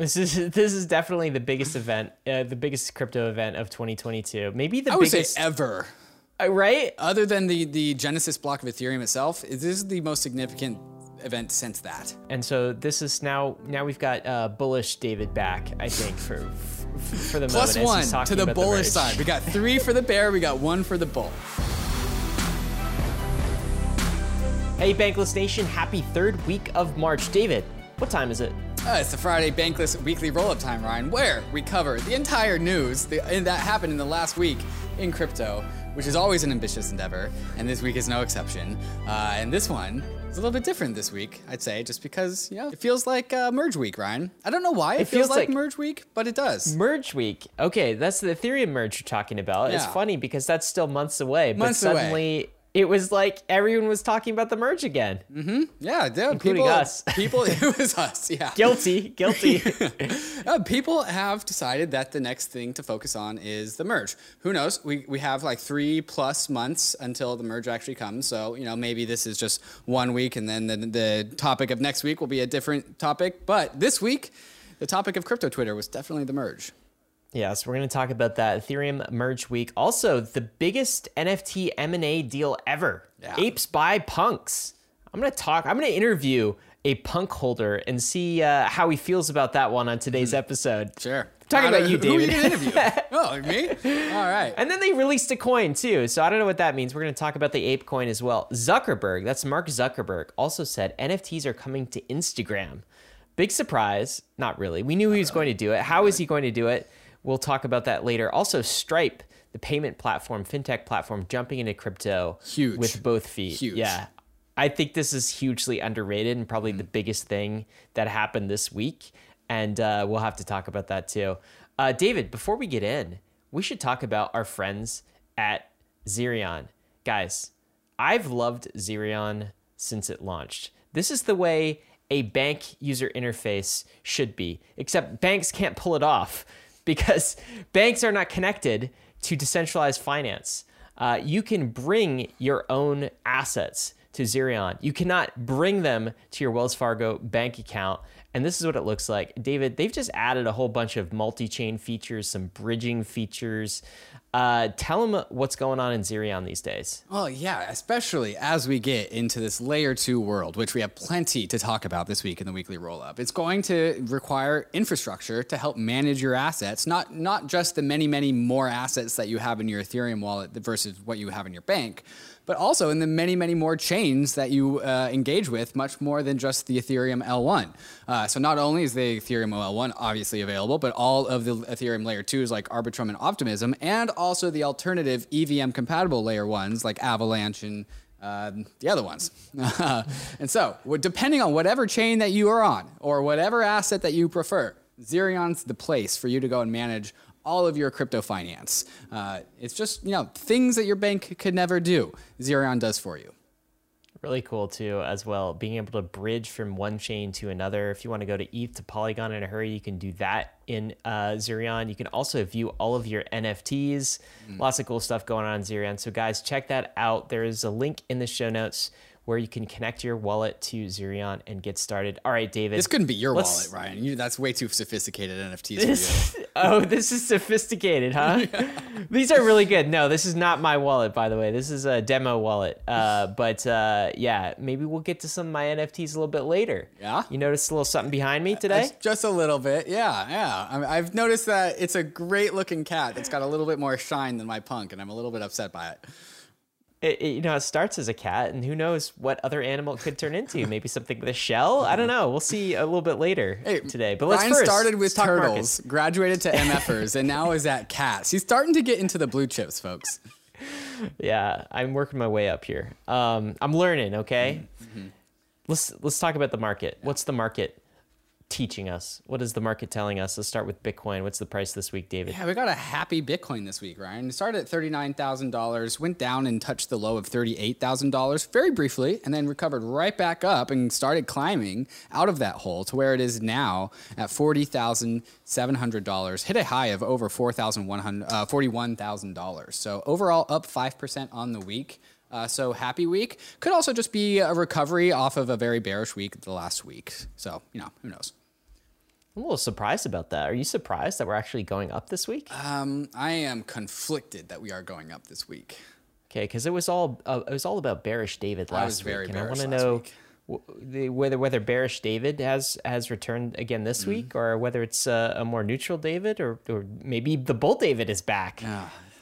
This is this is definitely the biggest event, uh, the biggest crypto event of 2022. Maybe the I would biggest, say ever. uh, right? Other than the the Genesis block of Ethereum itself, this is the most significant event since that. And so this is now now we've got uh, bullish David back. I think for for the Plus moment one to the bullish merge. side. We got three for the bear. We got one for the bull. Hey, Bankless Nation! Happy third week of March, David. What time is it? Uh, it's the Friday Bankless Weekly Roll Up Time, Ryan, where we cover the entire news that happened in the last week in crypto, which is always an ambitious endeavor, and this week is no exception. Uh, and this one is a little bit different this week, I'd say, just because you know it feels like uh, Merge Week, Ryan. I don't know why it, It feels, feels like, like- Merge Week, but it does. Merge week. Okay, that's the Ethereum merge you're talking about. Yeah. It's funny because that's still months away, Months but away. It was like everyone was talking about the merge again. Yeah, yeah Including people, us. People, it was us. Yeah. Guilty, guilty. Uh, people have decided that the next thing to focus on is the merge. Who knows? We, we have like three plus months until the merge actually comes. So, you know, maybe this is just one week and then the, the topic of next week will be a different topic. But this week, the topic of crypto Twitter was definitely the merge. Yes, we're going to talk about that Ethereum merge week. Also, the biggest NFT M&A deal ever. Yeah. Apes buy punks. I'm going to talk I'm going to interview a punk holder and see uh, how he feels about that one on today's episode. Sure. Talking about you, David. Who are you going to interview? oh, me? All right. And then they released a coin too. So I don't know what that means. We're going to talk about the ape coin as well. Zuckerberg, that's Mark Zuckerberg, also said NFTs are coming to Instagram. Big surprise. Not really. We knew he was going to do it. How is he going to do it? We'll talk about that later. Also, Stripe, the payment platform, fintech platform, jumping into crypto Huge. with both feet. Huge. Yeah. I think this is hugely underrated and probably Mm. the biggest thing that happened this week. And uh, we'll have to talk about that too. Uh, David, before we get in, we should talk about our friends at Zerion. Guys, I've loved Zerion since it launched. This is the way a bank user interface should be, except banks can't pull it off because banks are not connected to decentralized finance. Uh, you can bring your own assets to Zerion. You cannot bring them to your Wells Fargo bank account. And this is what it looks like. David, they've just added a whole bunch of multi chain features, some bridging features. Uh, tell them what's going on in Zerion these days. Well, yeah, especially as we get into this layer two world, which we have plenty to talk about this week in the weekly roll up. It's going to require infrastructure to help manage your assets, not not just the many, many more assets that you have in your Ethereum wallet versus what you have in your bank, but also in the many, many more chains that you uh, engage with, much more than just the Ethereum L1. Uh, so not only is the Ethereum L1 obviously available, but all of the Ethereum layer twos like Arbitrum and Optimism, and also the alternative EVM compatible layer ones like Avalanche and um, the other ones. and so, depending on whatever chain that you are on or whatever asset that you prefer, Zerion's the place for you to go and manage all of your crypto finance. Uh, it's just, you know, things that your bank could never do, Zerion does for you. Really cool too, as well. Being able to bridge from one chain to another. If you want to go to ETH to Polygon in a hurry, you can do that in uh, Zerion. You can also view all of your NFTs. Lots of cool stuff going on in Zerion. So, guys, check that out. There is a link in the show notes where you can connect your wallet to Zerion and get started. All right, David. This couldn't be your wallet, Ryan. You, that's way too sophisticated NFTs for you. oh, this is sophisticated, huh? These are really good. No, this is not my wallet, by the way. This is a demo wallet. Uh, but uh, yeah, maybe we'll get to some of my NFTs a little bit later. Yeah? You noticed a little something behind me today? Just- Just a little bit, yeah, yeah. I mean, I've noticed that it's a great looking cat. It's got a little bit more shine than my punk, and I'm a little bit upset by it. It, it- you know, it starts as a cat, and who knows what other animal it could turn into? Maybe something with a shell. I don't know. We'll see a little bit later today. But let's Ryan first started with turtles, markets. graduated to MFers, and now is at cats. He's starting to get into the blue chips, folks. Yeah, I'm working my way up here. Um, I'm learning. Okay. Mm-hmm. Let's let's talk about the market. What's the market teaching us? What is the market telling us? Let's start with Bitcoin. What's the price this week, David? Yeah, we got a happy Bitcoin this week, Ryan. It started at $39,000, went down and touched the low of $38,000 very briefly, and then recovered right back up and started climbing out of that hole to where it is now at $40,700. Hit a high of over 4,100 uh, $41,000. So overall, up 5% on the week. Uh, so happy week. Could also just be a recovery off of a very bearish week the last week. So, you know, who knows? I'm a little surprised about that. Are you surprised that we're actually going up this week? Um, I am conflicted that we are going up this week. Okay, because it was all uh, it was all about bearish David last I was very week, and I want to know w- whether whether bearish David has has returned again this Mm-hmm. week, or whether it's uh, a more neutral David, or or maybe the bull David is back.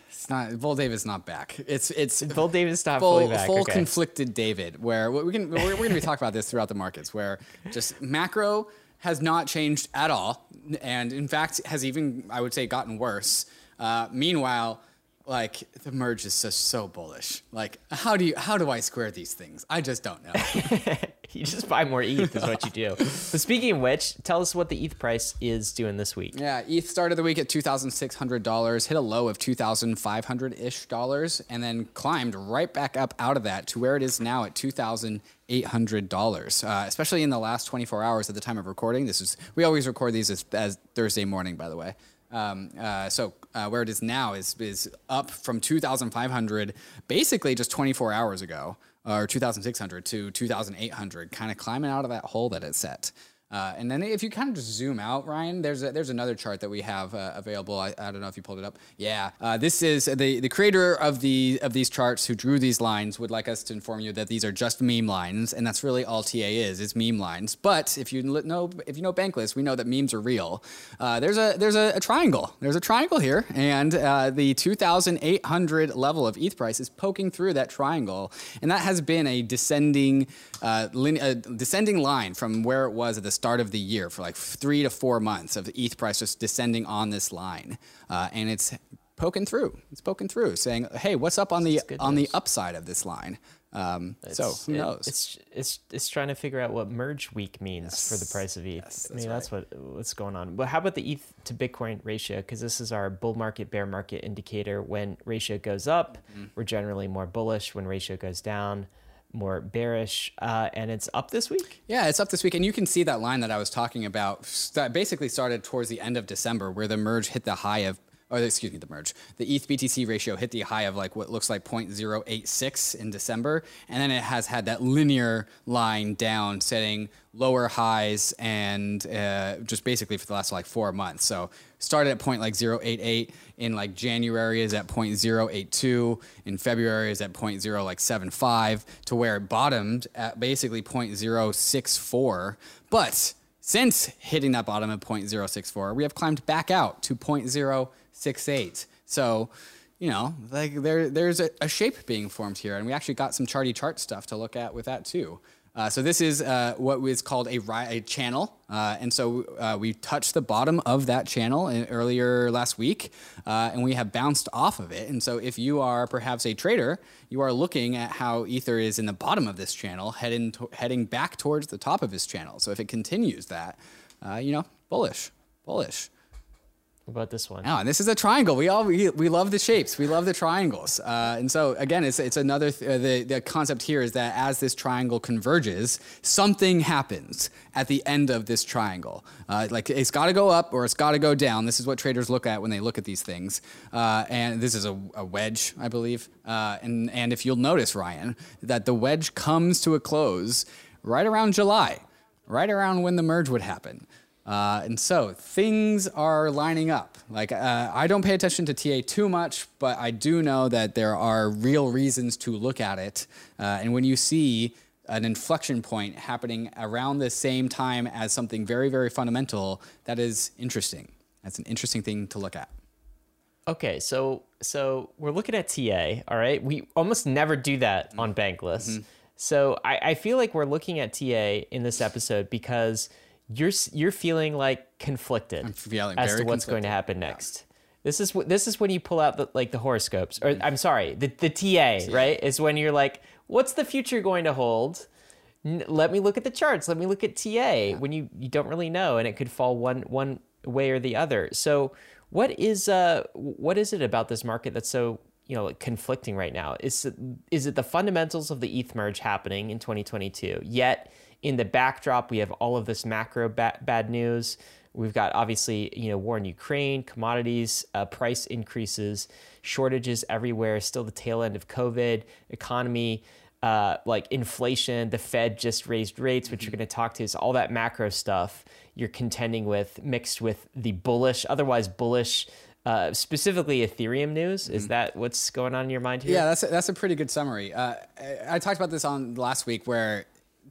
It's not Bull David's not back. It's it's Bull David's not full fully back. full okay. conflicted David. Where we can we're, we're going to be talking about this throughout the markets. Where just macro has not changed at all, and in fact has even I would say gotten worse. Uh, meanwhile, like the merge is just so bullish. Like how do you how do I square these things? I just don't know. you just buy more ETH is what you do. but speaking of which, tell us what the ETH price is doing this week. Yeah, ETH started the week at two thousand six hundred dollars, hit a low of two thousand five hundred ish dollars, and then climbed right back up out of that to where it is now at two thousand eight hundred dollars. Uh, especially in the last twenty four hours at the time of recording. This is we always record these as, as Thursday morning, by the way. Um, uh, so uh, where it is now is is up from two thousand five hundred, basically just twenty four hours ago, or two thousand six hundred to two thousand eight hundred, kind of climbing out of that hole that it set. Uh, and then if you kind of just zoom out, Ryan, there's a, there's another chart that we have uh, available. I, I don't know if you pulled it up. Yeah, uh, this is the the creator of the of these charts who drew these lines would like us to inform you that these are just meme lines, and that's really all TA is. It's meme lines. But if you know if you know Bankless, we know that memes are real. Uh, there's a there's a, a triangle. There's a triangle here, and uh, the 2,800 level of ETH price is poking through that triangle, and that has been a descending uh, lin- a descending line from where it was at the start of the year for like three to four months of ETH price just descending on this line, uh, and it's poking through. It's poking through, saying, "Hey, what's up on the on the upside of this line?" Um, so who it- knows? it's it's it's trying to figure out what merge week means for the price of ETH. Yes, I mean, that's that's what what's going on. But how about the ETH to Bitcoin ratio? Because this is our bull market bear market indicator. When ratio goes up, Mm-hmm. we're generally more bullish. When ratio goes down, more bearish. Uh, and it's up this week. Yeah, it's up this week, and you can see that line that I was talking about. That basically started towards the end of December, where the merge hit the high of, or excuse me, the merge, the ETH BTC ratio hit the high of like what looks like 0.086 in December, and then it has had that linear line down, setting lower highs, and uh, just basically for the last like four months. So started at point like 088 in like January is at 0.082 in February is at 0.0 like 75 to where it bottomed at basically 0.064 but since hitting that bottom at 0.064 we have climbed back out to 0.068 so you know like there there's a, a shape being formed here and we actually got some charty chart stuff to look at with that too uh, so this is uh, what is called a, a channel, uh, and so uh, we touched the bottom of that channel in, earlier last week, uh, and we have bounced off of it. And so if you are perhaps a trader, you are looking at how Ether is in the bottom of this channel, heading heading back towards the top of his channel. So if it continues that, uh, you know, bullish, bullish. About this one? Oh, and this is a triangle. We all we, we love the shapes. We love the triangles. Uh, and so again, it's it's another th- uh, the the concept here is that as this triangle converges, something happens at the end of this triangle. Uh, like it's got to go up or it's got to go down. This is what traders look at when they look at these things. Uh, and this is a, a wedge, I believe. Uh, and and if you'll notice, Ryan, that the wedge comes to a close right around July, right around when the merge would happen. Uh, and so things are lining up. Like uh, I don't pay attention to TA too much, but I do know that there are real reasons to look at it. Uh, and when you see an inflection point happening around the same time as something very, very fundamental, that is interesting. That's an interesting thing to look at. Okay, so so we're looking at TA. All right, we almost never do that Mm-hmm. on Bankless. So I, I feel like we're looking at TA in this episode because you're you're feeling like conflicted I'm feeling as to what's going to happen next. This is this is when you pull out the like the horoscopes, or I'm sorry, the the TA, right? Is when you're like, what's the future going to hold? N- let me look at the charts. Let me look at TA when you you don't really know, and it could fall one one way or the other. So what is uh what is it about this market that's so you know like conflicting right now? Is it, is it the fundamentals of the ETH merge happening in 2022? Yet in the backdrop, we have all of this macro ba- bad news. We've got obviously, you know, war in Ukraine, commodities, uh, price increases, shortages everywhere, still the tail end of COVID, economy, uh, like inflation. The Fed just raised rates, which you're going to talk to, is all that macro stuff. you're contending with, mixed with the bullish, otherwise bullish. Uh, specifically Ethereum news. Is that what's going on in your mind here? Yeah, that's a, that's a pretty good summary. Uh, I, I talked about this on last week where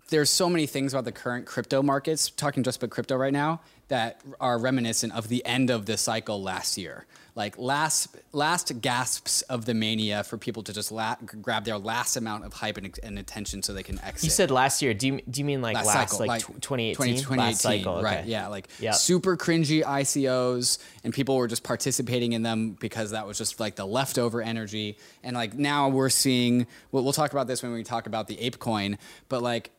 there's so many things about the current crypto markets, talking just about crypto right now, that are reminiscent of the end of the cycle last year. Like last last gasps of the mania for people to just la- grab their last amount of hype and, and attention so they can exit. You said last year. Do you do you mean like last, cycle, like, 2018? last cycle, right? Yeah, like Yep. super cringy ICOs, and people were just participating in them because that was just like the leftover energy. And like now we're seeing. We'll, we'll talk about this when we talk about the ape coin, but like.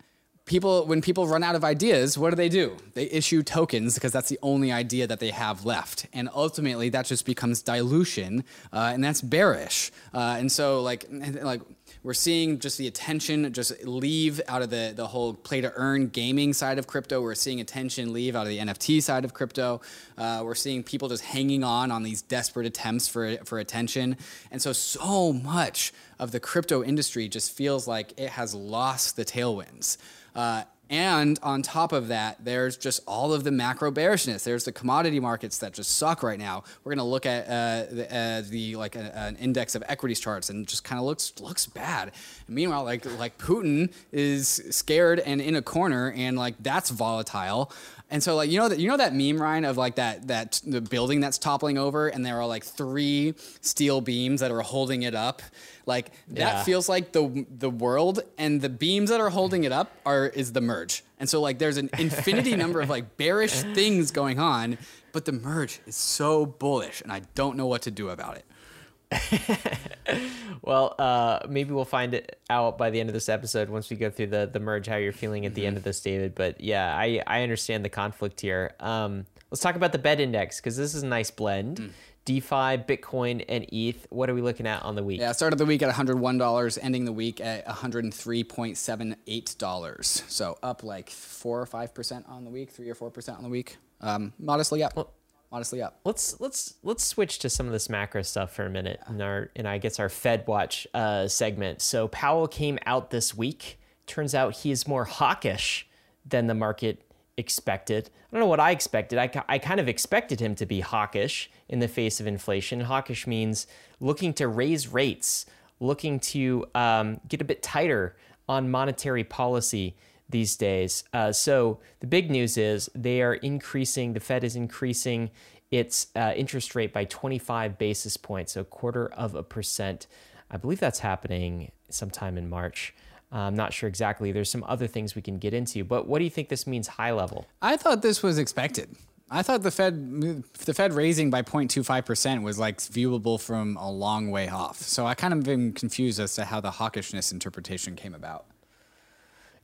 People, when people run out of ideas, what do they do? They issue tokens because that's the only idea that they have left, and ultimately that just becomes dilution, uh, and that's bearish. Uh, and so, like, like we're seeing just the attention just leave out of the, the whole play to earn gaming side of crypto. We're seeing attention leave out of the NFT side of crypto. Uh, we're seeing people just hanging on on these desperate attempts for, for attention. And so, so much of the crypto industry just feels like it has lost the tailwinds. Uh, and on top of that, there's just all of the macro bearishness. There's the commodity markets that just suck right now. We're going to look at uh, the, uh, the like a, an index of equities charts and just kind of looks looks bad. And meanwhile, like like Putin is scared and in a corner, and like that's volatile. And so like you know that you know that meme Ryan of like that that the building that's toppling over, and there are like three steel beams that are holding it up. Like that Yeah. feels like the the world, and the beams that are holding it up are is the merge. And so like there's an infinity number of like bearish things going on, but the merge is so bullish, and I don't know what to do about it. Well, uh, maybe we'll find it out by the end of this episode once we go through the the merge. How you're feeling at the end of this, David? But yeah, I I understand the conflict here. Um, let's talk about the bed index because this is a nice blend. DeFi, Bitcoin, and ETH. What are we looking at on the week? Yeah, started the week at $101, ending the week at $103.78. So up like four or five percent on the week, three or four percent on the week. Um, modestly up. Modestly up. Let's let's let's switch to some of this macro stuff for a minute in our in I guess our Fed Watch uh, segment. So Powell came out this week. Turns out he is more hawkish than the market expected. I don't know what I expected. I, I kind of expected him to be hawkish in the face of inflation. Hawkish means looking to raise rates, looking to um, get a bit tighter on monetary policy these days. Uh, so the big news is they are increasing, the Fed is increasing its uh, interest rate by 25 basis points, so a quarter of a percent. I believe that's happening sometime in March. Uh, I'm not sure exactly. There's some other things we can get into, but what do you think this means high level? I thought this was expected. I thought the Fed the Fed raising by 0.25% was like viewable from a long way off. So I kind of been confused as to how the hawkishness interpretation came about.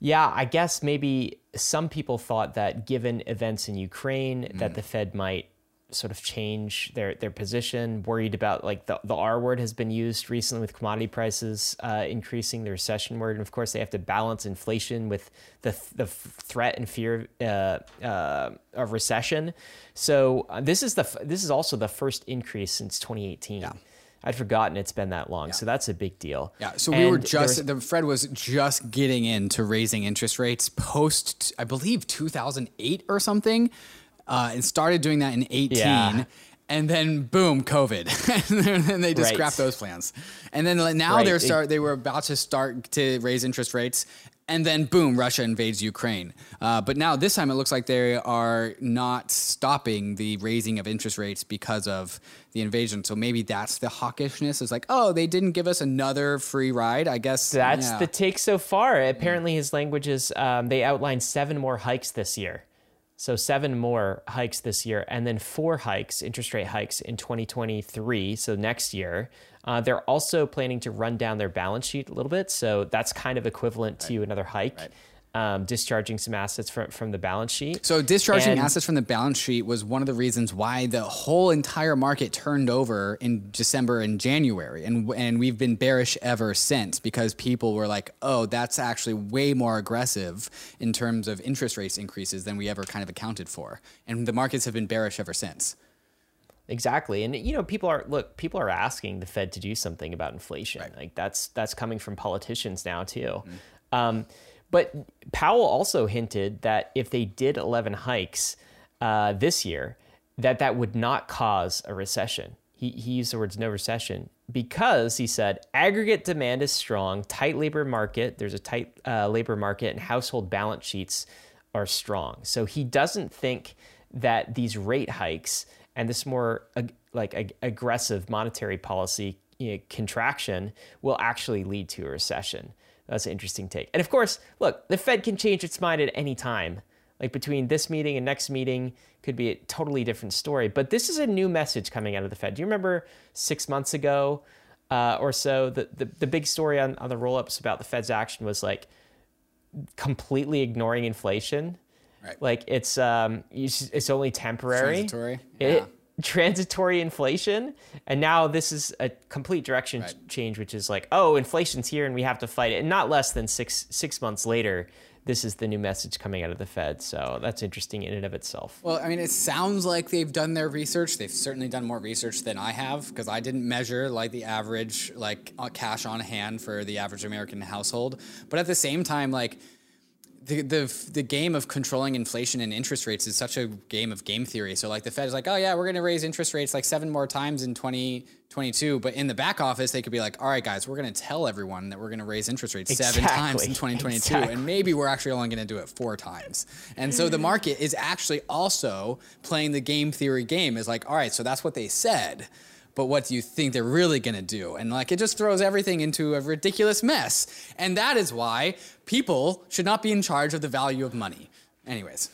Yeah, I guess maybe some people thought that given events in Ukraine, Mm. that the Fed might sort of change their their position. Worried about like the the R word has been used recently with commodity prices uh, increasing, the recession word, and of course they have to balance inflation with the the threat and fear uh, uh, of recession. So uh, this is the this is also the first increase since 2018. I'd forgotten it's been that long, so that's a big deal. Yeah, so we were just the Fed was just getting into raising interest rates post I believe 2008 or something, uh, and started doing that in 18. Yeah. And then boom, COVID, and then they just Right. scrapped those plans. And then now Right. they're start they were about to start to raise interest rates, and then boom, Russia invades Ukraine. Uh, but now this time it looks like they are not stopping the raising of interest rates because of the invasion. So maybe that's the hawkishness. Is like, oh, they didn't give us another free ride. I guess That's yeah. the take so far. Apparently, his language is um, they outlined seven more hikes this year. So, seven more hikes this year, and then four hikes, interest rate hikes in 2023. So, next year. Uh, they're also planning to run down their balance sheet a little bit. So, that's kind of equivalent to another hike, um, discharging some assets from, from the balance sheet. So discharging And- assets from the balance sheet was one of the reasons why the whole entire market turned over in December and January, and and we've been bearish ever since because people were like, "Oh, that's actually way more aggressive in terms of interest rates increases than we ever kind of accounted for," and the markets have been bearish ever since. Exactly. And you know, people are look, people are asking the Fed to do something about inflation. Right. Like that's that's coming from politicians now too. Um, but Powell also hinted that if they did 11 hikes, uh, this year that that would not cause a recession. He, he used the words no recession because he said aggregate demand is strong, tight labor market, there's a tight uh, labor market, and household balance sheets are strong. So he doesn't think that these rate hikes and this more ag- like ag- aggressive monetary policy you know, contraction will actually lead to a recession. That's an interesting take. And of course, look, the Fed can change its mind at any time. Like between this meeting and next meeting could be a totally different story. But this is a new message coming out of the Fed. Do you remember six months ago uh, or so, the, the, the big story on, on the roll ups about the Fed's action was like completely ignoring inflation. Right. Like it's um it's only temporary. Transitory. It, Yeah. transitory inflation and now this is a complete direction Right. change which is like oh inflation's here and we have to fight it and not less than six six months later this is the new message coming out of the fed so that's interesting in and of itself Well, I mean, it sounds like they've done their research. They've certainly done more research than I have because I didn't measure like the average like uh, cash on hand for the average American household. But at the same time, like the, the the game of controlling inflation and interest rates is such a game of game theory. So like the Fed is like, oh yeah, we're going to raise interest rates like seven more times in 2022, but in the back office they could be like, all right guys, we're going to tell everyone that we're going to raise interest rates seven times in 2022, Exactly. and maybe we're actually only going to do it four times. And so the market is actually also playing the game theory game. Is like, all right, so that's what they said. But what do you think they're really going to do? And like it just throws everything into a ridiculous mess. And that is why people should not be in charge of the value of money. Anyways,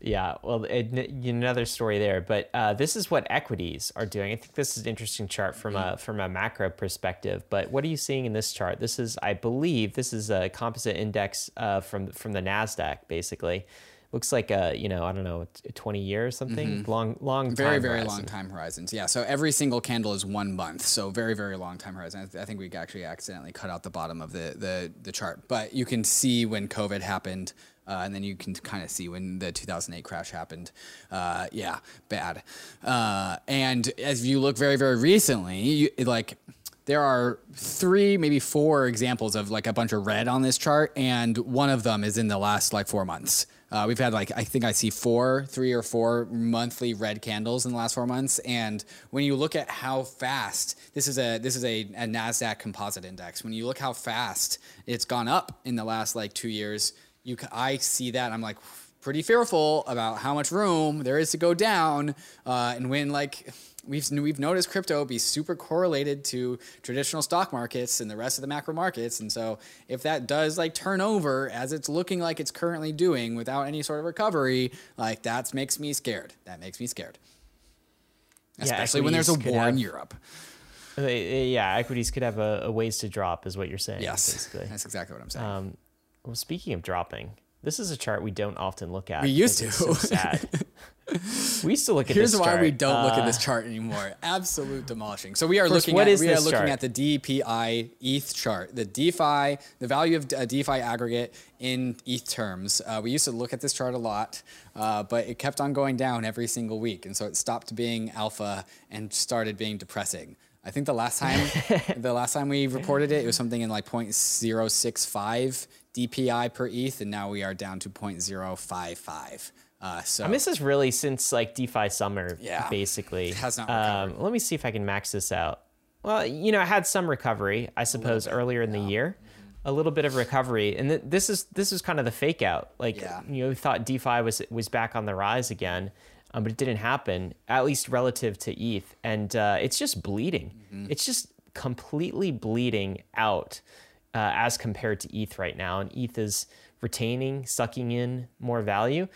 Yeah, well, it, another story there, but uh, this is what equities are doing. I think this is an interesting chart from a from a macro perspective. But what are you seeing in this chart? This is, I believe, this is a composite index uh, from from the Nasdaq. Basically, looks like a you know I don't know, a twenty year or something. Long long very time very horizon. long time horizons. Yeah. So every single candle is one month. So very very long time horizon. I, th- I think we actually accidentally cut out the bottom of the the the chart, but you can see when COVID happened. Uh, and then you can kind of see when the 2008 crash happened. Uh, yeah, bad. Uh, and as you look very, very recently, you, like there are three, maybe four examples of like a bunch of red on this chart, and one of them is in the last like four months. Uh, we've had like I think I see four, three or four monthly red candles in the last four months, and when you look at how fast this is a this is a, a Nasdaq Composite Index. When you look how fast it's gone up in the last like two years, you I see that I'm like pretty fearful about how much room there is to go down, uh, and when like we've we've noticed crypto be super correlated to traditional stock markets and the rest of the macro markets, and so if that does like turn over as it's looking like it's currently doing without any sort of recovery, like that makes me scared. That makes me scared, especially when there's a war in Europe. Uh, yeah, equities could have a, a ways to drop, is what you're saying. Yes, basically. that's exactly what I'm saying. Um, well, speaking of dropping, this is a chart we don't often look at. We used to. It's so sad. we used to look at Here's why chart. we don't look at Uh, this chart anymore. Absolute demolishing. So we are looking what at we are this looking chart? at the DPI ETH chart, the DeFi, the value of a DeFi aggregate in ETH terms. Uh, we used to look at this chart a lot, uh, but it kept on going down every single week, and so it stopped being alpha and started being depressing. I think the last time the last time we reported it, it was something in like 0.065 DPI per ETH, and now we are down to 0.055. Uh, so And this is really since like DeFi summer, Yeah. basically. It has not Um, let me see if I can max this out. Well, you know, I had some recovery, I suppose, earlier in the year. A little bit of recovery, and th- this is this is kind of the fake out. Like Yeah. you know, we thought DeFi was was back on the rise again, um, but it didn't happen. At least relative to ETH, and uh, it's just bleeding. Mm-hmm. It's just completely bleeding out uh, as compared to ETH right now, and ETH is retaining, sucking in more value.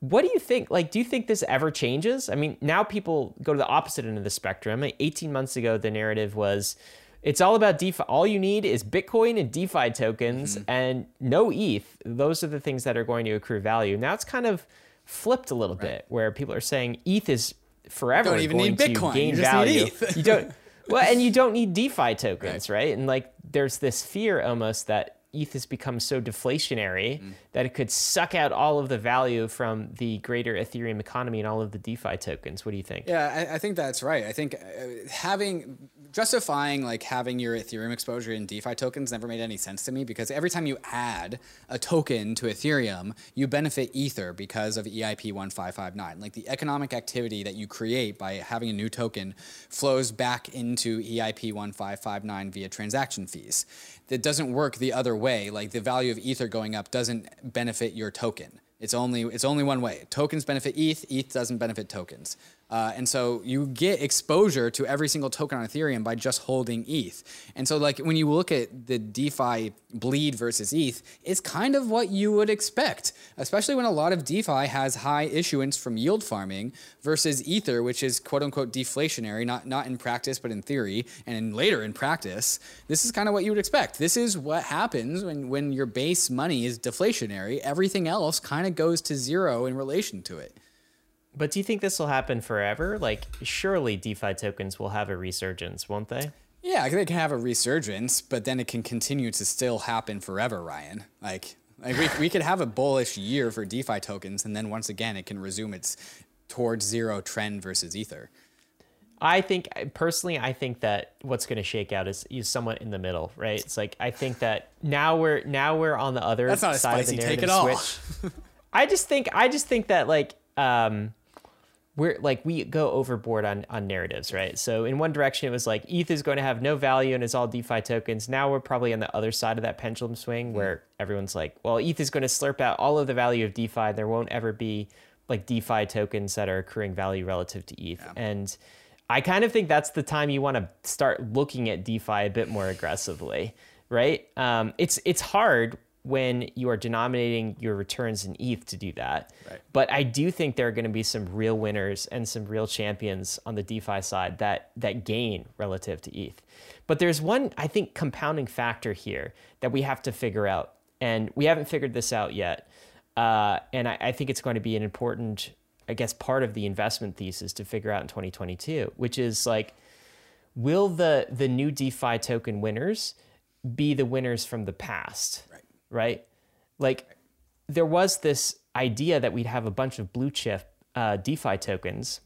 What do you think? Like, do you think this ever changes? I mean, now people go to the opposite end of the spectrum. 18 months ago, the narrative was it's all about DeFi. All you need is Bitcoin and DeFi tokens Mm-hmm. and no ETH. Those are the things that are going to accrue value. Now it's kind of flipped a little bit where people are saying ETH is forever You Don't even going need to Bitcoin, gain you just need value. ETH. you don't. Well, and you don't need DeFi tokens, right? And like, there's this fear almost that ETH has become so deflationary Mm. that it could suck out all of the value from the greater Ethereum economy and all of the DeFi tokens. What do you think? Yeah, I, I think that's right. I think uh, having justifying like having your Ethereum exposure in DeFi tokens never made any sense to me because every time you add a token to Ethereum, you benefit Ether because of EIP 1559. Like the economic activity that you create by having a new token flows back into EIP 1559 via transaction fees. That doesn't work the other way. Like the value of Ether going up doesn't benefit your token. It's only it's only one way. Tokens benefit ETH. ETH doesn't benefit tokens. Uh, and so you get exposure to every single token on Ethereum by just holding ETH. And so, like when you look at the DeFi bleed versus ETH, it's kind of what you would expect, especially when a lot of DeFi has high issuance from yield farming versus Ether, which is quote unquote deflationary, not not in practice but in theory, and in later in practice. This is kind of what you would expect. This is what happens when when your base money is deflationary. Everything else kind of goes to zero in relation to it. But do you think this will happen forever? Like, surely DeFi tokens will have a resurgence, won't they? Yeah, they can have a resurgence, but then it can continue to still happen forever, Ryan. Like, like we, we could have a bullish year for DeFi tokens, and then once again, it can resume its towards zero trend versus Ether. I think personally, I think that what's going to shake out is, is somewhat in the middle, right? It's like I think that now we're now we're on the other That's not a side spicy of the take narrative at all. switch. I just think I just think that like um, we're like we go overboard on on narratives, right? So in one direction it was like ETH is going to have no value and it's all DeFi tokens. Now we're probably on the other side of that pendulum swing where everyone's like, well, ETH is going to slurp out all of the value of DeFi. There won't ever be like DeFi tokens that are accruing value relative to ETH. And I kind of think that's the time you want to start looking at DeFi a bit more aggressively, right? Um, it's it's hard when you are denominating your returns in ETH to do that. Right. But I do think there are going to be some real winners and some real champions on the DeFi side that that gain relative to ETH. But there's one I think compounding factor here that we have to figure out, and we haven't figured this out yet. Uh, and I, I think it's going to be an important, I guess, part of the investment thesis to figure out in 2022, which is like, will the the new DeFi token winners be the winners from the past? Right. Like, there was this idea that we'd have a bunch of blue chip uh, DeFi tokens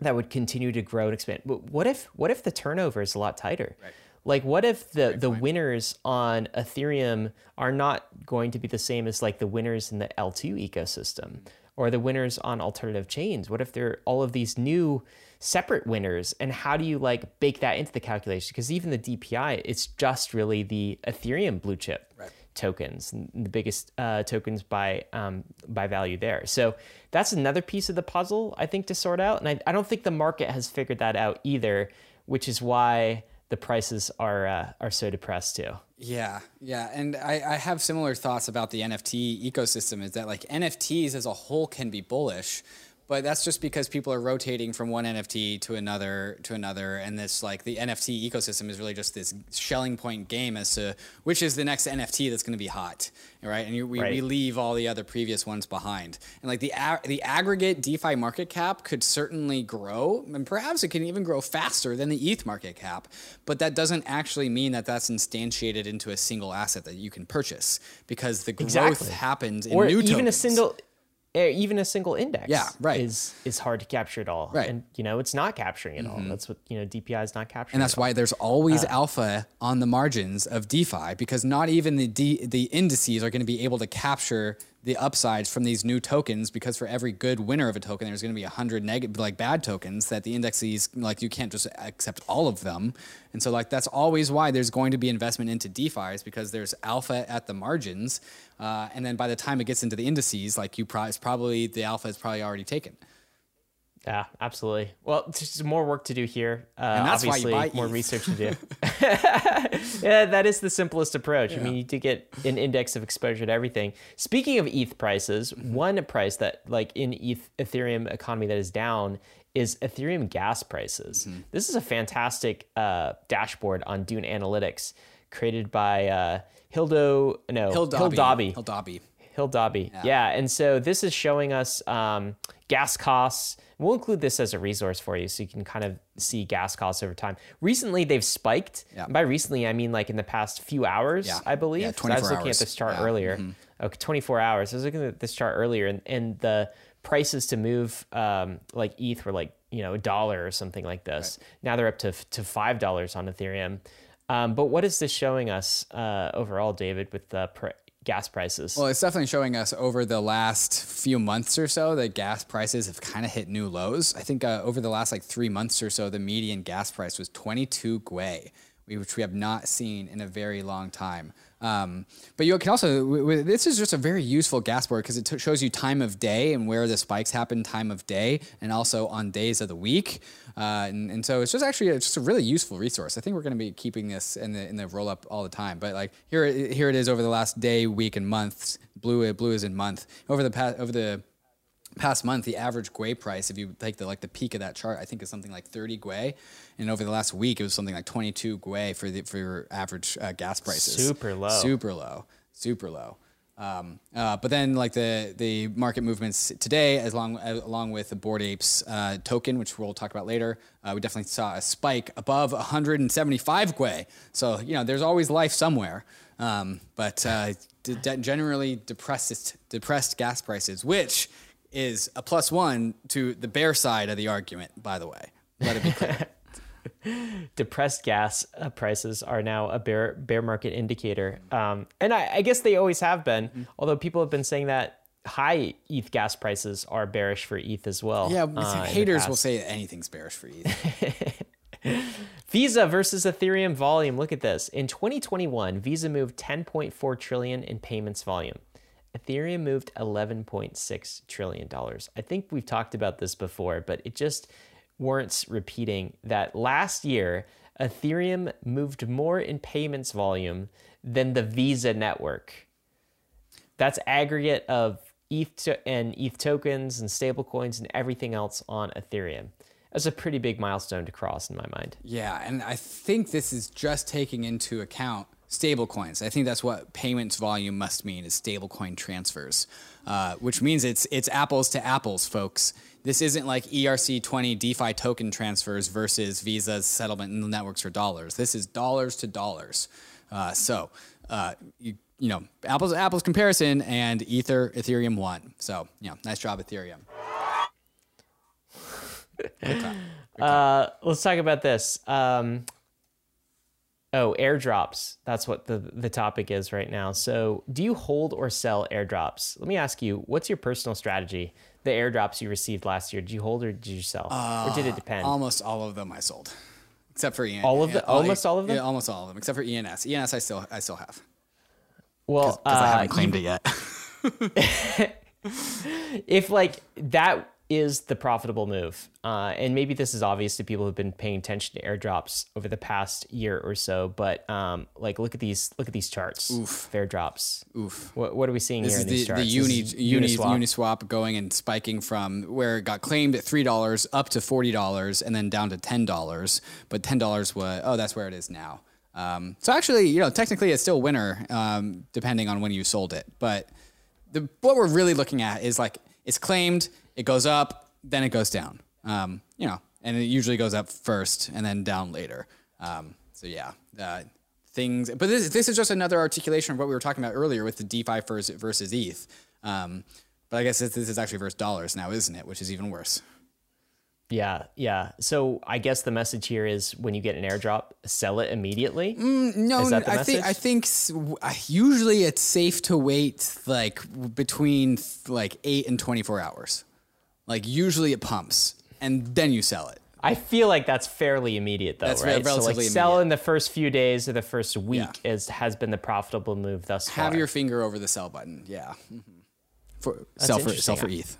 that would continue to grow and expand. But what if what if the turnover is a lot tighter? Right. Like what if the the winners on Ethereum are not going to be the same as like the winners in the L2 ecosystem or the winners on alternative chains? What if they're all of these new separate winners and how do you like bake that into the calculation? Because even the DPI, it's just really the Ethereum blue chip Right. Tokens, the biggest uh, tokens by um, by value there. So that's another piece of the puzzle I think to sort out, and I, I don't think the market has figured that out either, which is why the prices are uh, are so depressed too. Yeah, yeah, and I, I have similar thoughts about the NFT ecosystem. Is that like NFTs as a whole can be bullish, but that's just because people are rotating from one NFT to another to another, and this like the NFT ecosystem is really just this Schelling point game as to which is the next NFT that's going to be hot, right? And you, we, Right. we leave all the other previous ones behind, and like the a- the aggregate DeFi market cap could certainly grow, and perhaps it can even grow faster than the ETH market cap, but that doesn't actually mean that that's instantiated into a single asset that you can purchase because the growth Exactly. happens in or new even a single even a single index Yeah, right. is is hard to capture at all Right. Mm-hmm. and you know it's not capturing it all that's what you know dpi is not capturing And that's at all. why there's always Uh. alpha on the margins of DeFi because not even the D, the indices are going to be able to capture the upsides from these new tokens because for every good winner of a token there's going to be 100 negative like bad tokens that the indexes like you can't just accept all of them. And so like that's always why there's going to be investment into DeFi is because there's alpha at the margins uh, and then by the time it gets into the indices like you pro- probably the alpha is probably already taken. Yeah absolutely well just more work to do here uh, And that's why you obviously buy more ETH. research to do yeah that is the simplest approach i mean you do get an index of exposure to everything speaking of eth prices Mm-hmm. one price that like in ETH, ethereum economy that is down is ethereum gas prices Mm-hmm. this is a fantastic uh, dashboard on dune analytics created by uh, hildo no hildobby. Dobby. hildobby. Hill Dobby. Yeah. And so this is showing us um, gas costs. We'll include this as a resource for you so you can kind of see gas costs over time. Recently, they've spiked. Yeah. By recently, I mean like in the past few hours, Yeah. I believe. Yeah, 'Cause I was looking hours. at this chart Yeah. Mm-hmm. earlier. Okay, 24 hours. I was looking at this chart earlier, and, and the prices to move um, like ETH were like you know a dollar or something like this. Right. Now they're up to to five dollars on Ethereum. Um, but what is this showing us uh, overall, David, with the pr- gas prices? Well, it's definitely showing us over the last few months or so that gas prices have kind of hit new lows. I think uh, over the last like three months or so, the median gas price was 22 Gwei, which we have not seen in a very long time. Um, but you can also, this is just a very useful gas board because it t- shows you time of day and where the spikes happen, time of day, and also on days of the week. Uh, and, and, so it's just actually a, just a really useful resource. I think we're going to be keeping this in the in the roll up all the time. But like here, here it is over the last day, week, and months. Blue, blue is in month. Over the past, over the past month, the average Gwei price, if you take the like the peak of that chart, I think is something like 30 Gwei, and over the last week, it was something like 22 Gwei for the for your average uh, gas prices. Super low. Super low. Super low. Um, uh, but then, like the the market movements today, as long as, along with the Bored Apes uh, token, which we'll talk about later, uh, we definitely saw a spike above 175 Gwei. So you know, there's always life somewhere. Um, but uh, generally depressed depressed gas prices, which is a plus one to the bear side of the argument, by the way. Let it be clear. Depressed gas uh, prices are now a bear bear market indicator, um, and I, I, guess they always have been. Mm-hmm. Although people have been saying that high ETH gas prices are bearish for ETH as well. Yeah, uh, haters will say anything's bearish for ETH. Visa versus Ethereum volume. Look at this. In 2021, Visa moved 10.4 trillion in payments volume. Ethereum moved 11.6 trillion dollars. I think we've talked about this before, but it just warrants repeating that last year Ethereum moved more in payments volume than the Visa network. That's aggregate of ETH to- and ETH tokens and stablecoins and everything else on Ethereum. That's a pretty big milestone to cross in my mind. Yeah, and I think this is just taking into account stablecoins. I think that's what payments volume must mean is stablecoin transfers, uh, which means it's it's apples to apples, folks. This isn't like ERC20 DeFi token transfers versus Visa's settlement networks for dollars. This is dollars to dollars. Uh, so uh, you you know apples to apples comparison, and Ether Ethereum won. So know, nice job Ethereum. Uh, let's talk about this. Um, Oh, airdrops. That's what the the topic is right now. So, do you hold or sell airdrops? Let me ask you, what's your personal strategy? The airdrops you received last year, did you hold or did you sell? Uh, or did it uh, depend? Almost all of them I sold. Except for ENS. All of the almost all of them? Yeah, almost all of them except for ENS. ENS I still I still have. Well, cuz uh, I haven't claimed you, it yet. if like that is the profitable move. Uh, and maybe this is obvious to people who've been paying attention to airdrops over the past year or so. But um, like, look at these, look at these charts. Oof. airdrops. Oof. What, what are we seeing this here in these the, charts? The uni, uni, Uniswap. Uniswap going and spiking from where it got claimed at three dollars up to forty dollars and then down to ten dollars. But ten dollars was oh, that's where it is now. Um, so actually, you know, technically it's still winner um, depending on when you sold it. But the what we're really looking at is like it's claimed, it goes up, then it goes down. Um, you know, and it usually goes up first and then down later. Um, so yeah, uh, things. But this this is just another articulation of what we were talking about earlier with the DeFi versus, versus ETH. Um, but I guess this, this is actually versus dollars now, isn't it? Which is even worse. Yeah, yeah. So I guess the message here is when you get an airdrop, sell it immediately. Mm, no, I think I think usually it's safe to wait like between like eight and twenty four hours. Like usually it pumps and then you sell it. I feel like that's fairly immediate though, that's right? Relatively so like immediate. sell in the first few days or the first week yeah. is has been the profitable move thus far. Have your finger over the sell button. Yeah. Mm-hmm. For sell for sell for ETH.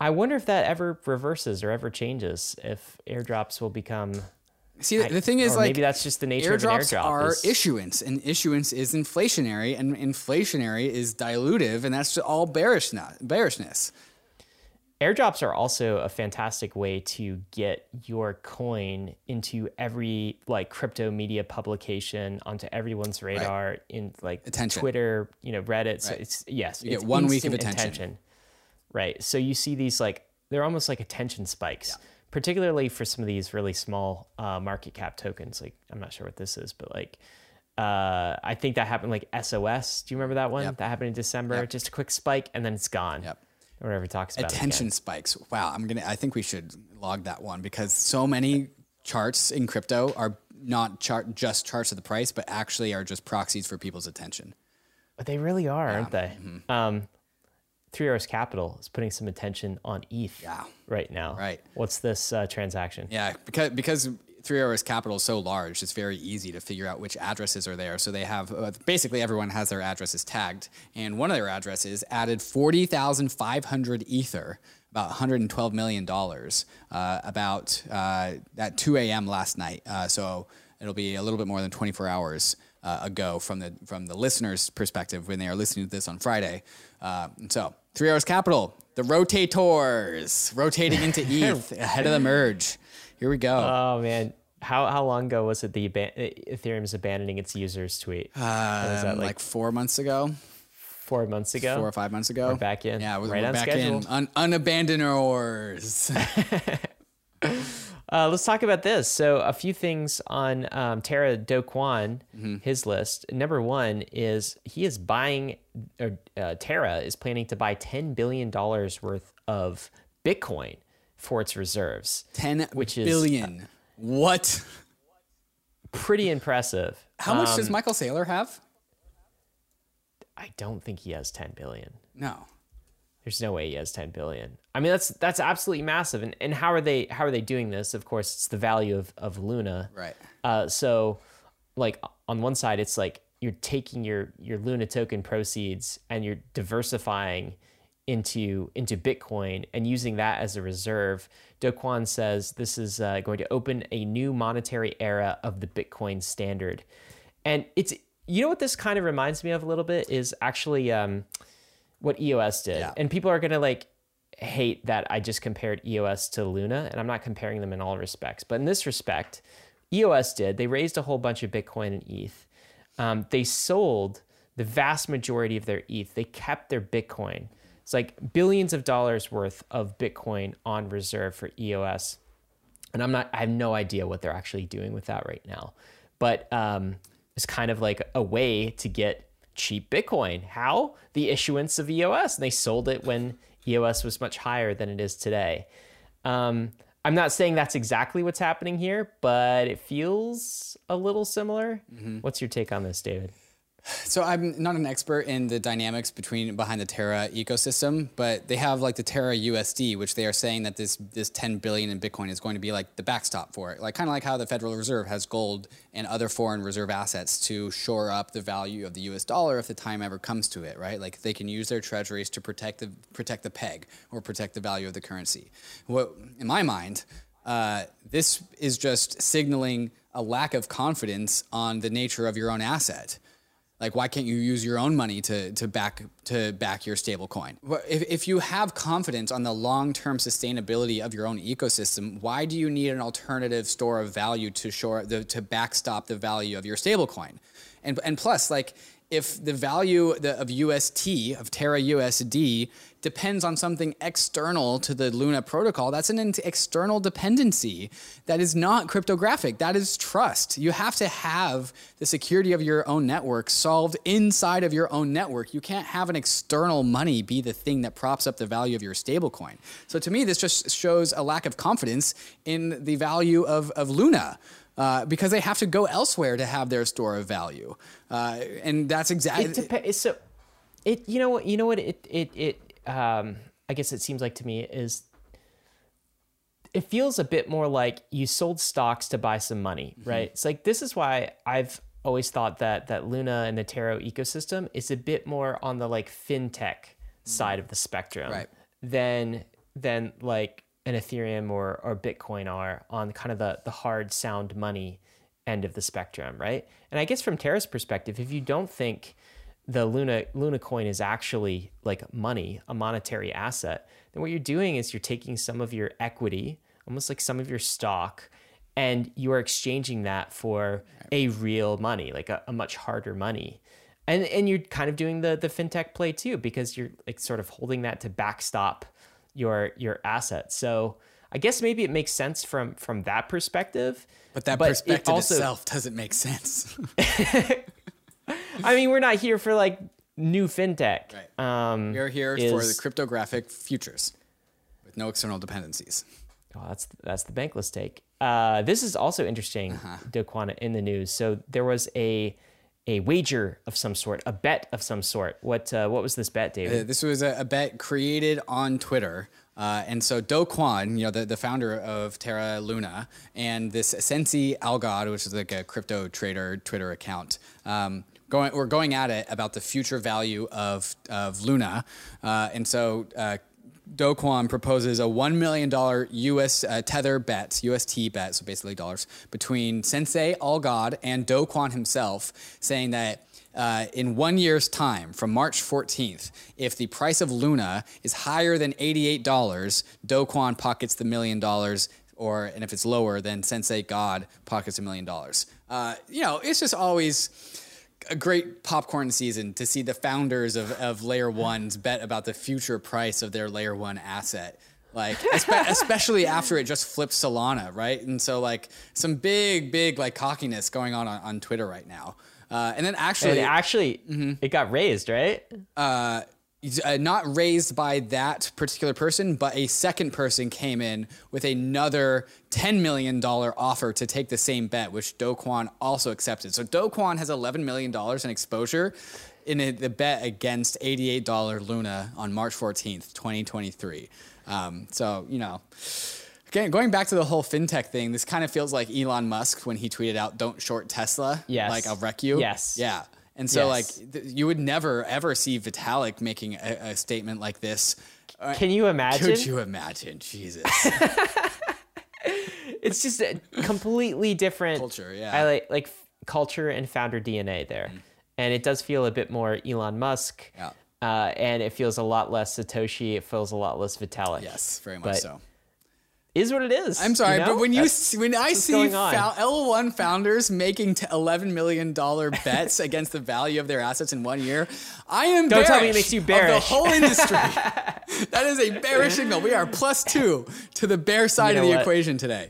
I wonder if that ever reverses or ever changes if airdrops will become See, the, thing is, like, maybe that's just the nature airdrops of an airdrop. are is... issuance, and issuance is inflationary, and inflationary is dilutive, and that's all bearishness. bearishness. Airdrops are also a fantastic way to get your coin into every like crypto media publication onto everyone's radar right. in like attention. Twitter, you know, Reddit. Right. So it's yes, you it's get one week of attention. attention. Right. So you see these like they're almost like attention spikes, yeah. particularly for some of these really small uh, market cap tokens. Like I'm not sure what this is, but like uh, I think that happened like SOS. Do you remember that one? Yep. That happened in December. Yep. Just a quick spike and then it's gone. Yep. Or whatever talks about Attention spikes. Wow, I'm gonna. I think we should log that one because so many charts in crypto are not chart just charts of the price, but actually are just proxies for people's attention. But they really are, aren't they? Mm-hmm. Um, Three Arrows Capital is putting some attention on ETH Yeah. right now. Right. What's this uh, transaction? Yeah, because because Three Arrows Capital is so large, it's very easy to figure out which addresses are there. So they have uh, basically everyone has their addresses tagged, and one of their addresses added forty thousand five hundred ether, about one hundred and twelve million dollars, uh, about uh, at two a.m. last night. Uh, so it'll be a little bit more than twenty four hours. Uh, ago from the from the listener's perspective when they are listening to this on Friday, uh, so Three Arrows Capital, the rotators rotating into ETH ahead of the merge. Here we go. Oh man, how how long ago was it the aban- Ethereum is abandoning its users tweet? was that, Um, like, like- four months ago, Four months ago. four or five months ago. We're back in. Yeah, we're, Right we're on back schedule. in. Un- unabandoners. Uh, let's talk about this. So, a few things on um, Terra Do Kwon, Mm-hmm. his list. Number one is he is buying, or uh, Terra is planning to buy $10 billion worth of Bitcoin for its reserves. Ten Which is- billion. what? Pretty impressive. How much Um, does Michael Saylor have? I don't think he has 10 billion. No. There's no way he has 10 billion. I mean, that's that's absolutely massive. And and how are they how are they doing this? Of course, it's the value of of Luna. Right. Uh, so, like on one side, it's like you're taking your your Luna token proceeds and you're diversifying into into Bitcoin and using that as a reserve. Do Kwon says this is uh, going to open a new monetary era of the Bitcoin standard, and it's you know what this kind of reminds me of a little bit is actually um, what EOS did, Yeah. and people are gonna like hate that I just compared EOS to Luna, and I'm not comparing them in all respects, but in this respect, EOS did. They raised a whole bunch of Bitcoin and ETH. Um, they sold the vast majority of their ETH. They kept their Bitcoin. It's like billions of dollars worth of Bitcoin on reserve for EOS. And I'm not, I have no idea what they're actually doing with that right now. But um, it's kind of like a way to get cheap Bitcoin. How? The issuance of EOS. And they sold it when EOS was much higher than it is today. Um, I'm not saying that's exactly what's happening here, but it feels a little similar. What's your take on this, David? So I'm not an expert in the dynamics between behind the Terra ecosystem, but they have like the Terra USD, which they are saying that this this 10 billion in Bitcoin is going to be like the backstop for it. Like kind of like how the Federal Reserve has gold and other foreign reserve assets to shore up the value of the US dollar if the time ever comes to it, right? Like they can use their treasuries to protect the protect the peg or protect the value of the currency. What in my mind, uh, this is just signaling a lack of confidence on the nature of your own asset. Like, why can't you use your own money to, to back to back your stable coin? If, if you have confidence on the long term sustainability of your own ecosystem, why do you need an alternative store of value to shore the, to backstop the value of your stable coin? And and plus, like if the value of UST of Terra USD depends on something external to the Luna protocol, that's an external dependency that is not cryptographic. That is trust. You have to have the security of your own network solved inside of your own network. You can't have an external money be the thing that props up the value of your stablecoin. So to me, this just shows a lack of confidence in the value of, of Luna. Uh, because they have to go elsewhere to have their store of value, uh, and that's exactly it depends. So, it you know what you know what it it it um I guess it seems like to me is it feels a bit more like you sold stocks to buy some money, Mm-hmm. right? It's like this is why I've always thought that that Luna and the Terra ecosystem is a bit more on the like fintech side of the spectrum Right. than than like an Ethereum or or Bitcoin are on kind of the the hard sound money end of the spectrum, right? And I guess from Terra's perspective, if you don't think the Luna Luna coin is actually like money, a monetary asset, then what you're doing is you're taking some of your equity, almost like some of your stock, and you are exchanging that for a real money, like a, a much harder money. And and you're kind of doing the the fintech play too, because you're like sort of holding that to backstop your your assets. So I guess maybe it makes sense from from that perspective. But that it perspective also- itself doesn't make sense. I mean, we're not here for like new fintech. Right. Um, We are here is- for the cryptographic futures with no external dependencies. Oh, that's that's the bankless take. Uh, this is also interesting, Uh-huh. Do in the news. So there was a a wager of some sort, a bet of some sort. What uh, what was this bet, David? Uh, This was a, a bet created on Twitter. Uh, and so Do Kwon, you know, the, the founder of Terra Luna, and this Sensei Algod, which is like a crypto trader Twitter account, um, going, we're going at it about the future value of, of Luna. Uh, and so uh, Do Kwon proposes a $1 million US uh, tether bet, UST bet, so basically dollars, between Sensei Algod and Do Kwon himself, saying that uh, in one year's time, from March 14th, if the price of Luna is higher than $88, Do Kwon pockets the million dollars, or and if it's lower, then Sensei God pockets a million dollars. Uh, you know, it's just always a great popcorn season to see the founders of, of Layer Ones bet about the future price of their Layer One asset. Like, espe- especially after it just flipped Solana, right? And so, like, some big, big, like, cockiness going on on, on Twitter right now. Uh, and then And actually, actually, Mm-hmm. it got raised, right? uh, not raised by that particular person, but a second person came in with another $10 million offer to take the same bet, which Do Kwon also accepted. So Do Kwon has $11 million in exposure in a, the bet against $88 Luna on March 14th, 2023. Um, so, you know. Again, going back to the whole fintech thing, this kind of feels like Elon Musk when he tweeted out, "Don't short Tesla." Yes. Like I'll wreck you. Yes. Yeah. And so, Yes. like, th- you would never ever see Vitalik making a, a statement like this. Can you imagine? Could you imagine? Jesus. It's just a completely different Culture, yeah. I like like f- culture and founder DNA there, and it does feel a bit more Elon Musk. Yeah. Uh, and it feels a lot less Satoshi. It feels a lot less Vitalik. yes, very much But so. Is what it is. I'm sorry, you know? but when you That's- when I see going fou- L1 founders making t- 11 million dollar bets against the value of their assets in one year, I am Don't tell me it makes you of bearish. the whole industry. that is a bearish signal. We are plus two to the bear side You of the what? equation today.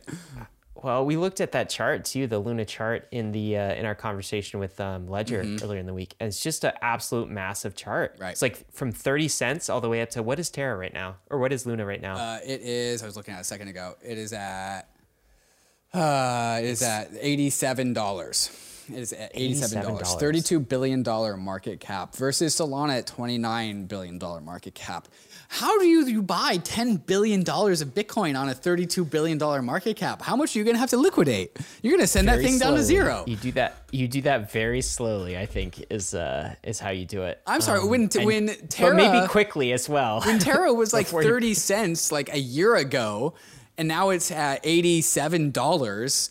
Well, we looked at that chart too, the Luna chart in the uh, in our conversation with um, Ledger earlier in the week, and it's just an absolute massive chart. Mm-hmm. Right. It's like from thirty cents all the way up to what is Terra right now, or what is Luna right now? Uh, it is. I was looking at it a second ago. It is at. Uh, it is at eighty-seven dollars. It is at $87. Thirty-two billion dollar market cap versus Solana at twenty-nine billion dollar market cap. How do you, you buy ten billion dollars of Bitcoin on a thirty-two billion dollar market cap? How much are you gonna have to liquidate? You're gonna send that Very thing down to zero. You do that. You do that very slowly. I think is uh, is how you do it. I'm sorry. Um, when and- when but Terra maybe quickly as well. when Terra was like Before you- 30 cents like a year ago, and now it's at $87.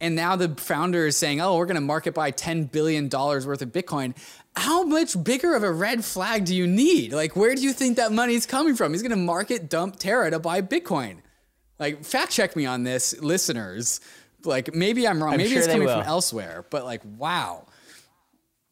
And now the founder is saying, oh, we're going to market buy $10 billion worth of Bitcoin. How much bigger of a red flag do you need? Like, where do you think that money's coming from? He's going to market dump Terra to buy Bitcoin. Like, fact check me on this, listeners. Like, maybe I'm wrong. maybe sure it's coming will. from elsewhere. But, like, wow.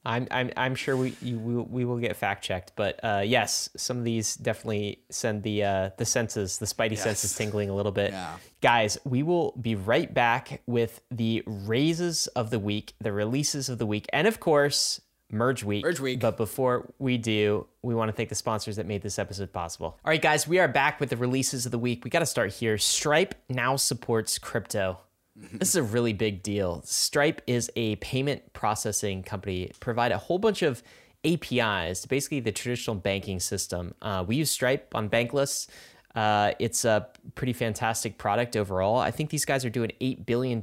I'm I'm I'm sure we you, we, we will get fact checked, but uh, yes, some of these definitely send the uh, the senses, the spidey senses tingling a little bit. Yeah. Guys, we will be right back with the raises of the week, the releases of the week, and of course, merge week. Merge week. But before we do, we want to thank the sponsors that made this episode possible. All right, guys, we are back with the releases of the week. We got to start here. Stripe now supports crypto. This is a really big deal. Stripe is a payment processing company, provide a whole bunch of APIs to basically the traditional banking system. Uh, we use Stripe on Bankless. Uh, it's a pretty fantastic product overall. I think these guys are doing $8 billion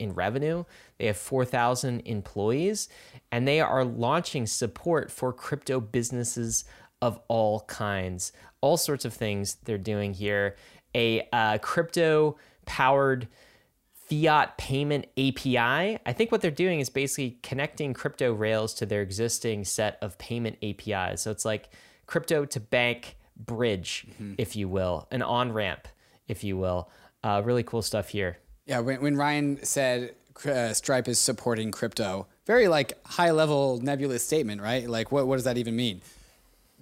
in revenue. They have 4,000 employees, and they are launching support for crypto businesses of all kinds. All sorts of things they're doing here. A uh, crypto powered fiat payment API. I think what they're doing is basically connecting crypto rails to their existing set of payment APIs. So it's like crypto to bank bridge, if you will, an on ramp, if you will. Uh, really cool stuff here. Yeah, when, when Ryan said uh, Stripe is supporting crypto, very like high level nebulous statement, right? Like, what, what does that even mean?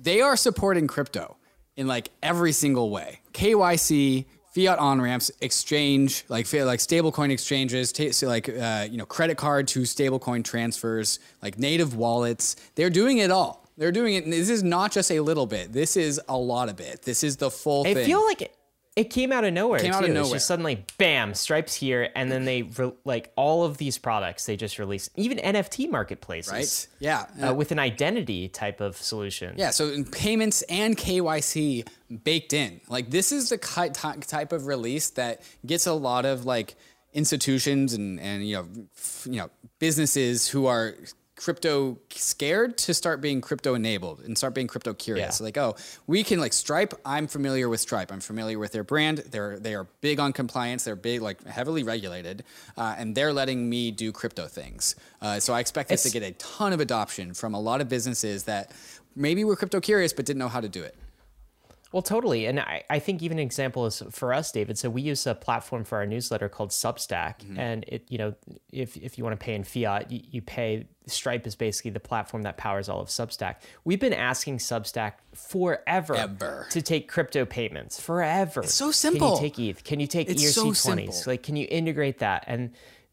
They are supporting crypto in like every single way. KYC, fiat on ramps, exchange, like like stablecoin exchanges, ta- so like uh, you know credit card to stablecoin transfers, like native wallets. They're doing it all. They're doing it. And this is not just a little bit. This is a lot of it. This is the full I thing. feel like it, it came out of nowhere. Came too. out of It's nowhere. just suddenly, bam, Stripes here, and then they re- like all of these products they just released, even NFT marketplaces, right? Yeah. Uh, with an identity type of solution. Yeah, so in payments and KYC baked in. Like this is the type of release that gets a lot of like institutions and and you know f- you know businesses who are crypto scared to start being crypto enabled and start being crypto curious. Yeah. So like, oh, we can like Stripe. I'm familiar with Stripe. I'm familiar with their brand. They're they are big on compliance. They're big like heavily regulated, uh, and they're letting me do crypto things. Uh, so I expect this to get a ton of adoption from a lot of businesses that maybe were crypto curious but didn't know how to do it. Well, totally. And I, I think even an example is for us, David. So we use a platform for our newsletter called Substack. Mm-hmm. And it, you know, if, if you want to pay in fiat, you, you pay Stripe is basically the platform that powers all of Substack. We've been asking Substack forever Ever. to take crypto payments. Forever. It's so simple. Can you take ETH? Can you take It's ERC20s? simple. Like, can you integrate that? And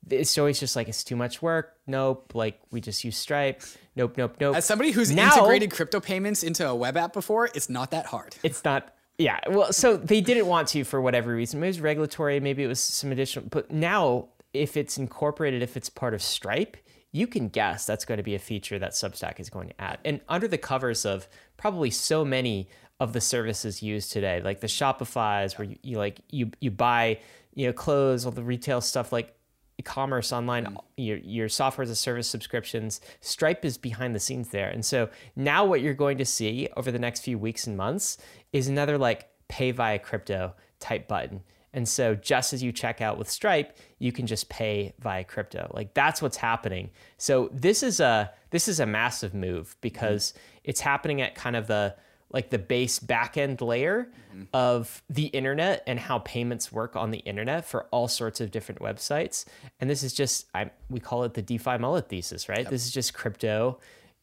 it's always just like, it's too much work. Nope. Like, we just use Stripe. Nope, nope, nope. As somebody who's Now- integrated crypto payments into a web app before, it's not that hard. it's not yeah well so they didn't want to for whatever reason maybe it was regulatory maybe it was some additional but now if it's incorporated if it's part of stripe you can guess that's going to be a feature that substack is going to add and under the covers of probably so many of the services used today like the shopify's where you, you like you you buy you know clothes all the retail stuff like e-commerce online mm. your, your software as a service subscriptions stripe is behind the scenes there. And so now what you're going to see over the next few weeks and months is another like pay via crypto type button. And so just as you check out with stripe you can just pay via crypto. Like that's what's happening. So this is a this is a massive move mm-hmm. because it's happening at kind of the like the base backend layer of the internet and how payments work on the internet for all sorts of different websites. And this is just I we call it the DeFi mullet thesis, right? This is just crypto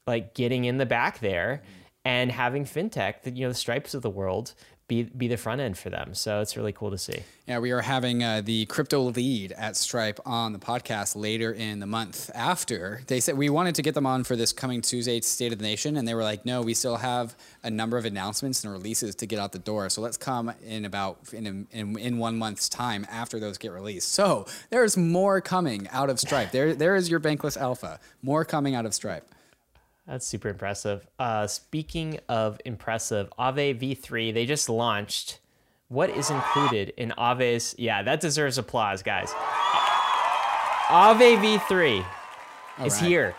like getting in the back there and having fintech, the you know the stripes of the world be be the front end for them. So it's really cool to see. Yeah, we are having uh, the crypto lead at Stripe on the podcast later in the month after. They said we wanted to get them on for this coming Tuesday State of the Nation, and they were like, no, we still have a number of announcements and releases to get out the door. So let's come in about in, in, in one month's time after those get released. So there's more coming out of Stripe. there, there is your Bankless Alpha. More coming out of Stripe. That's super impressive. Uh, speaking of impressive, Aave V3, they just launched. What is included in Aave's? Yeah, that deserves applause, guys. Aave V3 is right. here.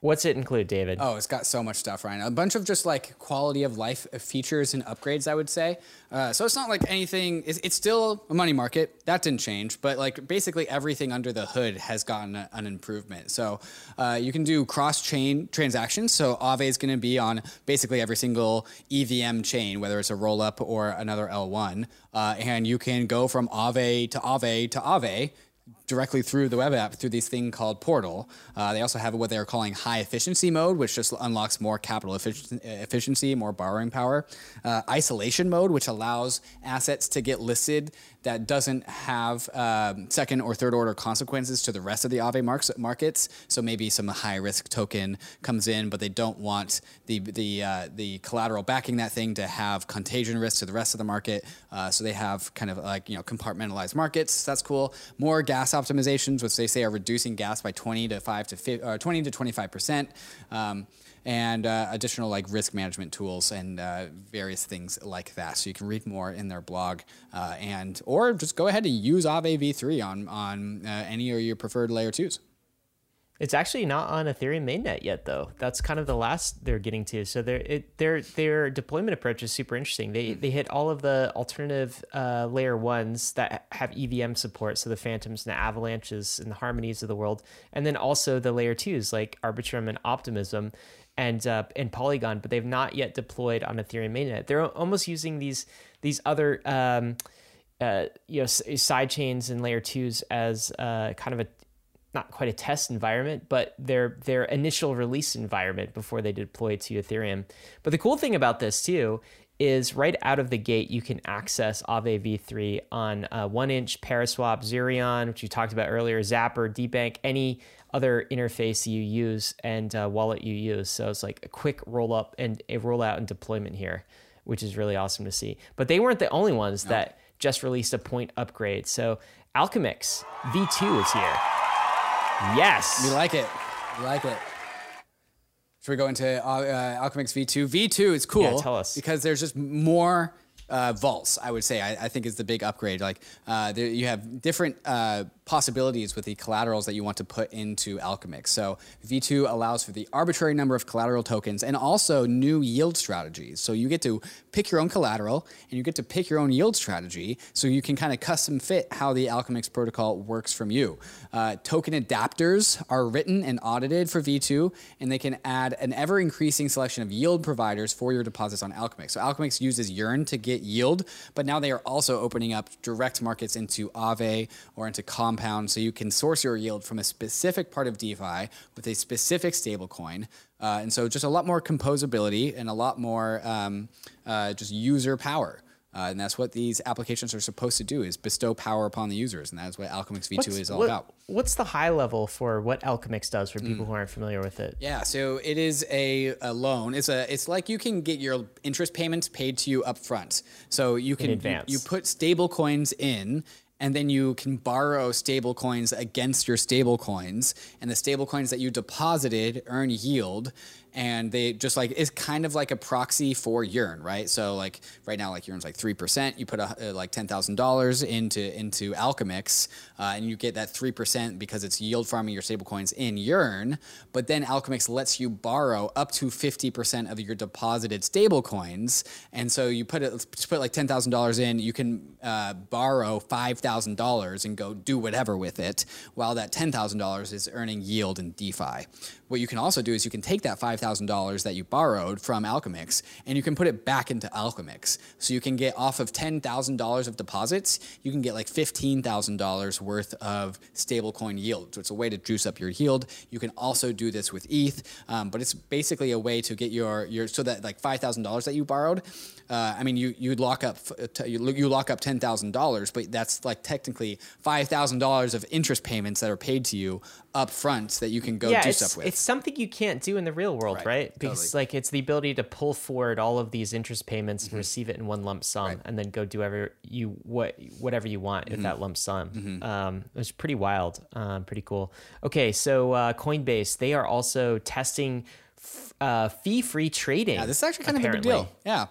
What's it include, David? Oh, it's got so much stuff, Ryan. A bunch of just like quality of life features and upgrades, I would say. Uh, so it's not like anything. It's, it's still a money market. That didn't change, but like basically everything under the hood has gotten a, an improvement. So uh, you can do cross-chain transactions. So Aave is going to be on basically every single EVM chain, whether it's a rollup or another L1, uh, and you can go from Aave to Aave to Aave directly through the web app through this thing called Portal. Uh, they also have what they're calling high efficiency mode, which just unlocks more capital effic- efficiency, more borrowing power. Uh, isolation mode, which allows assets to get listed that doesn't have um, second or third order consequences to the rest of the Aave markets. So maybe some high risk token comes in, but they don't want the the uh, the collateral backing that thing to have contagion risk to the rest of the market. Uh, so they have kind of like you know compartmentalized markets. That's cool. More gas optimizations, which they say are reducing gas by 20 to 5 to 50, uh, 20 to 25 percent. Um, and uh, additional like risk management tools and uh, various things like that. So you can read more in their blog, uh, and or just go ahead and use Aave v3 on on uh, any of your preferred layer twos. It's actually not on Ethereum mainnet yet, though. That's kind of the last they're getting to. So their their their deployment approach is super interesting. They they hit all of the alternative uh, layer ones that have EVM support, so the Phantoms and the Avalanches and the Harmonies of the world, and then also the layer twos like Arbitrum and Optimism, and uh, and Polygon. But they've not yet deployed on Ethereum mainnet. They're almost using these these other um, uh, you know side chains and layer twos as uh, kind of a not quite a test environment, but their their initial release environment before they deploy to Ethereum. But the cool thing about this too is right out of the gate, you can access Aave v3 on uh, one inch Paraswap, Zerion, which you talked about earlier, Zapper, DeBank, any other interface you use and uh, wallet you use. So it's like a quick roll up and a rollout and deployment here, which is really awesome to see. But they weren't the only ones no. that just released a point upgrade. So Alchemix V2 is here. Yes. We like it. We like it. Should we go into uh, uh Alchemix V2? V2 is cool. Yeah, tell us. Because there's just more uh, vaults, I would say, I, I, think is the big upgrade. Like uh, there, you have different uh, possibilities with the collaterals that you want to put into Alchemix. So V2 allows for the arbitrary number of collateral tokens and also new yield strategies. So you get to pick your own collateral and you get to pick your own yield strategy so you can kind of custom fit how the Alchemix protocol works from you. Uh, token adapters are written and audited for V2 and they can add an ever increasing selection of yield providers for your deposits on Alchemix. So Alchemix uses Yearn to get yield, but now they are also opening up direct markets into Aave or into Com compound so you can source your yield from a specific part of DeFi with a specific stablecoin. Uh, and so just a lot more composability and a lot more um, uh, just user power. Uh, and that's what these applications are supposed to do is bestow power upon the users. And that's what Alchemix V2 what's, is all what, about. What's the high level for what Alchemix does for people mm. who aren't familiar with it? Yeah, so it is a, a loan. It's a it's like you can get your interest payments paid to you up front. So you can you, you put stable coins in and then you can borrow stable coins against your stable coins. And the stable coins that you deposited earn yield and they just like it's kind of like a proxy for Yearn, right? So like right now, like Yearn's like three percent. You put a, uh, like ten thousand dollars into into Alchemix, uh, and you get that three percent because it's yield farming your stablecoins in Yearn. But then Alchemix lets you borrow up to fifty percent of your deposited stablecoins, and so you put it put like ten thousand dollars in, you can uh, borrow five thousand dollars and go do whatever with it, while that ten thousand dollars is earning yield in DeFi. What you can also do is you can take that $5,000 that you borrowed from Alchemix and you can put it back into Alchemix. So you can get off of $10,000 of deposits, you can get like $15,000 worth of stablecoin yield. So it's a way to juice up your yield. You can also do this with ETH, um, but it's basically a way to get your, your so that like $5,000 that you borrowed, uh, I mean, you you lock up you lock up ten thousand dollars, but that's like technically five thousand dollars of interest payments that are paid to you up front that you can go yeah, do stuff with. It's something you can't do in the real world, right? right? Because totally. like it's the ability to pull forward all of these interest payments mm-hmm. and receive it in one lump sum, right. and then go do whatever you what whatever you want mm-hmm. with that lump sum. Mm-hmm. Um, it's pretty wild, um, pretty cool. Okay, so uh, Coinbase they are also testing f- uh, fee-free trading. Yeah, this is actually kind apparently. of a big deal. Yeah.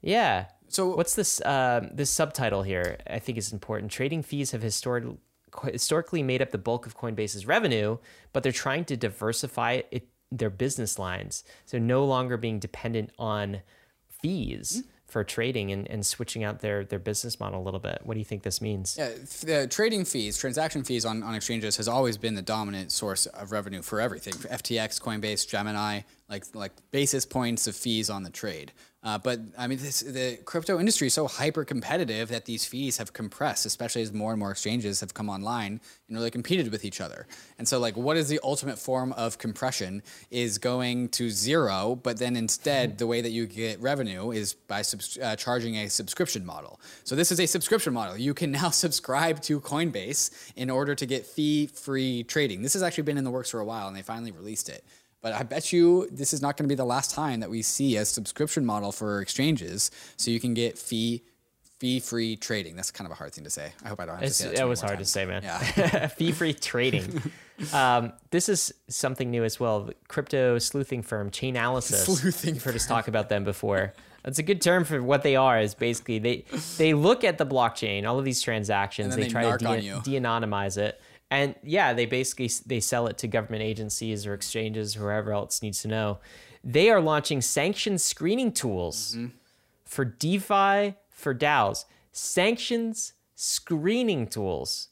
Yeah. So what's this uh, this subtitle here? I think is important. Trading fees have historically historically made up the bulk of Coinbase's revenue, but they're trying to diversify it, their business lines, so no longer being dependent on fees. Mm-hmm for trading and, and switching out their, their business model a little bit. What do you think this means? Yeah, the trading fees, transaction fees on, on exchanges has always been the dominant source of revenue for everything. For FTX, Coinbase, Gemini, like like basis points of fees on the trade. Uh, but I mean, this, the crypto industry is so hyper competitive that these fees have compressed, especially as more and more exchanges have come online and really competed with each other. And so, like, what is the ultimate form of compression? Is going to zero, but then instead, the way that you get revenue is by subs- uh, charging a subscription model. So, this is a subscription model. You can now subscribe to Coinbase in order to get fee free trading. This has actually been in the works for a while, and they finally released it. But I bet you this is not going to be the last time that we see a subscription model for exchanges, so you can get fee fee free trading. That's kind of a hard thing to say. I hope I don't have it's, to say that. It was hard times. to say, man. Yeah, fee free trading. Um, this is something new as well. Crypto sleuthing firm Chainalysis. Sleuthing. You've heard us talk about them before. That's a good term for what they are. Is basically they they look at the blockchain, all of these transactions, they, they, try to de- de-anonymize it and yeah they basically they sell it to government agencies or exchanges whoever else needs to know they are launching sanctions screening tools mm-hmm. for defi for daos sanctions screening tools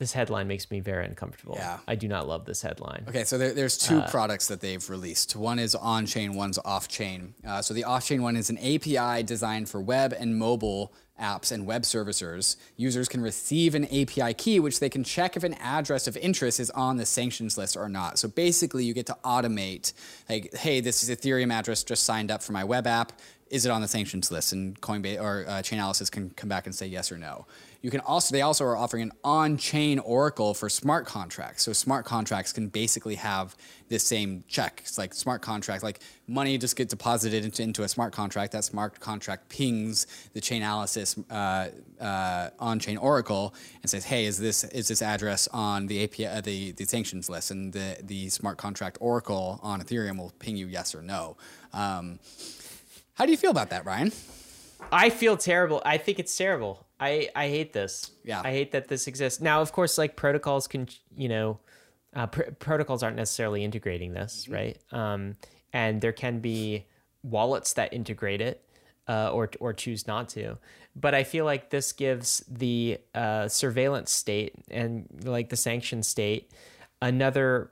this headline makes me very uncomfortable. Yeah. I do not love this headline. Okay, so there, there's two uh, products that they've released. One is on chain, one's off chain. Uh, so the off chain one is an API designed for web and mobile apps and web servicers, users can receive an API key, which they can check if an address of interest is on the sanctions list or not. So basically, you get to automate, like, hey, this is Ethereum address just signed up for my web app. is it on the sanctions list? And Coinbase or uh, Chainalysis can come back and say yes or no. You can also they also are offering an on-chain oracle for smart contracts. So smart contracts can basically have this same check. It's like smart contract, like money just gets deposited into, into a smart contract. That smart contract pings the Chainalysis uh, uh, on-chain oracle and says, "Hey, is this is this address on the API uh, the the sanctions list?" And the the smart contract oracle on Ethereum will ping you yes or no. Um, how do you feel about that, Ryan? I feel terrible. I think it's terrible. I I hate this. Yeah. I hate that this exists. Now, of course, like protocols can, you know, uh, pr- protocols aren't necessarily integrating this, Mm-hmm. right? Um, and there can be wallets that integrate it, uh, or or choose not to. But I feel like this gives the uh, surveillance state and like the sanction state another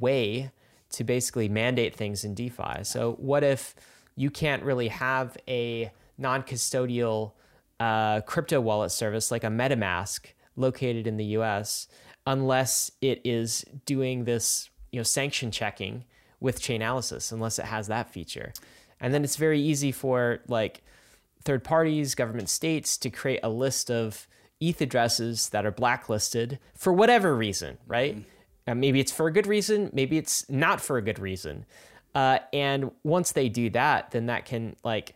way to basically mandate things in DeFi. So what if you can't really have a non-custodial uh, crypto wallet service like a MetaMask located in the U.S. unless it is doing this, you know, sanction checking with Chainalysis, unless it has that feature, and then it's very easy for like third parties, government states to create a list of ETH addresses that are blacklisted for whatever reason, right? Uh, maybe it's for a good reason, maybe it's not for a good reason. Uh, and once they do that, then that can like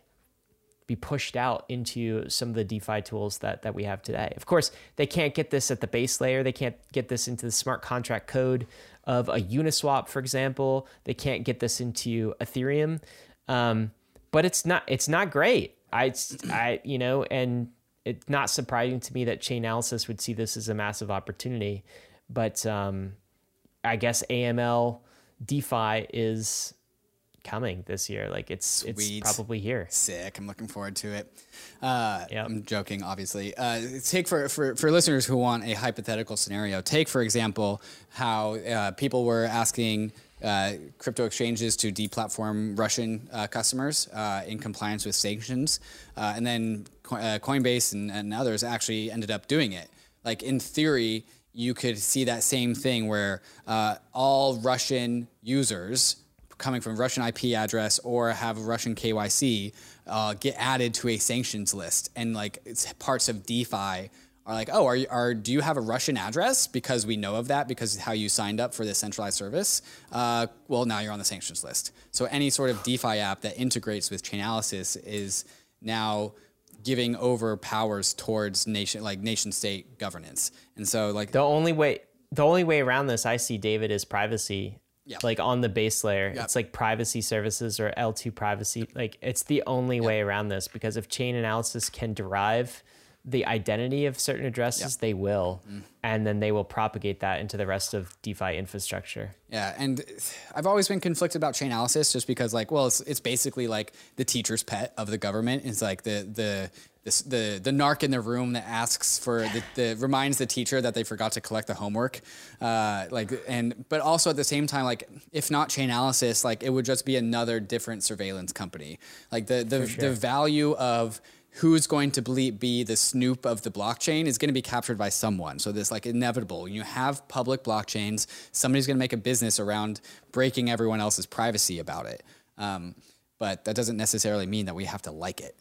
be pushed out into some of the DeFi tools that that we have today. Of course, they can't get this at the base layer. They can't get this into the smart contract code of a Uniswap, for example. They can't get this into Ethereum. Um, but it's not it's not great. I I you know, and it's not surprising to me that Chainalysis would see this as a massive opportunity. But um, I guess AML DeFi is coming this year. Like it's Sweet. it's probably here. Sick. I'm looking forward to it. Uh, Yep. I'm joking, obviously. Uh, take for, for, for listeners who want a hypothetical scenario, take, for example, how uh, people were asking uh, crypto exchanges to deplatform Russian uh, customers uh, in compliance with sanctions. Uh, and then Co- uh, Coinbase and, and others actually ended up doing it. Like, in theory, you could see that same thing where uh, all Russian users coming from Russian IP address or have a Russian KYC uh, get added to a sanctions list, and like parts of DeFi are like, oh, are you, are do you have a Russian address because we know of that because how you signed up for this centralized service? Uh, well, now you're on the sanctions list. So any sort of DeFi app that integrates with Chainalysis is now giving over powers towards nation like nation state governance, and so like The only way the only way around this I see David is privacy. Yeah. Like on the base layer. It's like privacy services or L2 privacy. Like it's the only way around this because if Chainalysis can derive the identity of certain addresses, they will. Mm. And then they will propagate that into the rest of DeFi infrastructure. Yeah, and I've always been conflicted about Chainalysis just because, like, well, it's, it's basically like the teacher's pet of the government. It's like the the the the, the narc in the room that asks for the, the reminds the teacher that they forgot to collect the homework. Uh, like, and but also at the same time, like, if not Chainalysis, like, it would just be another different surveillance company. Like the the the value of who's going to ble- be the snoop of the blockchain is going to be captured by someone. So this like inevitable. You have public blockchains. Somebody's going to make a business around breaking everyone else's privacy about it. Um, but that doesn't necessarily mean that we have to like it.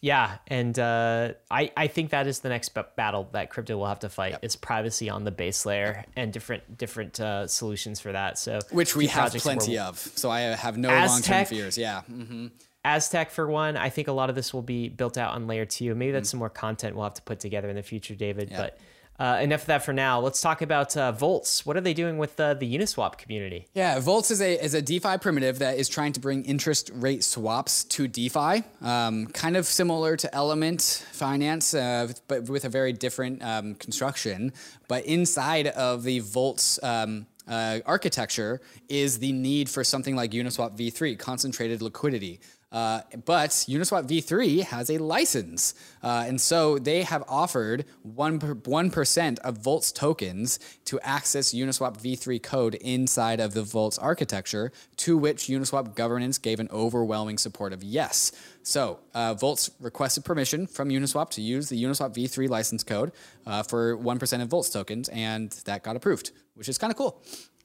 Yeah, and uh, I I think that is the next b- battle that crypto will have to fight. Is privacy on the base layer and different different uh, solutions for that. So Which we have plenty where- of. So I have no long-term fears. Yeah. Mhm. Aztec for one. I think a lot of this will be built out on layer two. Maybe that's some more content we'll have to put together in the future, David. But uh, enough of that for now. Let's talk about uh, Voltz. What are they doing with uh, the Uniswap community? Yeah, Voltz is a is a DeFi primitive that is trying to bring interest rate swaps to DeFi, um, kind of similar to Element Finance, uh, but with a very different um, construction. But inside of the Voltz. Um, uh, architecture is the need for something like Uniswap v3, concentrated liquidity. Uh, but Uniswap v3 has a license. Uh, and so they have offered 1%, per, 1% of Voltz' tokens to access Uniswap v3 code inside of the Voltz' architecture, to which Uniswap governance gave an overwhelming support of yes. So uh, Voltz requested permission from Uniswap to use the Uniswap v3 license code uh, for 1% of Voltz' tokens, and that got approved, which is kind of cool.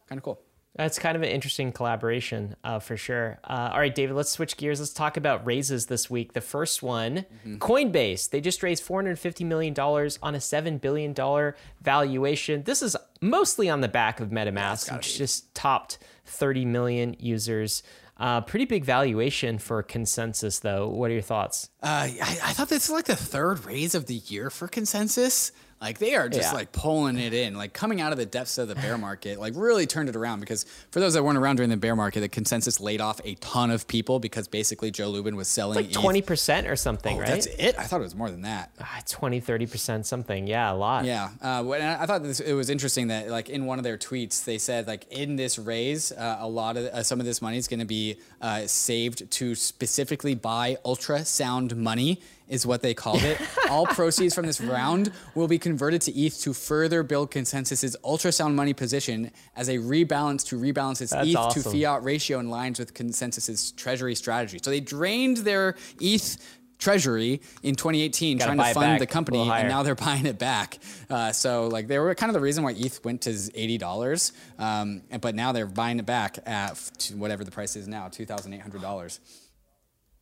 Kind of cool. That's kind of an interesting collaboration uh, for sure. Uh, all right, David, let's switch gears. Let's talk about raises this week. The first one, mm-hmm. Coinbase. They just raised $450 million on a $7 billion valuation. This is mostly on the back of MetaMask, which be. just topped 30 million users. Uh, pretty big valuation for ConsenSys, though. What are your thoughts? Uh, I, I, thought this is like the third raise of the year for ConsenSys. Like they are just yeah. like pulling it in, like coming out of the depths of the bear market, like really turned it around. Because for those that weren't around during the bear market, the ConsenSys laid off a ton of people because basically Joe Lubin was selling like twenty percent or something, oh, right? That's it. I thought it was more than that. Uh, 20, 30 percent, something. Yeah, a lot. Yeah. Uh, I thought this, it was interesting that like in one of their tweets they said like in this raise, uh, a lot of uh, some of this money is going to be uh, saved to specifically buy ultrasound money is what they called it. All proceeds from this round will be converted to ETH to further build ConsenSys's ultrasound money position as a rebalance to rebalance its That's ETH awesome. to fiat ratio in lines with ConsenSys's treasury strategy. So they drained their ETH treasury in 2018 Gotta trying to fund the company and now they're buying it back uh, so like they were kind of the reason why eth went to $80 um, but now they're buying it back at whatever the price is now $2800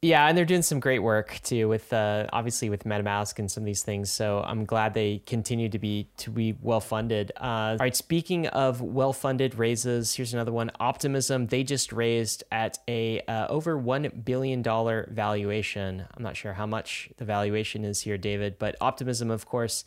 yeah, and they're doing some great work too with uh, obviously with MetaMask and some of these things. So I'm glad they continue to be to be well funded. Uh, all right, speaking of well funded raises, here's another one. Optimism they just raised at a uh, over one billion dollar valuation. I'm not sure how much the valuation is here, David, but Optimism, of course,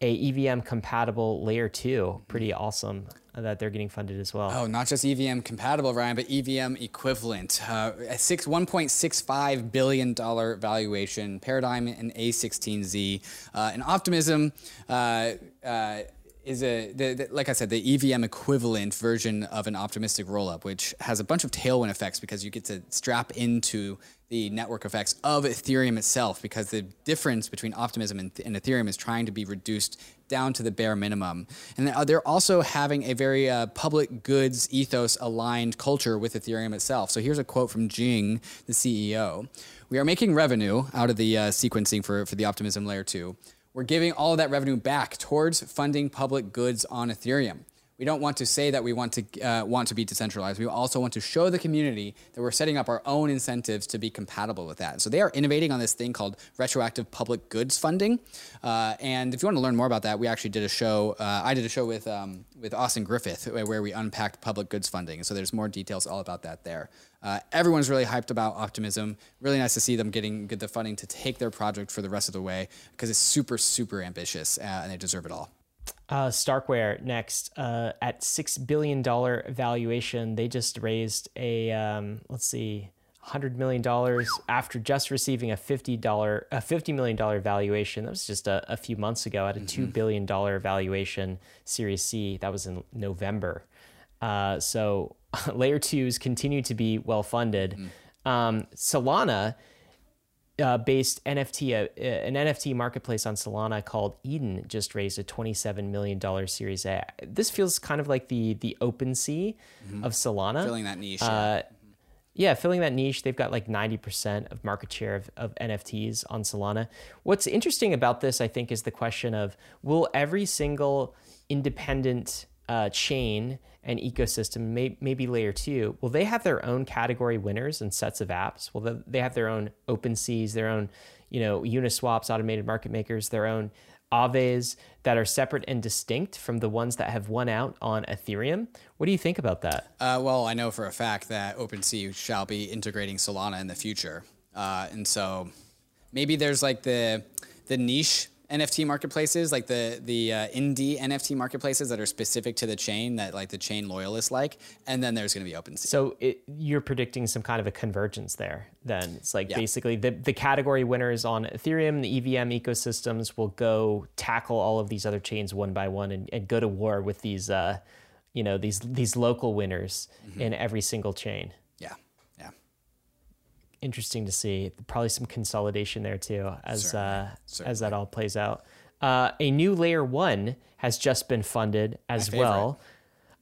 a EVM compatible layer two. Pretty awesome that they're getting funded as well. Oh, not just EVM compatible, Ryan, but EVM equivalent. Uh, a six one point six five billion dollar valuation. Paradigm and A16Z. Uh, and Optimism. Uh, uh is a the, the, like I said, the EVM equivalent version of an optimistic rollup, which has a bunch of tailwind effects because you get to strap into the network effects of Ethereum itself because the difference between optimism and, and Ethereum is trying to be reduced down to the bare minimum. And they're also having a very uh, public goods ethos aligned culture with Ethereum itself. So here's a quote from Jing, the CEO. We are making revenue out of the uh, sequencing for, for the optimism layer two. We're giving all of that revenue back towards funding public goods on Ethereum. We don't want to say that we want to uh, want to be decentralized. We also want to show the community that we're setting up our own incentives to be compatible with that. So they are innovating on this thing called retroactive public goods funding. Uh, and if you want to learn more about that, we actually did a show. Uh, I did a show with um, with Austin Griffith where we unpacked public goods funding. So there's more details all about that there. Uh, everyone's really hyped about Optimism. Really nice to see them getting get the funding to take their project for the rest of the way because it's super super ambitious uh, and they deserve it all. Uh, Starkware next uh, at six billion dollar valuation. They just raised a um, let's see, hundred million dollars after just receiving a fifty dollar a fifty million dollar valuation. That was just a, a few months ago at a mm-hmm. two billion dollar valuation, Series C. That was in November. Uh, so layer twos continue to be well funded. Mm-hmm. Um, Solana uh, based NFT, uh, uh an NFT marketplace on Solana called Eden just raised a $27 million Series A. This feels kind of like the the OpenSea mm-hmm. of Solana. Filling that niche. Uh, yeah, filling that niche. They've got like 90% of market share of, of NFTs on Solana. What's interesting about this, I think, is the question of will every single independent uh, chain and ecosystem, may, maybe layer two, will they have their own category winners and sets of apps? Will they have their own OpenSeas, their own, you know, Uniswaps, automated market makers, their own Aaves that are separate and distinct from the ones that have won out on Ethereum? What do you think about that? Uh, well, I know for a fact that OpenSea shall be integrating Solana in the future, uh, and so maybe there's like the the niche NFT marketplaces, like the the uh, indie NFT marketplaces that are specific to the chain that like the chain loyalists like, and then there's going to be OpenSea. So it, you're predicting some kind of a convergence there. Then it's like yeah. basically the the category winners on Ethereum, the EVM ecosystems will go tackle all of these other chains one by one and, and go to war with these, uh, you know, these these local winners mm-hmm. in every single chain interesting to see. Probably some consolidation there too, as Certainly. Uh, Certainly. as that all plays out. Uh, a new layer one has just been funded as well.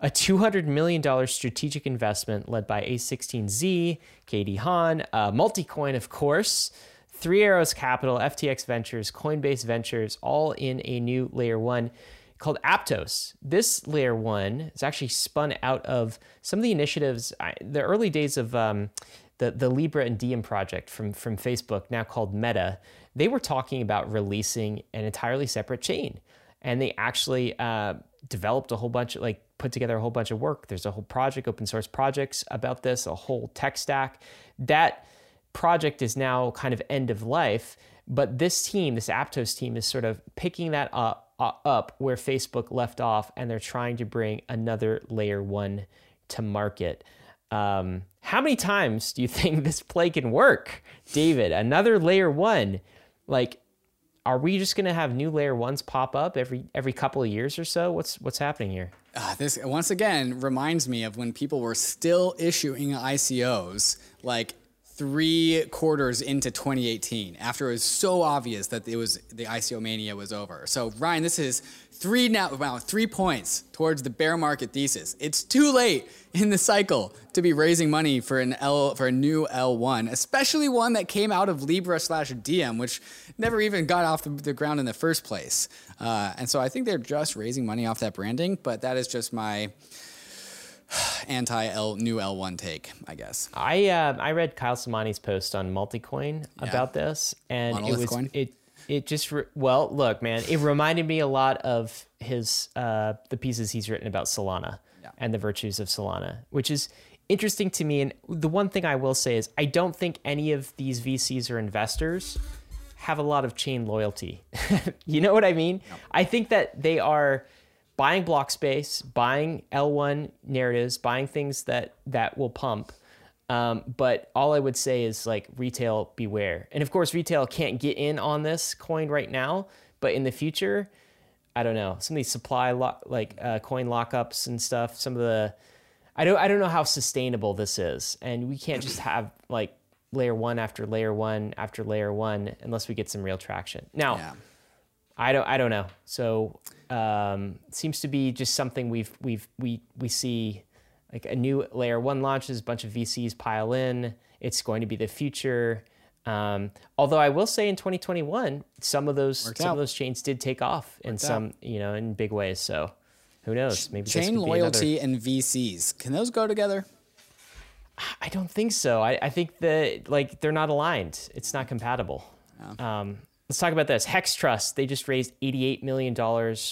A $200 million strategic investment led by A16Z, KD Han, uh, Multicoin, of course, Three Arrows Capital, FTX Ventures, Coinbase Ventures, all in a new layer one. called Aptos. This layer one is actually spun out of some of the initiatives, I, the early days of um, the, the Libra and Diem project from, from Facebook, now called Meta. They were talking about releasing an entirely separate chain. And they actually uh, developed a whole bunch of, like, put together a whole bunch of work. There's a whole project, open source projects about this, a whole tech stack. That project is now kind of end of life. But this team, this Aptos team, is sort of picking that up, uh, up where Facebook left off, and they're trying to bring another layer one to market. Um, how many times do you think this play can work, David? Another layer one, like, are we just going to have new layer ones pop up every every couple of years or so? What's what's happening here? Uh, this once again reminds me of when people were still issuing ICOs, like three quarters into 2018 after it was so obvious that it was the ICO mania was over. So Ryan, this is three now wow, three points towards the bear market thesis. It's too late in the cycle to be raising money for an L for a new L1, especially one that came out of Libra slash Diem, which never even got off the, the ground in the first place. Uh, and so I think they're just raising money off that branding, but that is just my anti L new L1 take, I guess. I uh, I read Kyle Samani's post on Multicoin Yeah. about this, and Monolith it was coin? it it just re- well look man, it reminded me a lot of his uh, the pieces he's written about Solana Yeah. and the virtues of Solana, which is interesting to me. And the one thing I will say is I don't think any of these VCs or investors have a lot of chain loyalty. you know what I mean? I think that they are buying block space, buying L1 narratives, buying things that that will pump. Um, but all I would say is like retail beware. And of course, retail can't get in on this coin right now, but in the future, I don't know. Some of these supply lock, like uh, coin lockups and stuff. Some of the, I don't, I don't know how sustainable this is, and we can't just have like layer one after layer one after layer one unless we get some real traction. Now, Yeah. I don't I don't know. So um, seems to be just something we've we've we we see like a new layer one launches, a bunch of VCs pile in. It's going to be the future. Um, although I will say in 2021, some of those Worked some out. of those chains did take off in Worked some you know in big ways. So who knows? Maybe Chain be another- loyalty and VCs. Can those go together? I don't think so. I, I think that like they're not aligned. It's not compatible. Um, let's talk about this. Hex Trust. They just raised $88 million.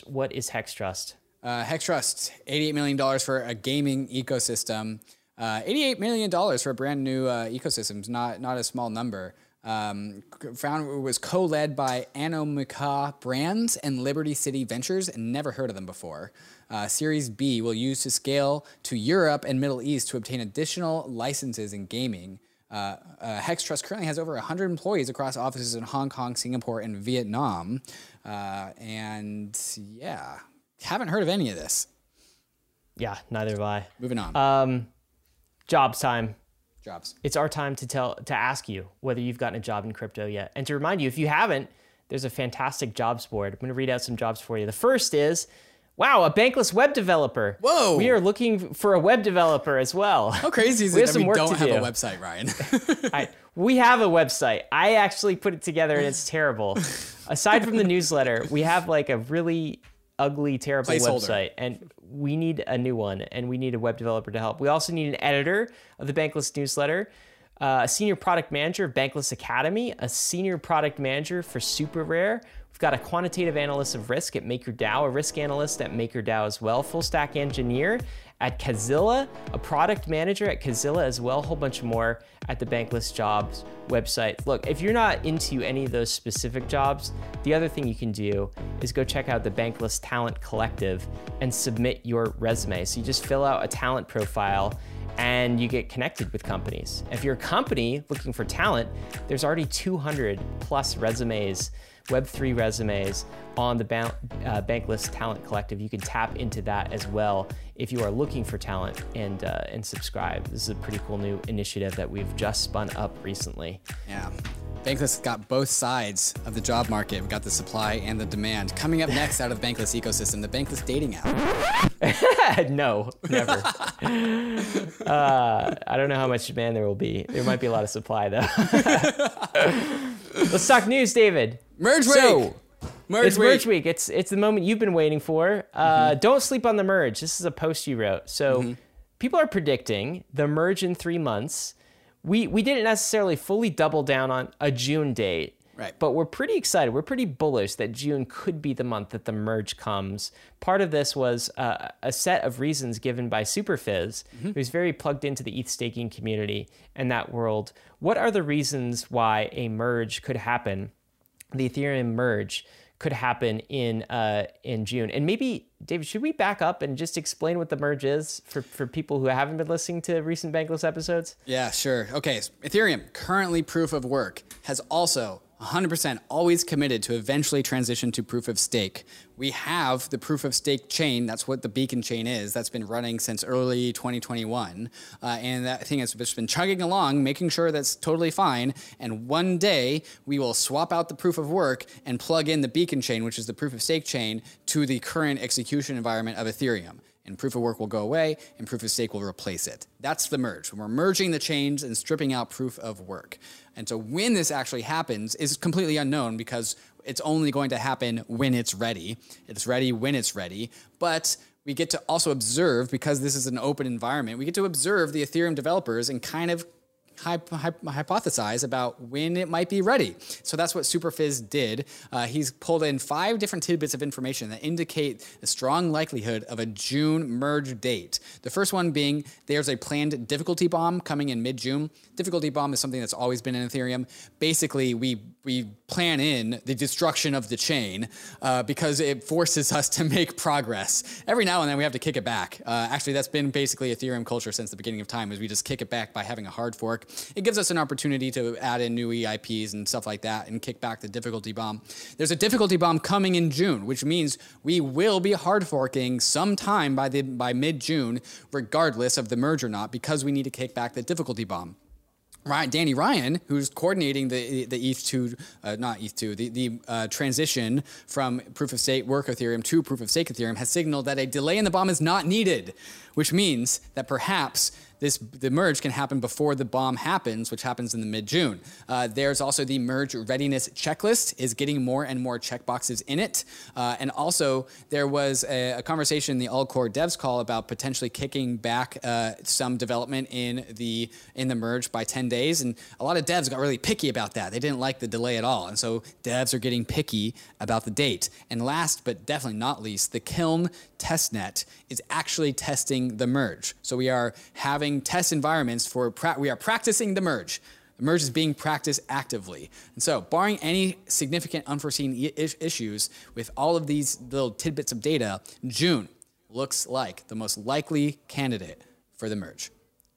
What is Hex Trust? Uh, Hex Trust, $88 million for a gaming ecosystem. Uh, $88 million for a brand new uh, ecosystem is not, not a small number. Um, found was co-led by Animoca Brands and Liberty City Ventures, and never heard of them before. Uh, Series B will use to scale to Europe and Middle East to obtain additional licenses in gaming. Uh, uh, Hex Trust currently has over 100 employees across offices in Hong Kong, Singapore, and Vietnam. Uh, and yeah, haven't heard of any of this. Yeah, neither have I. Moving on. Um, jobs time. Jobs. It's our time to tell to ask you whether you've gotten a job in crypto yet, and to remind you if you haven't, there's a fantastic jobs board. I'm going to read out some jobs for you. The first is, wow, a bankless web developer. Whoa. We are looking for a web developer as well. How crazy is We it that we don't have a website, Ryan? I, we have a website. I actually put it together and it's terrible. Aside from the newsletter, we have like a really ugly, terrible Placeholder. website, and we need a new one, and we need a web developer to help. We also need an editor of the Bankless newsletter, uh, a senior product manager of Bankless Academy, a senior product manager for SuperRare. We've got a quantitative analyst of risk at MakerDAO, a risk analyst at MakerDAO as well, full stack engineer at Kazilla, a product manager at Kazilla as well, a whole bunch more at the Bankless Jobs website. Look, if you're not into any of those specific jobs, the other thing you can do is go check out the Bankless Talent Collective and submit your resume. So you just fill out a talent profile and you get connected with companies. If you're a company looking for talent, there's already 200 plus resumes, Web3 resumes on the Ban- uh, Bankless Talent Collective. You can tap into that as well if you are looking for talent and uh, and subscribe. This is a pretty cool new initiative that we've just spun up recently. yeah. Bankless got both sides of the job market. We've got the supply and the demand. Coming up next out of the Bankless ecosystem, the Bankless dating app. no, never. uh, I don't know how much demand there will be. There might be a lot of supply though. Let's talk news, David. Merge So, week! Merge it's week. merge week. It's it's the moment you've been waiting for. Uh, Don't sleep on the merge. This is a post you wrote. So people are predicting the merge in three months. We we didn't necessarily fully double down on a June date. Right. But we're pretty excited. We're pretty bullish that June could be the month that the merge comes. Part of this was uh, a set of reasons given by Superphiz, who's very plugged into the ETH staking community and that world. What are the reasons why a merge could happen? The Ethereum merge could happen in uh, in June. And maybe, David, should we back up and just explain what the merge is for, for people who haven't been listening to recent Bankless episodes? Yeah, sure. Okay, Ethereum, currently proof of work, has also 100% always committed to eventually transition to proof of stake. We have the proof of stake chain, that's what the beacon chain is, that's been running since early 2021. Uh, and that thing has just been chugging along, making sure that's totally fine. And one day we will swap out the proof of work and plug in the beacon chain, which is the proof of stake chain, to the current execution environment of Ethereum and proof of work will go away and proof of stake will replace it. That's the merge. When we're merging the chains and stripping out proof of work. And so when this actually happens is completely unknown because it's only going to happen when it's ready. It's ready when it's ready. But we get to also observe because this is an open environment. We get to observe the Ethereum developers and kind of hypothesize about when it might be ready. So that's what Superphiz did. Uh, he's pulled in five different tidbits of information that indicate a strong likelihood of a June merge date. The first one being there's a planned difficulty bomb coming in mid-June. Difficulty bomb is something that's always been in Ethereum. Basically, we we plan in the destruction of the chain uh, because it forces us to make progress. Every now and then we have to kick it back. Uh, actually, that's been basically Ethereum culture since the beginning of time. Is we just kick it back by having a hard fork. It gives us an opportunity to add in new EIPs and stuff like that and kick back the difficulty bomb. There's a difficulty bomb coming in June, which means we will be hard forking sometime by the by mid June, regardless of the merge or not, because we need to kick back the difficulty bomb. Ryan, Danny Ryan, who's coordinating the the ETH two, uh, not ETH two, the the uh, transition from proof of stake work Ethereum to proof of stake Ethereum, has signaled that a delay in the bomb is not needed, which means that perhaps this the merge can happen before the bomb happens, which happens in the mid June. Uh, there's also the merge readiness checklist is getting more and more checkboxes in it, uh, and also there was a, a, conversation in the All Core Devs call about potentially kicking back uh, some development in the in the merge by 10 days, and a lot of devs got really picky about that. They didn't like the delay at all, and so devs are getting picky about the date. And last but definitely not least, the Kiln testnet is actually testing the merge. So we are having test environments for pra- we are practicing the merge. The merge is being practiced actively. And so, barring any significant unforeseen I- issues with all of these little tidbits of data, June looks like the most likely candidate for the merge,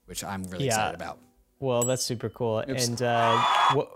which I'm really Yeah. excited about. Well, that's super cool. And uh, what?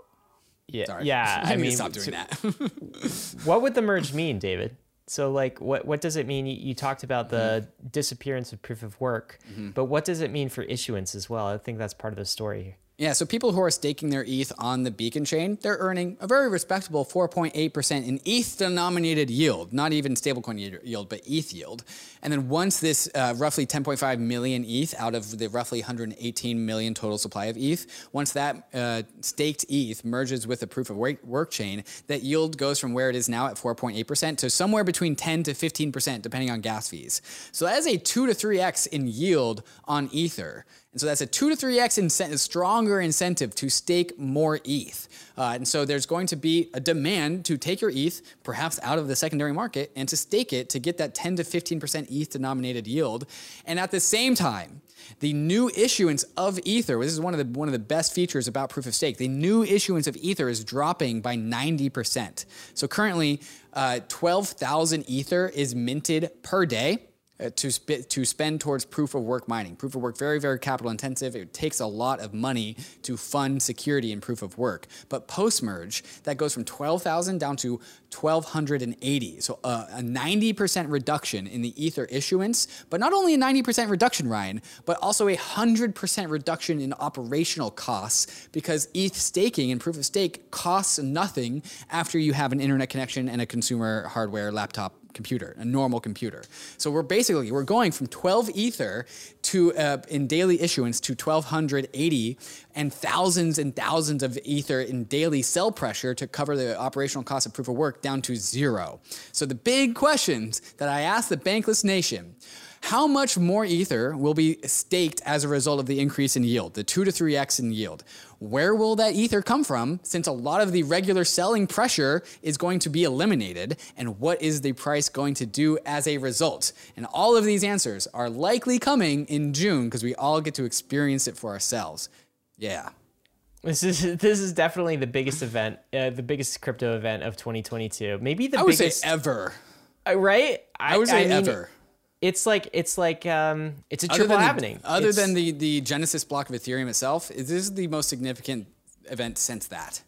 Yeah, Sorry. yeah. I, I mean, to stop doing so- that. what would the merge mean, David? So, like, what what does it mean? You, you talked about the mm-hmm. disappearance of proof of work, mm-hmm. but what does it mean for issuance as well? I think that's part of the story here. Yeah, so people who are staking their ETH on the Beacon chain, they're earning a very respectable 4.8% in ETH denominated yield, not even stablecoin yield, but ETH yield. And then once this uh, roughly 10.5 million ETH out of the roughly 118 million total supply of ETH, once that uh, staked ETH merges with the proof of work, chain, that yield goes from where it is now at 4.8% to somewhere between 10 to 15%, depending on gas fees. So that is a 2 to 3x in yield on Ether. And so that's a two to three x incentive, stronger incentive to stake more ETH. Uh, and so there's going to be a demand to take your ETH, perhaps out of the secondary market, and to stake it to get that 10 to 15% ETH denominated yield. And at the same time, the new issuance of Ether, this is one of the one of the best features about proof of stake. The new issuance of Ether is dropping by 90%. So currently, uh, 12,000 Ether is minted per day uh, to, sp- to spend towards proof of work mining. Proof of work very very capital intensive. It takes a lot of money to fund security in proof of work. But post merge, that goes from 12,000 down to 1,280. So uh, a 90% reduction in the Ether issuance. But not only a 90% reduction, Ryan, but also a 100% reduction in operational costs because ETH staking and proof of stake costs nothing after you have an internet connection and a consumer hardware laptop computer, a normal computer. So we're basically we're going from 12 ether to uh, in daily issuance to 1280 and thousands and thousands of ether in daily cell pressure to cover the operational cost of proof of work down to zero. So the big questions that I asked the bankless nation how much more Ether will be staked as a result of the increase in yield, the 2 to 3x in yield? Where will that Ether come from since a lot of the regular selling pressure is going to be eliminated? And what is the price going to do as a result? And all of these answers are likely coming in June because we all get to experience it for ourselves. Yeah. This is this is definitely the biggest event, uh, the biggest crypto event of 2022. Maybe the I would biggest say ever. uh, right? I would say mean, ever. It's like it's like um, it's a triple happening. The, other It's- than the, the Genesis block of Ethereum itself, this is the most significant event since that.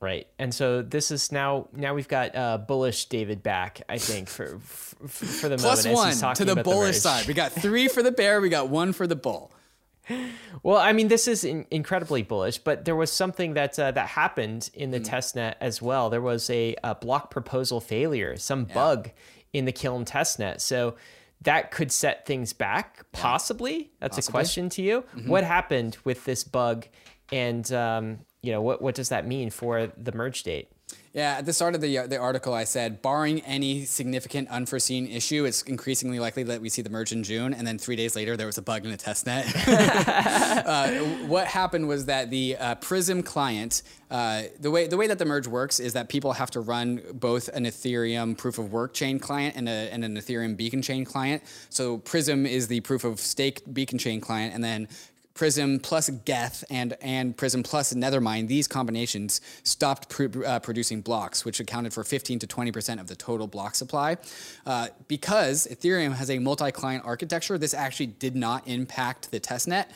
right, and so this is now now we've got uh, bullish David back. I think for for, for the Plus moment one to the bullish merge. side. We got three for the bear. We got one for the bull. Well, I mean, this is in- incredibly bullish, but there was something that uh, that happened in the testnet as well. There was a, a block proposal failure, some bug in the Kiln testnet, so that could set things back. Possibly, that's a question to you. What happened with this bug, and um, you know what what does that mean for the merge date? Yeah, at the start of the, the article, I said, barring any significant unforeseen issue, it's increasingly likely that we see the merge in June. And then three days later, there was a bug in the testnet. uh, what happened was that the uh, Prysm client, uh, the way the way that the merge works is that people have to run both an Ethereum proof of work chain client and, a, and an Ethereum beacon chain client. So Prysm is the proof of stake beacon chain client, and then Prysm plus Geth and and Prysm plus Nethermind, these combinations stopped pr- uh, producing blocks, which accounted for 15 to 20 percent of the total block supply. Uh, because Ethereum has a multi-client architecture, this actually did not impact the testnet,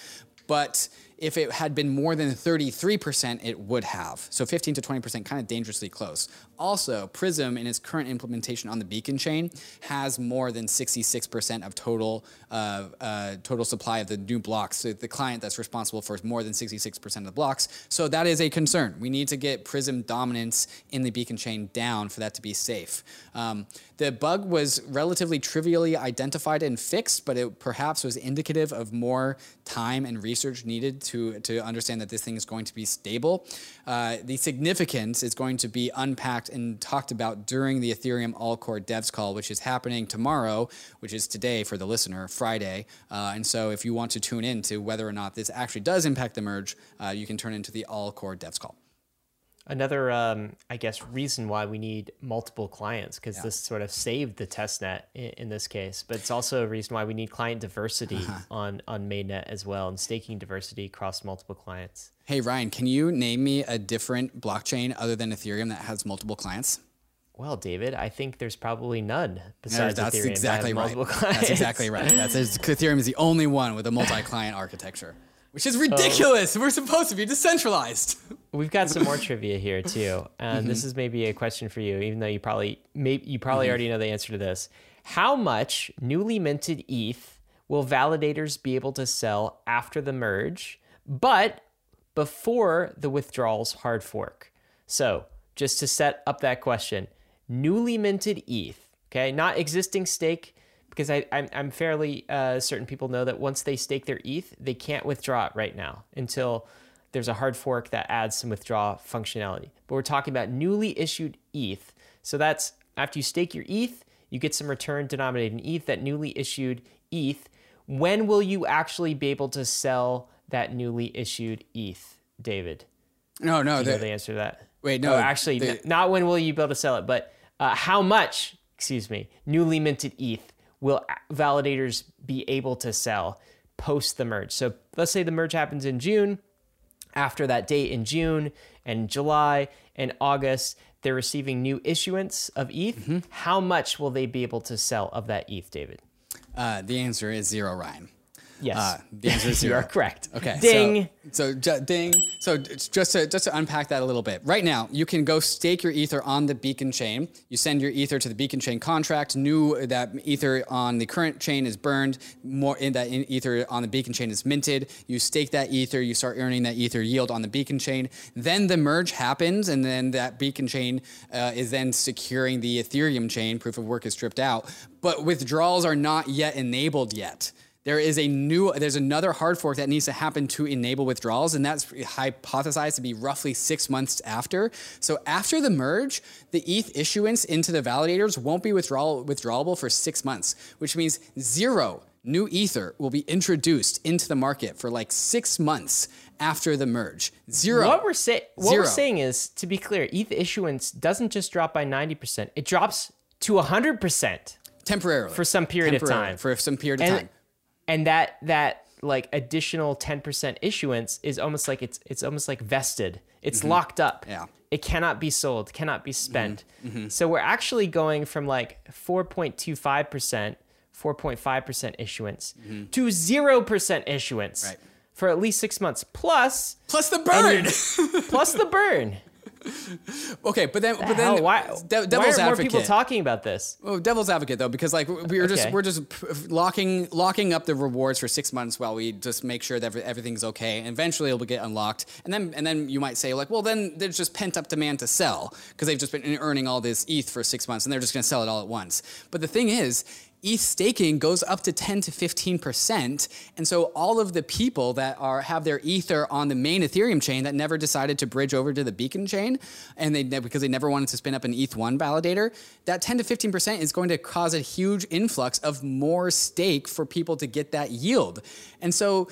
but if it had been more than 33%, it would have. So 15 to 20%, kind of dangerously close. Also, Prysm, in its current implementation on the Beacon chain, has more than 66% of total uh, uh, total supply of the new blocks. So the client that's responsible for more than 66% of the blocks. So that is a concern. We need to get Prysm dominance in the Beacon chain down for that to be safe. Um, the bug was relatively trivially identified and fixed, but it perhaps was indicative of more time and research needed to, to understand that this thing is going to be stable. Uh, the significance is going to be unpacked and talked about during the Ethereum All Core Devs call, which is happening tomorrow, which is today for the listener, Friday. Uh, and so if you want to tune in to whether or not this actually does impact the merge, uh, you can turn into the All Core Devs call. Another, um, I guess, reason why we need multiple clients because this sort of saved the testnet in, in this case, but it's also a reason why we need client diversity on on mainnet as well and staking diversity across multiple clients. Hey, Ryan, can you name me a different blockchain other than Ethereum that has multiple clients? Well, David, I think there's probably none besides that's Ethereum exactly that right. multiple clients. That's exactly right. That's Ethereum is the only one with a multi-client architecture, which is ridiculous. We're supposed to be decentralized. We've got some more trivia here too, and Mm-hmm. this is maybe a question for you, even though you probably maybe you probably Mm-hmm. already know the answer to this. How much newly minted ETH will validators be able to sell after the merge, but before the withdrawals hard fork? So, just to set up that question, newly minted ETH, okay, not existing stake, because I, I'm, I'm fairly uh, certain people know that once they stake their ETH, they can't withdraw it right now until there's a hard fork that adds some withdraw functionality. But we're talking about newly issued ETH. So that's after you stake your ETH, you get some return denominated in ETH, that newly issued ETH. When will you actually be able to sell that newly issued ETH, David? No, no. Do you know the- the answer to that? Wait, no, Oh, actually, the- not when will you be able to sell it, but uh, how much, excuse me, newly minted ETH will validators be able to sell post the merge? So let's say the merge happens in June. After that date in June and July and August, they're receiving new issuance of ETH. Mm-hmm. How much will they be able to sell of that ETH, David? Uh, the answer is zero, Ryan. Yes. Uh, the answer is you zero. are correct. Okay. Ding. So, so ju- ding. So just to just to unpack that a little bit. Right now, you can go stake your ether on the Beacon chain. You send your ether to the Beacon chain contract. New that ether on the current chain is burned. More in that in ether on the Beacon chain is minted. You stake that ether. You start earning that ether yield on the Beacon chain. Then the merge happens, and then that Beacon chain uh, is then securing the Ethereum chain. Proof of work is stripped out, but withdrawals are not yet enabled yet. There is a new, there's another hard fork that needs to happen to enable withdrawals, and that's hypothesized to be roughly six months after. So after the merge, the ETH issuance into the validators won't be withdrawal, withdrawable for six months, which means zero new Ether will be introduced into the market for like six months after the merge. Zero. What we're saying, what we're saying is, to be clear, ETH issuance doesn't just drop by ninety percent; it drops to hundred percent temporarily for some period of time. For some period of and time. And that that like additional 10% issuance is almost like it's it's almost like vested it's locked up Mm-hmm. Yeah. Mm-hmm. it cannot be sold cannot be spent so we're actually going from like 4.25% 4.5% issuance to 0% issuance Mm-hmm. Right. for at least six months plus Plus the burn. plus the burn okay, but then, but Hell, then, why, de- why aren't more advocate. people talking about this Oh, devil's advocate though, because like we are just we're just locking locking up the rewards for six months while we just make sure that everything's okay, and eventually it'll get unlocked, and then and then you might say like, well, then there's just pent up demand to sell because they've just been earning all this ETH for six months, and they're just going to sell it all at once. But the thing is. ETH staking goes up to 10 to 15%. And so all of the people that are have their Ether on the main Ethereum chain that never decided to bridge over to the Beacon chain and they because they never wanted to spin up an ETH1 validator, that 10 to 15% is going to cause a huge influx of more stake for people to get that yield. And so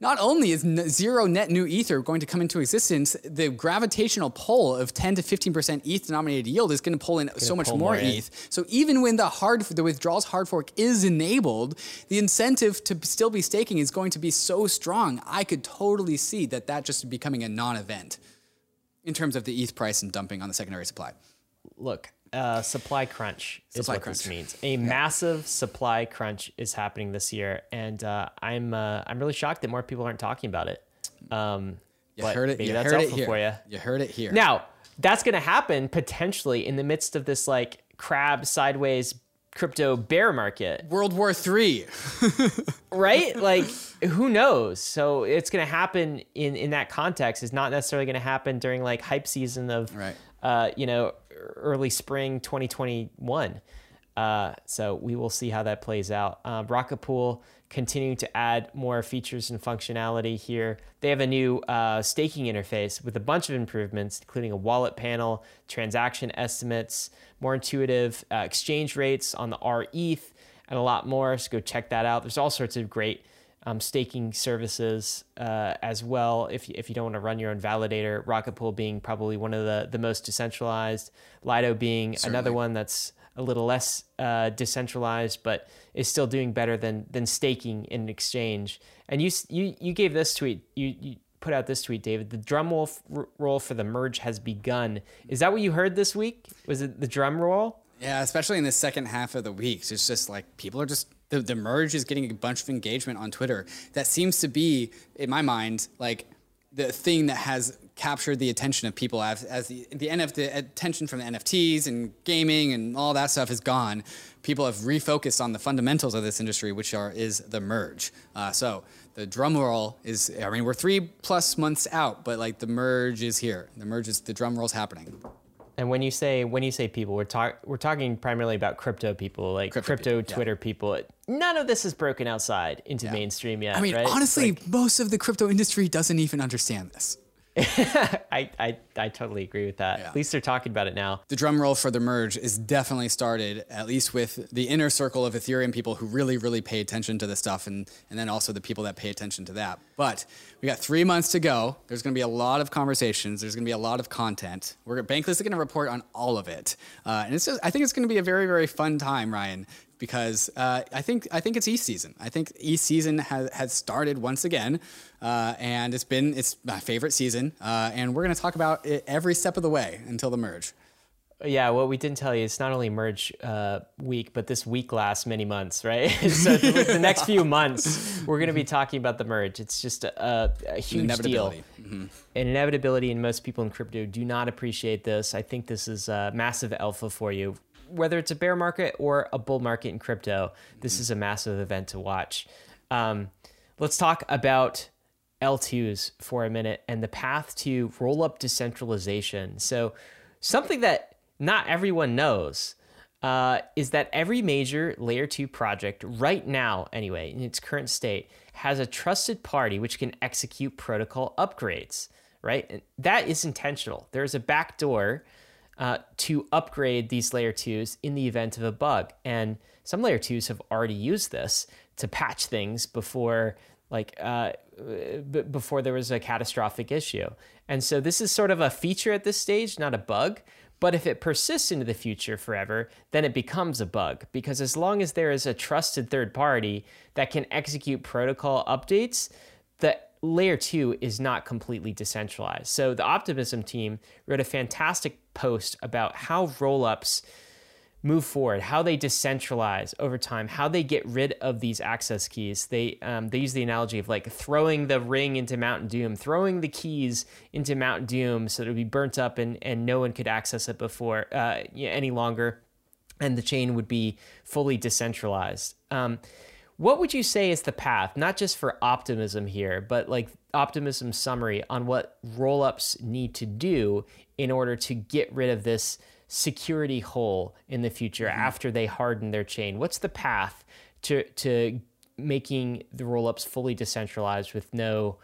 not only is n- zero net new ether going to come into existence, the gravitational pull of 10 to 15% ETH denominated yield is going to pull in so much more more in. ETH. So even when the hard the withdrawals hard fork is enabled, the incentive to still be staking is going to be so strong. I could totally see that that just becoming a non-event in terms of the ETH price and dumping on the secondary supply. look, uh, supply crunch is Supply what this means. A massive supply crunch is happening this year, and uh, I'm uh, I'm really shocked that more people aren't talking about it. Um, You heard it. You that's heard it here. for you. You heard it here. Now, that's going to happen potentially in the midst of this like crab sideways crypto bear market, World War Three. right? like, who knows? So it's going to happen in in that context. It's not necessarily going to happen during like hype season of, Right. uh, you know, early spring 2021. Uh, so we will see how that plays out. Um, Rocket Pool continuing to add more features and functionality here. They have a new uh, staking interface with a bunch of improvements, including a wallet panel, transaction estimates, more intuitive uh, exchange rates on the RETH, and a lot more. So go check that out. There's all sorts of great um, staking services uh, as well. If you, if you don't want to run your own validator, Rocket Pool being probably one of the, the most decentralized, Lido being another one that's a little less uh, decentralized, but is still doing better than than staking in exchange. And you you you gave this tweet. You you put out this tweet, David. The drum roll r- roll for the merge has begun. Is that what you heard this week? Was it the drum roll? Yeah, especially in the second half of the weeks. It's just like people are just the, the merge is getting a bunch of engagement on Twitter. That seems to be, in my mind, like the thing that has captured the attention of people as, as the, the NF, the attention from the NFTs and gaming and all that stuff is gone. People have refocused on the fundamentals of this industry, which are is the merge. Uh, so the drum roll is, I mean, we're three plus months out, but like the merge is here. The merge is the drum roll's happening. And when you say when you say people, we're talk we're talking primarily about crypto people, like Crypto crypto, people, yeah. Twitter people. None of this is broken outside into mainstream yet. I mean, right? honestly, Like, most of the crypto industry doesn't even understand this. I, I I totally agree with that. Yeah. At least they're talking about it now. The drum roll for the merge is definitely started, at least with the inner circle of Ethereum people who really, really pay attention to this stuff, and, and then also the people that pay attention to that. But we got three months to go. There's going to be a lot of conversations. There's going to be a lot of content. We're Bankless is going to report on all of it, uh, and it's just, I think it's going to be a very, very fun time, Ryan. Because uh, I think I think it's ETH season. I think ETH season has, has started once again, uh, and it's been it's my favorite season. Uh, and we're going to talk about every step of the way until the merge. yeah, what we didn't tell you is not only merge uh, week, but this week lasts many months, right? so the, the, next few months, we're going to be talking about the merge. It's just a, a huge deal. Mm-hmm. An inevitability, and most people in crypto do not appreciate this. I think this is a massive alpha for you. Whether it's a bear market or a bull market in crypto, this mm-hmm. is a massive event to watch. Um, let's talk about L2s for a minute and the path to roll up decentralization. So, something that not everyone knows uh, is that every major layer 2 project right now anyway in its current state has a trusted party which can execute protocol upgrades right? And that is intentional. There's a backdoor uh, to upgrade these layer 2s in the event of a bug. And some layer 2s have already used this to patch things before like uh, b- before there was a catastrophic issue and so this is sort of a feature at this stage not a bug but if it persists into the future forever, then it becomes a bug because as long as there is a trusted third party that can execute protocol updates, the layer 2 is not completely decentralized. So the Optimism team wrote a fantastic post about how rollups move forward, how they decentralize over time, how they get rid of these access keys. They um, they use the analogy of like throwing the ring into Mount Doom, throwing the keys into Mount Doom so it would be burnt up and and no one could access it before uh, any longer, and the chain would be fully decentralized. Um, what would you say is the path, not just for optimism here, but like optimism summary on what rollups need to do in order to get rid of this? Security hole in the future mm-hmm. after they harden their chain? What's the path to to making the rollups fully decentralized with no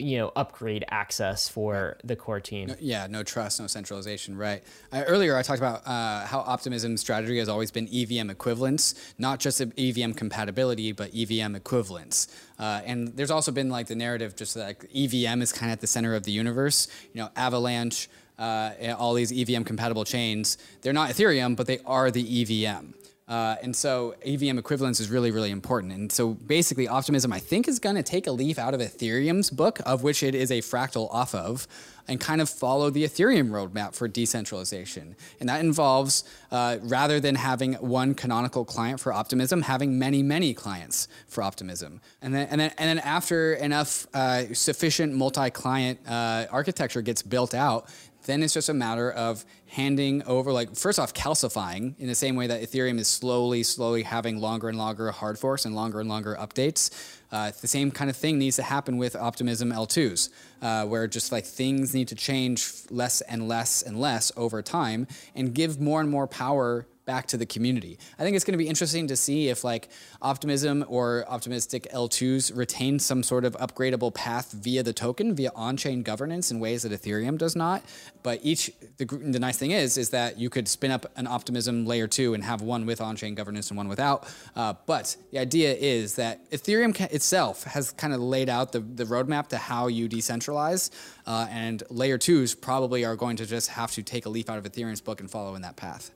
you know upgrade access for the core team? No, yeah no trust no centralization right. Uh, earlier i talked about uh, how optimism's strategy has always been evm equivalence not just evm compatibility but evm equivalence. Uh, and there's also been like the narrative just like evm is kind of at the center of the universe. You know avalanche uh, all these EVM compatible chains, they're not Ethereum, but they are the EVM. Uh, and so EVM equivalence is really, really important. And so basically, Optimism, I think, is going to take a leaf out of Ethereum's book, of which it is a fractal off of, and kind of follow the Ethereum roadmap for decentralization. And that involves, uh, rather than having one canonical client for Optimism, having many, many clients for Optimism. And then, and then, and then after enough uh, sufficient multi client uh, architecture gets built out, then it's just a matter of handing over, like, first off, calcifying in the same way that Ethereum is slowly, slowly having longer and longer hard forks and longer and longer updates. Uh, the same kind of thing needs to happen with Optimism L2s, uh, where just like things need to change less and less and less over time and give more and more power back to the community. I think it's going to be interesting to see if like Optimism or Optimistic L2s retain some sort of upgradable path via the token, via on-chain governance in ways that Ethereum does not. But each the, the nice thing is is that you could spin up an Optimism layer two and have one with on-chain governance and one without. Uh, but the idea is that Ethereum itself has kind of laid out the, the roadmap to how you decentralize, uh, and layer twos probably are going to just have to take a leaf out of Ethereum's book and follow in that path.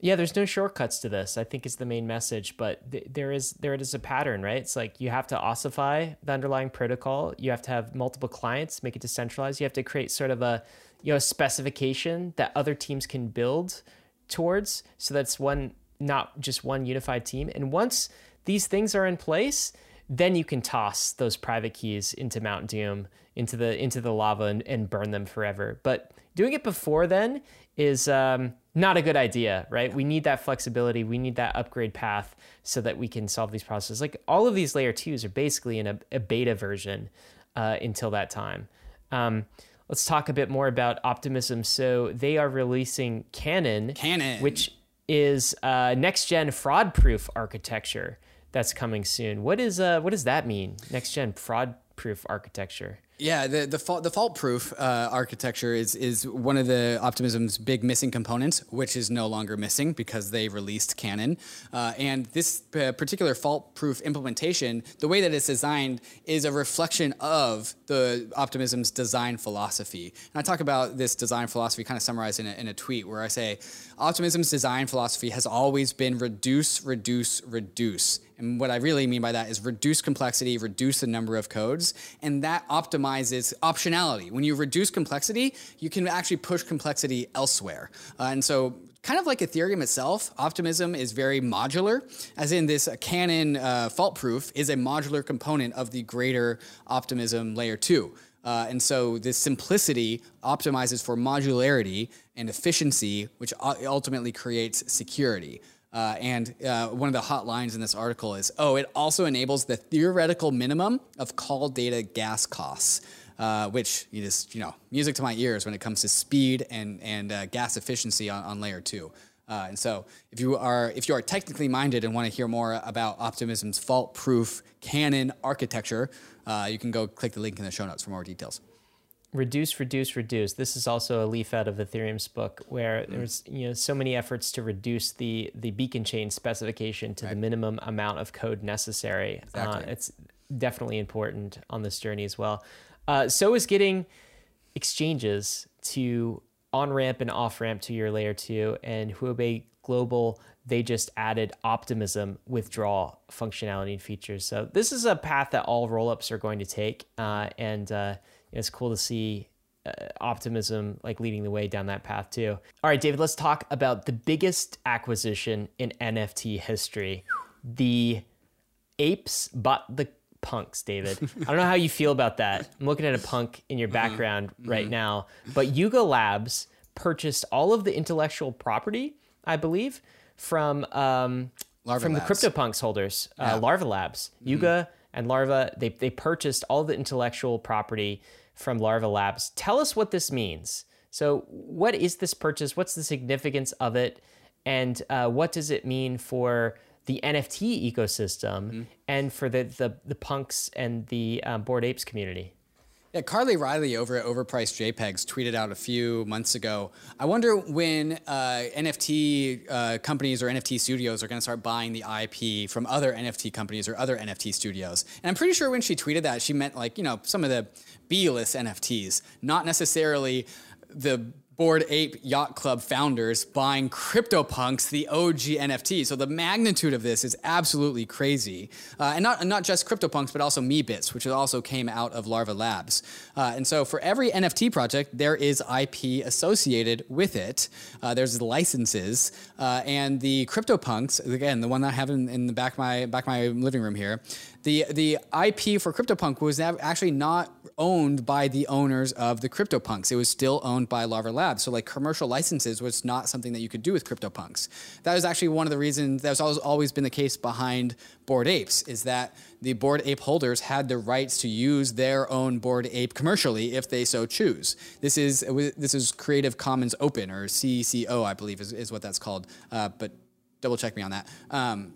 Yeah, there's no shortcuts to this. I think is the main message, but th- there is there is a pattern, right? It's like you have to ossify the underlying protocol. You have to have multiple clients, make it decentralized. You have to create sort of a you know specification that other teams can build towards, so that's one not just one unified team. And once these things are in place, then you can toss those private keys into Mount Doom, into the into the lava, and, and burn them forever. But doing it before then is um, not a good idea, right? We need that flexibility. We need that upgrade path so that we can solve these processes. Like all of these layer twos are basically in a, a beta version uh, until that time. Um, let's talk a bit more about Optimism. So they are releasing Cannon, Cannon, which is uh, next gen fraud proof architecture that's coming soon. What is uh, what does that mean? Next gen fraud proof architecture. Yeah, the the fault the fault proof uh, architecture is is one of the Optimism's big missing components, which is no longer missing because they released Cannon. Uh, and this uh, particular fault proof implementation, the way that it's designed, is a reflection of the Optimism's design philosophy. And I talk about this design philosophy kind of summarized in a, in a tweet where I say Optimism's design philosophy has always been reduce, reduce, reduce. And what I really mean by that is reduce complexity, reduce the number of codes, and that optimizes optionality. When you reduce complexity, you can actually push complexity elsewhere. Uh, and so kind of like Ethereum itself, Optimism is very modular, as in this uh, Cannon uh, fault proof is a modular component of the greater Optimism layer two. Uh, and so this simplicity optimizes for modularity and efficiency, which ultimately creates security. Uh, and uh, one of the hot lines in this article is oh, it also enables the theoretical minimum of call data gas costs. Uh, which just you know music to my ears when it comes to speed and and uh, gas efficiency on, on layer two. Uh, and so, if you are if you are technically minded and want to hear more about Optimism's fault-proof Cannon architecture, uh, you can go click the link in the show notes for more details. Reduce, reduce, reduce. This is also a leaf out of Ethereum's book, where mm. there's you know so many efforts to reduce the the beacon chain specification to right. the minimum amount of code necessary. Exactly. Uh, it's definitely important on this journey as well. Uh, so is getting exchanges to on ramp and off ramp to your layer two, and Huobi Global they just added optimism withdraw functionality and features. So this is a path that all rollups are going to take, uh, and uh, it's cool to see uh, optimism like leading the way down that path too. All right, David, let's talk about the biggest acquisition in NFT history. The apes bought the punks, David. I don't know how you feel about that. I'm looking at a punk in your mm-hmm. background mm-hmm. right now, but Yuga Labs purchased all of the intellectual property, I believe, from um, from Labs. the CryptoPunks holders, uh, yeah. Larva Labs. Mm-hmm. Yuga and Larva, they they purchased all the intellectual property from Larva Labs. Tell us what this means. So, what is this purchase? What's the significance of it? And uh, what does it mean for the NFT ecosystem mm-hmm. and for the, the, the punks and the um, Bored Apes community. Yeah, Carly Riley over at Overpriced JPEGs tweeted out a few months ago. I wonder when uh, NFT uh, companies or NFT studios are going to start buying the IP from other NFT companies or other NFT studios. And I'm pretty sure when she tweeted that, she meant like, you know, some of the B list NFTs, not necessarily the Bored Ape Yacht Club founders buying CryptoPunks, the OG NFT. So the magnitude of this is absolutely crazy, uh, and not not just CryptoPunks, but also Meebits, which also came out of Larva Labs. Uh, and so for every NFT project, there is IP associated with it. Uh, there's licenses, uh, and the CryptoPunks, again, the one I have in, in the back of my back my living room here. The the IP for CryptoPunk was actually not owned by the owners of the CryptoPunks. It was still owned by Larva Labs. So like commercial licenses was not something that you could do with CryptoPunks. That was actually one of the reasons that was always, always been the case behind Bored Apes is that the Bored Ape holders had the rights to use their own Bored Ape commercially if they so choose. This is this is Creative Commons Open or CCO, I believe is, is what that's called. Uh, but double check me on that. Um,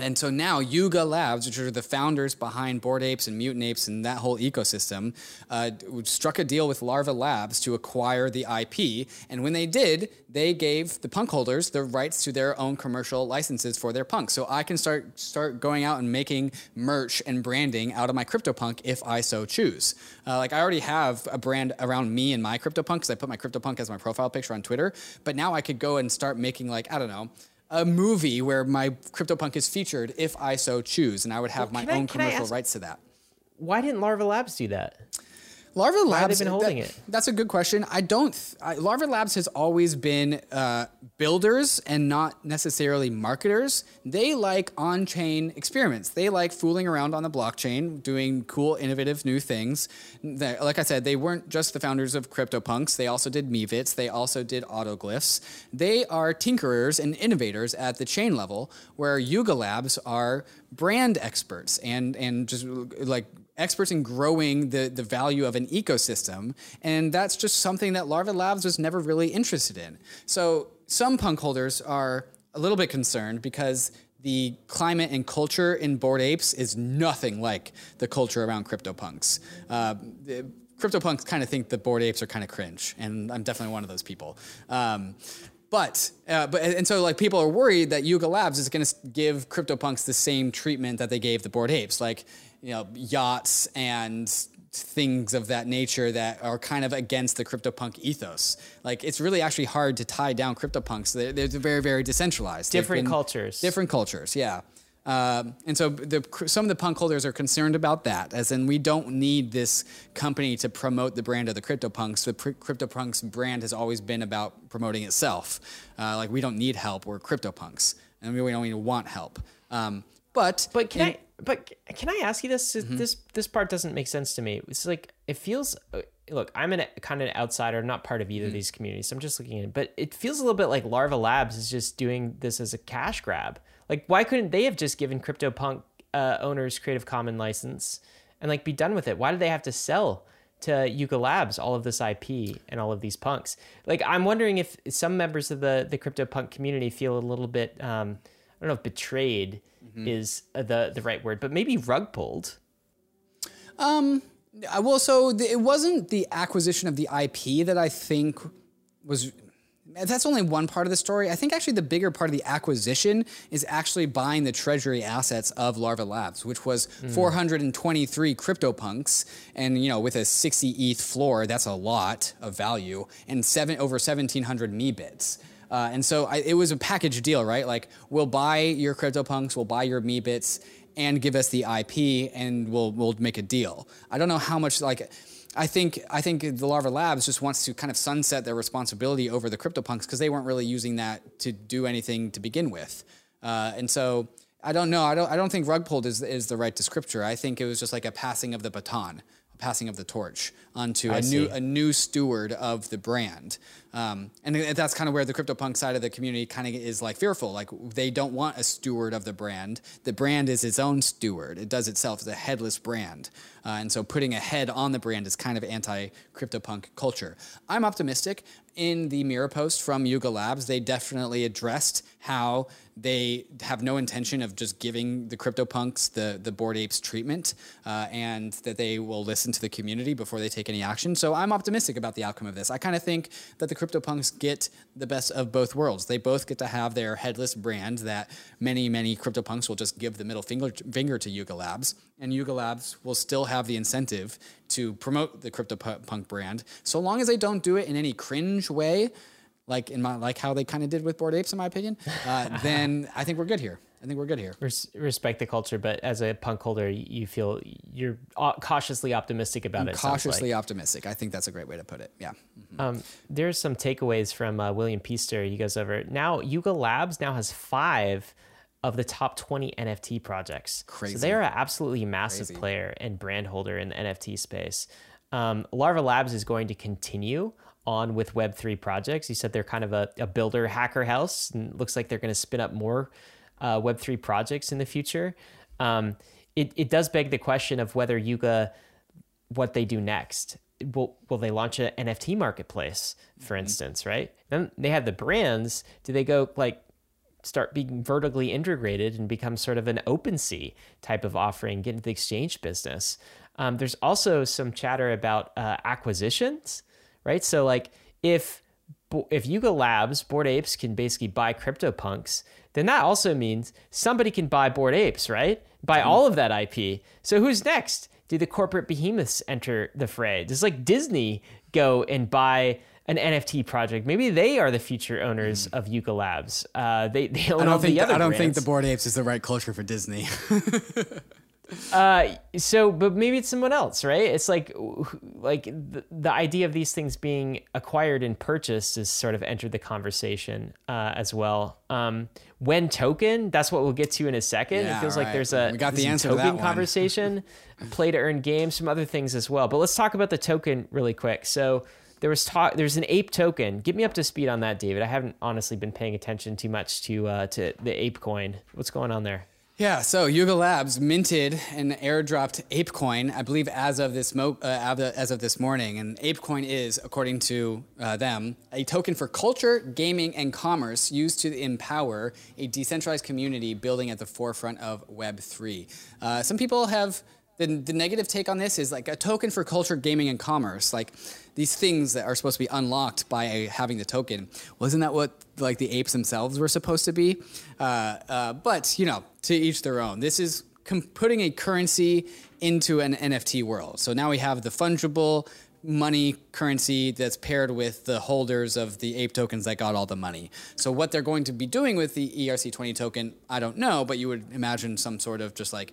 and so now Yuga Labs, which are the founders behind Bored Apes and Mutant Apes and that whole ecosystem, uh, struck a deal with Larva Labs to acquire the IP. And when they did, they gave the punk holders the rights to their own commercial licenses for their punk. So I can start start going out and making merch and branding out of my CryptoPunk if I so choose. Uh, like I already have a brand around me and my CryptoPunk because I put my CryptoPunk as my profile picture on Twitter. But now I could go and start making like I don't know a movie where my CryptoPunk is featured if I so choose, and I would have well, my own commercial rights to that. Why didn't Larva Labs do that? Larva Labs. Why have they been holding that, it? That's a good question. I don't. I, Larva Labs has always been uh, builders and not necessarily marketers. They like on-chain experiments. They like fooling around on the blockchain, doing cool, innovative new things. Like I said, they weren't just the founders of CryptoPunks. They also did Meebits. They also did Autoglyphs. They are tinkerers and innovators at the chain level, where Yuga Labs are brand experts and and just like experts in growing the, the value of an ecosystem. And that's just something that Larva Labs was never really interested in. So some punk holders are a little bit concerned because the climate and culture in Bored Apes is nothing like the culture around CryptoPunks. Uh, CryptoPunks kind of think the Bored Apes are kind of cringe, and I'm definitely one of those people. Um, but uh, but and so like people are worried that Yuga Labs is going to give CryptoPunks the same treatment that they gave the Bored Apes, like you know yachts and things of that nature that are kind of against the CryptoPunk ethos. Like it's really actually hard to tie down CryptoPunks. They're, they're very very decentralized. Different cultures. Different cultures, yeah. Um, and so the, some of the punk holders are concerned about that, as in we don't need this company to promote the brand of the CryptoPunks. The pr- CryptoPunks brand has always been about promoting itself. Uh, like we don't need help. We're CryptoPunks, and we don't even want help. Um, but but can in, I but can I ask you this? Mm-hmm. This this part doesn't make sense to me. It's like it feels. Uh, look, I'm an kind of an outsider, not part of either mm-hmm. of these communities. So I'm just looking at it, but it feels a little bit like Larva Labs is just doing this as a cash grab. Like, why couldn't they have just given CryptoPunk uh, owners Creative Common license and like be done with it? Why do they have to sell to Yuga Labs all of this IP and all of these punks? Like, I'm wondering if some members of the the CryptoPunk community feel a little bit, um, I don't know if betrayed mm-hmm. is the the right word, but maybe rug pulled. Um. Well, so the, it wasn't the acquisition of the IP that I think was that's only one part of the story. I think actually the bigger part of the acquisition is actually buying the treasury assets of Larva Labs, which was mm. 423 CryptoPunks, and you know with a 60 ETH floor, that's a lot of value, and seven over 1,700 Meebits. Uh, and so I, it was a package deal, right? Like we'll buy your CryptoPunks, we'll buy your Meebits, and give us the IP, and we'll we'll make a deal. I don't know how much like I think I think the Larva Labs just wants to kind of sunset their responsibility over the CryptoPunks because they weren't really using that to do anything to begin with, uh, and so I don't know. I don't I don't think rug pulled is is the right descriptor. I think it was just like a passing of the baton, passing of the torch onto I a see. new a new steward of the brand. Um, and that's kind of where the CryptoPunk side of the community kind of is like fearful. Like they don't want a steward of the brand. The brand is its own steward. It does itself as a headless brand. Uh, and so putting a head on the brand is kind of anti CryptoPunk culture. I'm optimistic. In the mirror post from Yuga Labs, they definitely addressed how they have no intention of just giving the CryptoPunks the, the Bored Apes treatment uh, and that they will listen to the community before they take any action. So I'm optimistic about the outcome of this. I kind of think that the CryptoPunks get the best of both worlds. They both get to have their headless brand that many, many CryptoPunks will just give the middle finger, finger to Yuga Labs, and Yuga Labs will still have the incentive to promote the CryptoPunk brand, so long as they don't do it in any cringe way, like in my like how they kind of did with Bored Apes, in my opinion. Uh, then I think we're good here. I think we're good here. Res- respect the culture, but as a punk holder, you feel you're cautiously optimistic about I'm it. Cautiously like. optimistic. I think that's a great way to put it. Yeah. Mm-hmm. Um, there's some takeaways from uh, William Peaster. He goes over now. Yuga Labs now has five of the top 20 NFT projects. Crazy. So they are an absolutely massive Crazy. player and brand holder in the NFT space. Um, Larva Labs is going to continue on with Web3 projects. He said they're kind of a, a builder hacker house and looks like they're going to spin up more uh, Web3 projects in the future. Um, it, it does beg the question of whether Yuga, what they do next. Will, will they launch an NFT marketplace, for mm-hmm. instance, right? Then they have the brands. Do they go like start being vertically integrated and become sort of an OpenSea type of offering, get into the exchange business? Um, there's also some chatter about uh, acquisitions, right? So like if if Yuga Labs, Bored Apes can basically buy CryptoPunks, then that also means somebody can buy Bored Apes, right? Buy all of that IP. So who's next? Do the corporate behemoths enter the fray? Does like Disney go and buy an NFT project? Maybe they are the future owners mm. of Yuga Labs. Uh, they, they own all the other. I don't brands. think the Bored Apes is the right culture for Disney. uh, so, but maybe it's someone else, right? It's like, like the, the idea of these things being acquired and purchased has sort of entered the conversation uh, as well. Um, when token, that's what we'll get to in a second. Yeah, it feels right. like there's a we got the answer token to conversation, play to earn games, some other things as well. But let's talk about the token really quick. So there was talk. There's an ape token. Get me up to speed on that, David. I haven't honestly been paying attention too much to uh, to the ape coin. What's going on there? Yeah, so Yuga Labs minted and airdropped ApeCoin, I believe, as of this mo- uh, as of this morning. And ApeCoin is, according to uh, them, a token for culture, gaming, and commerce used to empower a decentralized community building at the forefront of Web three. Uh, some people have the, the negative take on this is like a token for culture, gaming, and commerce. Like these things that are supposed to be unlocked by having the token. Wasn't that what like the apes themselves were supposed to be? Uh, uh, but you know, to each their own. This is com- putting a currency into an NFT world. So now we have the fungible money currency that's paired with the holders of the ape tokens that got all the money. So what they're going to be doing with the ERC20 token, I don't know, but you would imagine some sort of just like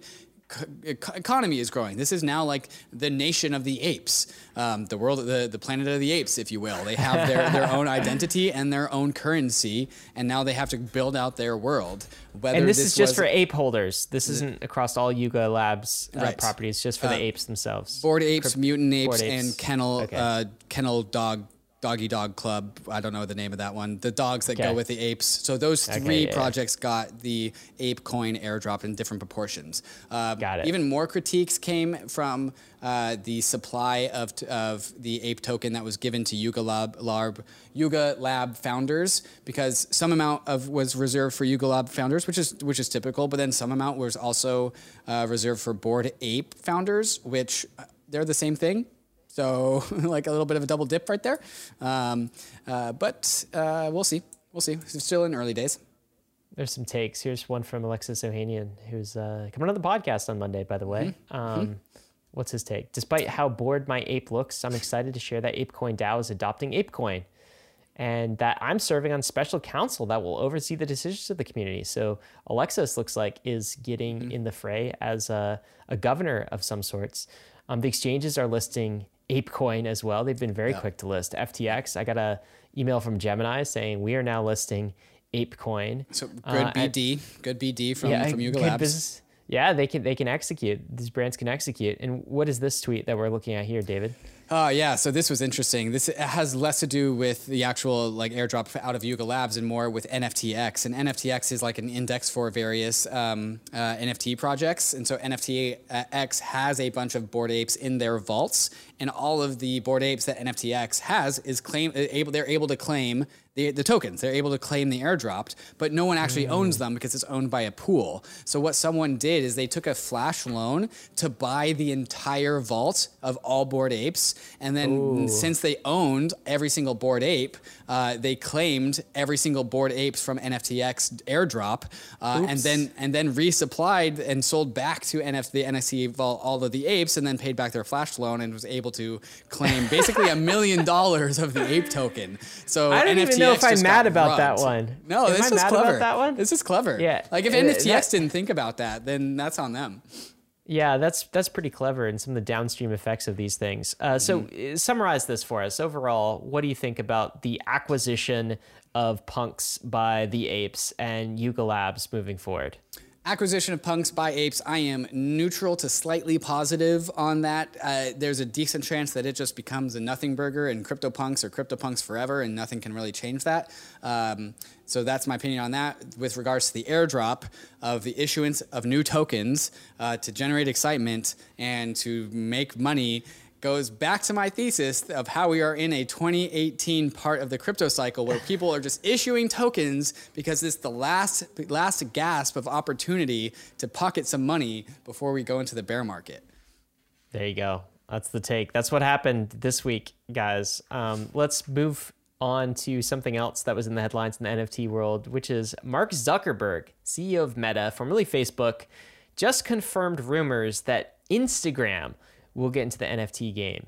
economy is growing. This is now like the nation of the apes, um, the world, the, the planet of the apes, if you will. They have their, their own identity and their own currency, and now they have to build out their world. Whether and this, this is just for ape holders. This isn't across all Yuga Labs uh, right. properties, just for the uh, apes themselves. Bored apes, Crypt- mutant apes, apes, and kennel okay. uh, kennel dog Doggy Dog Club. I don't know the name of that one. The dogs that okay. go with the apes. So those three okay, yeah. projects got the ape coin airdrop in different proportions. Uh, got it. Even more critiques came from uh, the supply of, of the ape token that was given to Yuga Lab, Lab, Yuga Lab founders because some amount of was reserved for Yuga Lab founders, which is which is typical. But then some amount was also uh, reserved for Bored Ape founders, which uh, they're the same thing. So like a little bit of a double dip right there. Um, uh, but uh, we'll see. We'll see. It's still in early days. There's some takes. Here's one from Alexis Ohanian, who's uh, coming on the podcast on Monday, by the way. Mm-hmm. Um, mm-hmm. What's his take? Despite how bored my ape looks, I'm excited to share that ApeCoin DAO is adopting ApeCoin and that I'm serving on special counsel that will oversee the decisions of the community. So Alexis looks like is getting mm-hmm. in the fray as a, a governor of some sorts. Um, the exchanges are listing ApeCoin as well. They've been very yeah. quick to list. FTX, I got a email from Gemini saying we are now listing ApeCoin. So good uh, BD, good BD from yeah, from Yuga Labs. Business, yeah, they can they can execute. These brands can execute. And what is this tweet that we're looking at here, David? Oh yeah, so this was interesting. This has less to do with the actual like airdrop out of Yuga Labs and more with NFTX. And NFTX is like an index for various um, uh, NFT projects. And so NFTX has a bunch of bored apes in their vaults, and all of the bored apes that NFTX has is claim able they're able to claim the, the tokens. They're able to claim the airdropped, but no one actually mm. owns them because it's owned by a pool. So what someone did is they took a flash loan to buy the entire vault of all bored apes, and then Ooh. since they owned every single bored ape, uh, they claimed every single bored apes from NFTX airdrop, uh, and then and then resupplied and sold back to NF the vault all of the apes, and then paid back their flash loan and was able to claim basically a million dollars of the ape token. So I don't even know if I'm mad about that one. No, Am this I is mad clever. About that one? This is clever. Yeah. Like if uh, NFTX that, didn't think about that, then that's on them. Yeah, that's that's pretty clever and some of the downstream effects of these things. Uh, so mm-hmm. summarize this for us. Overall, what do you think about the acquisition of punks by the apes and Yuga Labs moving forward? Acquisition of punks by apes, I am neutral to slightly positive on that. Uh, there's a decent chance that it just becomes a nothing burger and CryptoPunks or CryptoPunks forever, and nothing can really change that. Um, so that's my opinion on that. With regards to the airdrop of the issuance of new tokens uh, to generate excitement and to make money goes back to my thesis of how we are in a 2018 part of the crypto cycle where people are just issuing tokens because it's the last last gasp of opportunity to pocket some money before we go into the bear market. There you go. That's the take. That's what happened this week, guys. Um, let's move on to something else that was in the headlines in the NFT world, which is Mark Zuckerberg, CEO of Meta, formerly Facebook, just confirmed rumors that Instagram we'll get into the NFT game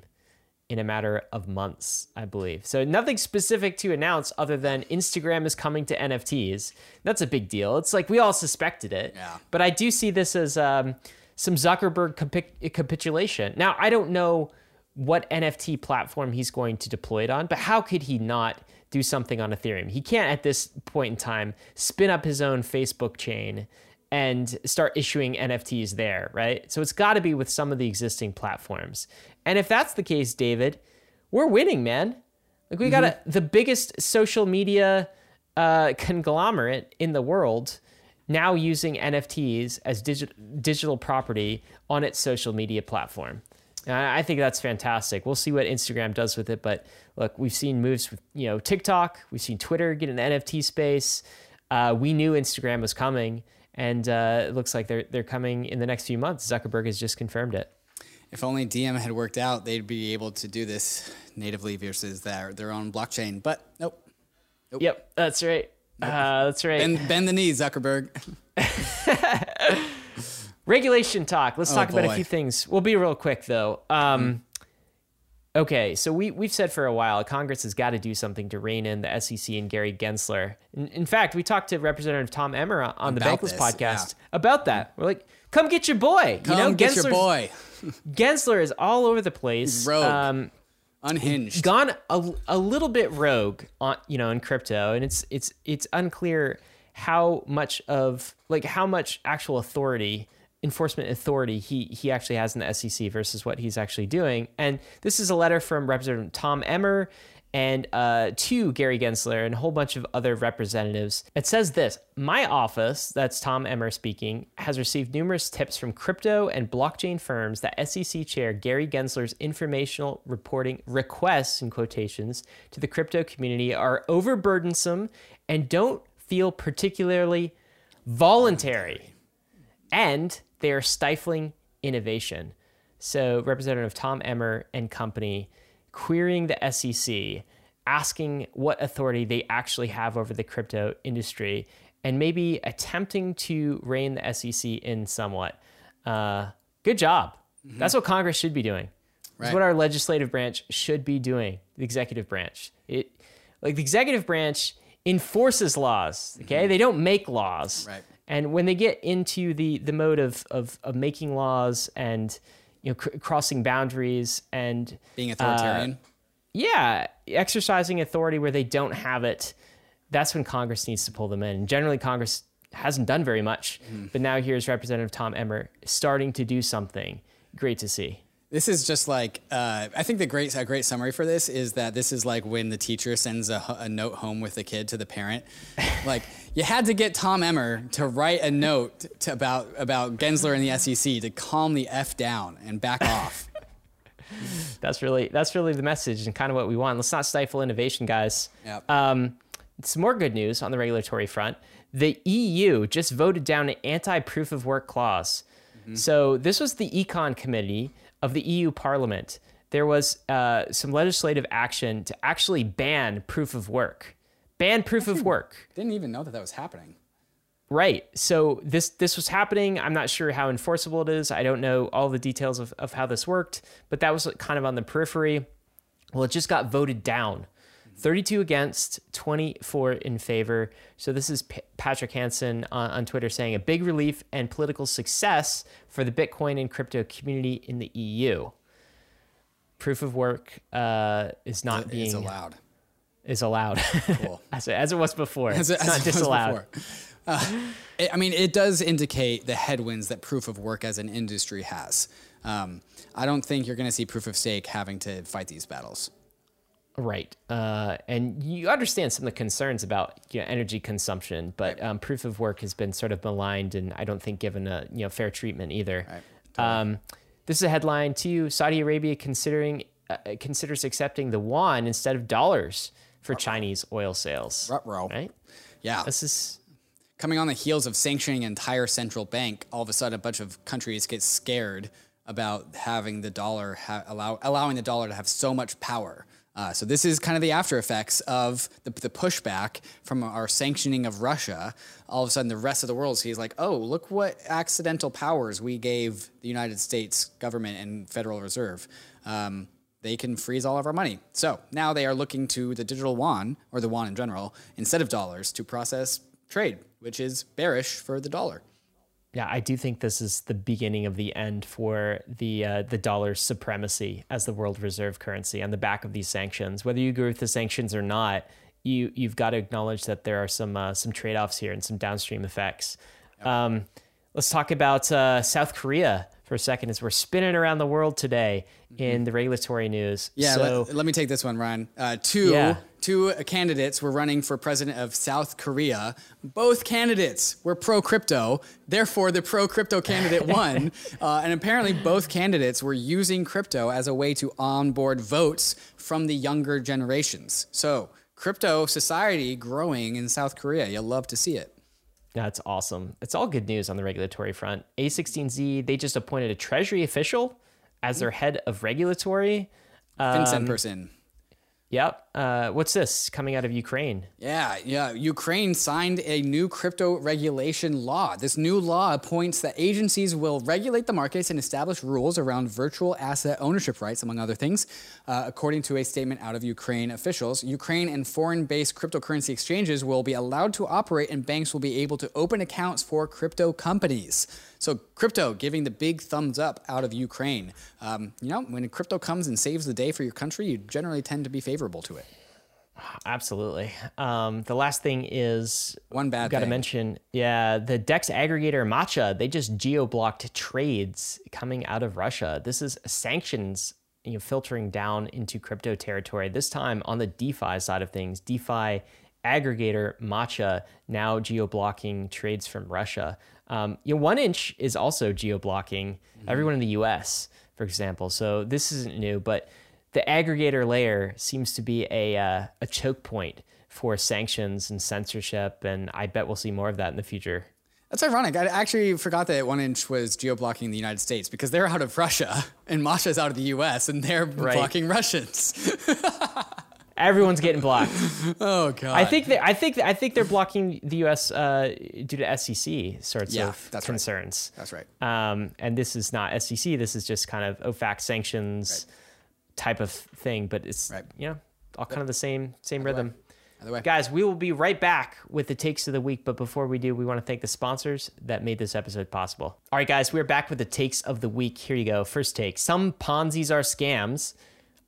in a matter of months, I believe. So nothing specific to announce other than Instagram is coming to NFTs. That's a big deal. It's like we all suspected it. Yeah. But I do see this as um, some Zuckerberg capi- capitulation. Now, I don't know what NFT platform he's going to deploy it on, but how could he not do something on Ethereum? He can't at this point in time spin up his own Facebook chain and start issuing NFTs there, right? So it's got to be with some of the existing platforms. And if that's the case, David, we're winning, man. Like we got mm-hmm. a, the biggest social media uh, conglomerate in the world now using NFTs as digi- digital property on its social media platform. And I think that's fantastic. We'll see what Instagram does with it, but look, we've seen moves with you know TikTok, we've seen Twitter get in the NFT space. Uh, we knew Instagram was coming and uh, it looks like they're they're coming in the next few months. Zuckerberg has just confirmed it. If only Diem had worked out, they'd be able to do this natively versus their their own blockchain. But nope. nope. Yep, that's right. Nope. Uh, that's right. Bend, bend the knee, Zuckerberg. Regulation talk. Let's oh, talk boy. about a few things. We'll be real quick though. Um, mm-hmm. Okay, so we we've said for a while Congress has got to do something to rein in the SEC and Gary Gensler. In, in fact, we talked to Representative Tom Emmer on, the About Bankless this, podcast yeah. about that. We're like, come get your boy. Come you know, get your boy. Gensler is all over the place. rogue. Um, Unhinged. gone a, a little bit rogue on you know in crypto and it's it's it's unclear how much of like how much actual authority enforcement authority he he actually has in the SEC versus what he's actually doing and this is a letter from representative Tom Emmer and uh, to Gary Gensler and a whole bunch of other representatives. It says this My office, that's Tom Emmer speaking, has received numerous tips from crypto and blockchain firms that SEC Chair Gary Gensler's informational reporting requests, in quotations, to the crypto community are overburdensome and don't feel particularly voluntary. And they are stifling innovation. So, Representative Tom Emmer and company querying the SEC, asking what authority they actually have over the crypto industry, and maybe attempting to rein the SEC in somewhat. Uh, good job. That's what Congress should be doing. That's Right. what our legislative branch should be doing. The executive branch. It like the executive branch enforces laws. Okay, they don't make laws. Right. And when they get into the the mode of of, of making laws and you know cr- crossing boundaries and Being uh, authoritarian. yeah, exercising authority where they don't have it, that's when Congress needs to pull them in. And generally, Congress hasn't done very much, mm-hmm. but now here's Representative Tom Emmer starting to do something. Great to see. This is just like uh, I think the great a great summary for this is that this is like when the teacher sends a, a note home with the kid to the parent. like you had to get Tom Emmer to write a note to, about about Gensler and the SEC to calm the f down and back off. That's really that's really the message and kind of what we want. Let's not stifle innovation, guys. Yep. Um, some more good news on the regulatory front. The EU just voted down an anti-proof of work clause. So this was the Econ Committee of the EU Parliament. There was uh, some legislative action to actually ban proof of work. Ban proof of work. Didn't even know that that was happening. Right. So this this was happening. I'm not sure how enforceable it is. I don't know all the details of, of how this worked, but that was kind of on the periphery. Well, it just got voted down. 32 against, 24 in favor. So this is P- Patrick Hansen on, on Twitter saying a big relief and political success for the Bitcoin and crypto community in the EU. Proof of work uh, is not being allowed. is allowed Cool. as, it, as it was before. As it- it's not it disallowed. Uh, I mean, it does indicate the headwinds that proof of work as an industry has. Um, I don't think you're going to see proof of stake having to fight these battles. Right. Uh, and you understand some of the concerns about you know, energy consumption, but um, proof of work has been sort of maligned and I don't think given a you know fair treatment either. Right. Um, this is a headline too. Saudi Arabia considering uh, considers accepting the yuan instead of dollars for Chinese oil sales. Ruh-roh. Right. Yeah. This is coming on the heels of sanctioning an entire central bank, all of a sudden a bunch of countries get scared about having the dollar ha- allow allowing the dollar to have so much power. Uh, so this is kind of the after effects of the, the pushback from our sanctioning of Russia. All of a sudden, the rest of the world sees like, oh, look what accidental powers we gave the United States government and Federal Reserve. Um, they can freeze all of our money. So now they are looking to the digital yuan or the yuan in general instead of dollars to process trade, which is bearish for the dollar. Yeah, I do think this is the beginning of the end for the uh, the dollar's supremacy as the world reserve currency on the back of these sanctions. Whether you agree with the sanctions or not, you you've got to acknowledge that there are some uh, some trade offs here and some downstream effects. Um, let's talk about uh, South Korea for a second as we're spinning around the world today in the regulatory news. Yeah, so let, let me take this one, Ryan. Uh, two Yeah. two candidates were running for president of South Korea. Both candidates were pro crypto, therefore the pro crypto candidate won. uh, and apparently, both candidates were using crypto as a way to onboard votes from the younger generations. So, crypto society growing in South Korea. You'll love to see it. That's awesome. It's all good news on the regulatory front. A16Z, they just appointed a Treasury official as their head of regulatory. FinCEN Um, person. Yep. Uh, what's this coming out of Ukraine? Yeah, yeah. Ukraine signed a new crypto regulation law. This new law appoints that agencies will regulate the markets and establish rules around virtual asset ownership rights, among other things. Uh, according to a statement out of Ukraine officials, Ukraine and foreign based cryptocurrency exchanges will be allowed to operate, and banks will be able to open accounts for crypto companies. So, crypto giving the big thumbs up out of Ukraine. Um, you know, when crypto comes and saves the day for your country, you generally tend to be favorable to it. Absolutely. Um, the last thing is one bad. Got to mention, yeah, the Dex aggregator Matcha. They just geo blocked trades coming out of Russia. This is sanctions, you know, filtering down into crypto territory. This time on the DeFi side of things, DeFi aggregator Matcha now geo blocking trades from Russia. Um, you know, 1inch is also geo blocking mm-hmm. everyone in the U.S. For example, so this isn't new, but the aggregator layer seems to be a uh, a choke point for sanctions and censorship, and I bet we'll see more of that in the future. That's ironic. I actually forgot that 1inch was geo blocking the United States because they're out of Russia and Matcha's out of the U.S. and they're right. blocking Russians. Everyone's getting blocked. oh god. I think that I think I think they're blocking the U.S. Uh, due to SEC sorts yeah, of that's concerns. Right. That's right. Um, and this is not SEC. This is just kind of OFAC sanctions. Right type of thing, but it's right. you know all kind of the same same Either rhythm. Way. Guys, we will be right back with the takes of the week. But before we do, we want to thank the sponsors that made this episode possible. All right, guys, we're back with the takes of the week. Here you go. First take Some Ponzi's are scams.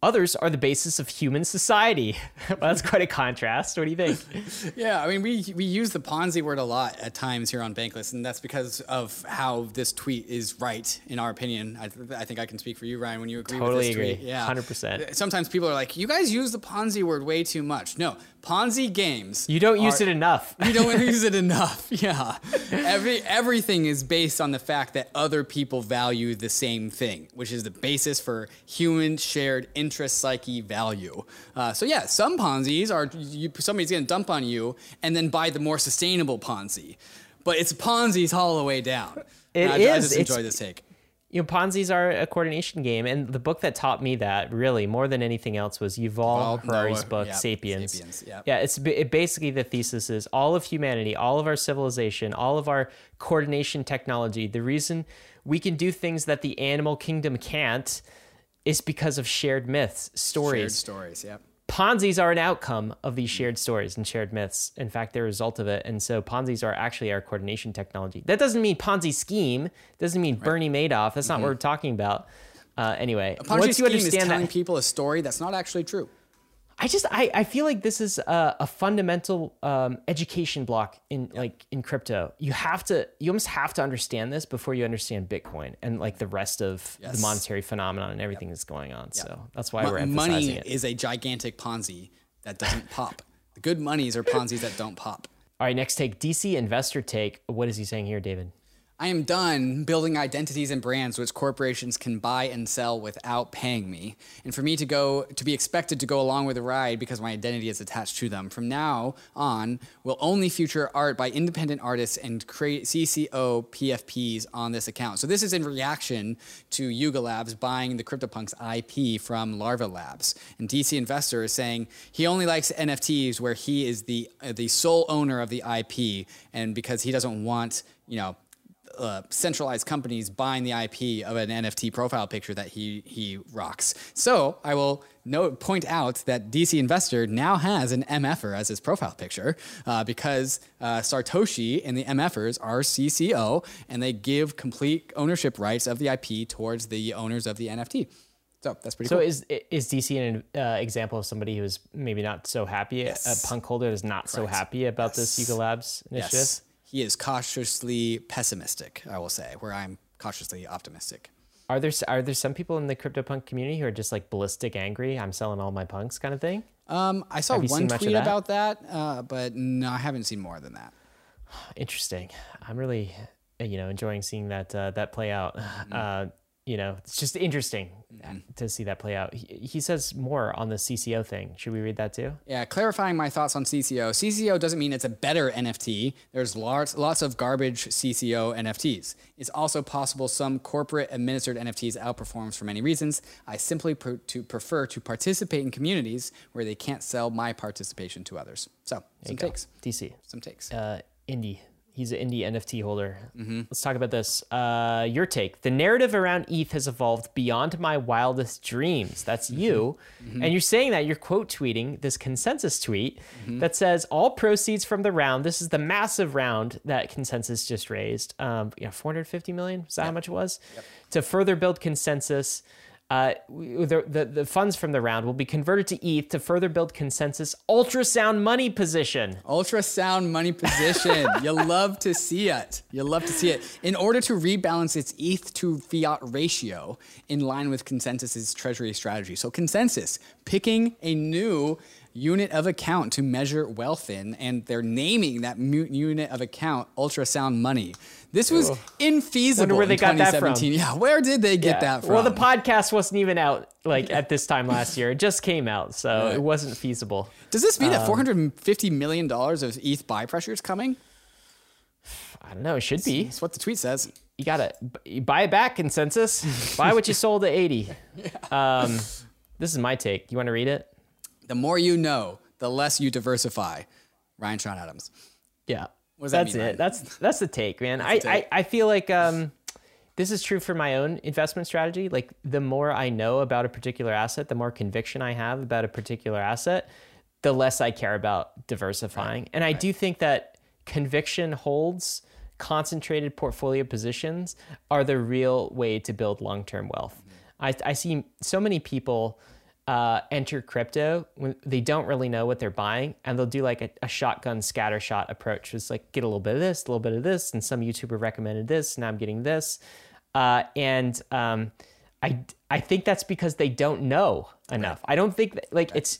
Others are the basis of human society. well, that's quite a contrast. What do you think? yeah, I mean, we we use the Ponzi word a lot at times here on Bankless, and that's because of how this tweet is right, in our opinion. I, th- I think I can speak for you, Ryan, when you agree totally with this agree. tweet. Yeah, hundred percent. Sometimes people are like, "You guys use the Ponzi word way too much." No, Ponzi games. You don't use it enough. you don't use it enough. Yeah. Every everything is based on the fact that other people value the same thing, which is the basis for human shared interest psyche value. Uh, so yeah, some Ponzi's are you, somebody's going to dump on you and then buy the more sustainable Ponzi, but it's Ponzi's all the way down. It I, is. I just enjoy it's, this take you know, Ponzi's are a coordination game, and the book that taught me that really more than anything else was Yuval Harari's book, yeah, Sapiens. Sapiens yeah. yeah, it's it basically the thesis is all of humanity, all of our civilization, all of our coordination technology. The reason we can do things that the animal kingdom can't is because of shared myths, stories, shared stories. Yeah. Ponzi's are an outcome of these shared stories and shared myths. In fact, they're a result of it. And so Ponzi's are actually our coordination technology. That doesn't mean Ponzi scheme. Doesn't mean right. Bernie Madoff. That's not mm-hmm. what we're talking about. Uh, anyway, a Ponzi once you understand is telling that, people a story that's not actually true. I just I, I feel like this is a, a fundamental um, education block in like in crypto. You have to you almost have to understand this before you understand Bitcoin and like the rest of yes. the monetary phenomenon and everything yep. that's going on. Yep. So that's why M- we're emphasizing money it. is a gigantic Ponzi that doesn't pop. The good monies are Ponzi's that don't pop. All right, next take DC investor take. What is he saying here, David? I am done building identities and brands which corporations can buy and sell without paying me. And for me to go to be expected to go along with the ride because my identity is attached to them. From now on, we'll only feature art by independent artists and create CC0 PFPs on this account. So this is in reaction to Yuga Labs buying the CryptoPunks IP from Larva Labs. And DC Investor is saying he only likes NFTs where he is the uh, the sole owner of the IP and because he doesn't want, you know, uh, centralized companies buying the IP of an NFT profile picture that he he rocks. So I will note point out that DC Investor now has an MFer as his profile picture uh, because uh, Sartoshi and the MFers are CC0 and they give complete ownership rights of the IP towards the owners of the NFT. So that's pretty. Cool. So cool. is is DC an uh, example of somebody who is maybe not so happy? Yes. A punk holder is not Correct. so happy about yes. this Yuga Labs initiative. Yes he is cautiously pessimistic, I will say, where I'm cautiously optimistic. Are there are there some people in the CryptoPunk community who are just like ballistic angry? I'm selling all my punks kind of thing. Um, I saw one tweet that? about that, uh, but no, I haven't seen more than that. Interesting. I'm really, you know, enjoying seeing that uh, that play out. Mm-hmm. Uh, you know, it's just interesting to see that play out. He, he says more on the CC0 thing. Should we read that too? Yeah, clarifying my thoughts on CC0. CC0 doesn't mean it's a better NFT. There's lots, lots of garbage CC0 NFTs. It's also possible some corporate administered NFTs outperforms for many reasons. I simply pr- to prefer to participate in communities where they can't sell my participation to others. So some takes, DC. some takes. uh, indie. He's an indie NFT holder. Let's talk about this. Uh, your take. The narrative around ETH has evolved beyond my wildest dreams. That's you. And you're saying that you're quote tweeting this ConsenSys tweet that says all proceeds from the round, this is the massive round that ConsenSys just raised. Um, yeah, 450 million. Is that how much it was? To further build ConsenSys. Uh, the, the, the funds from the round will be converted to ETH to further build ConsenSys ultrasound money position. Ultrasound money position. you love to see it. You love to see it. In order to rebalance its ETH to fiat ratio in line with ConsenSys's treasury strategy. So, Consensus picking a new unit of account to measure wealth in, and they're naming that unit of account ultrasound money. This was infeasible Wonder where they got that from. Yeah, where did they get that from? Well, the podcast wasn't even out like at this time last year. It just came out, so it wasn't feasible. Does this Um, mean that $450 million of ETH buy pressure is coming? I don't know. It should be. That's what the tweet says. You gotta buy it back. ConsenSys. buy what you sold at eighty. Um, this is my take. You want to read it? The more you know, the less you diversify. Ryan Sean Adams. Yeah. that that's mean, it. Ryan? That's that's the take, man. I, take. I I feel like um, this is true for my own investment strategy. Like the more I know about a particular asset, the more conviction I have about a particular asset, the less I care about diversifying. And I do think that conviction holds concentrated portfolio positions are the real way to build long-term wealth. I, I see so many people uh, enter crypto when they don't really know what they're buying and they'll do like a, a shotgun scatter shot approach. Just like get a little bit of this a little bit of this and some youtuber recommended this now i'm getting this. Uh, and um, I, I think that's because they don't know enough. I don't think that, like it's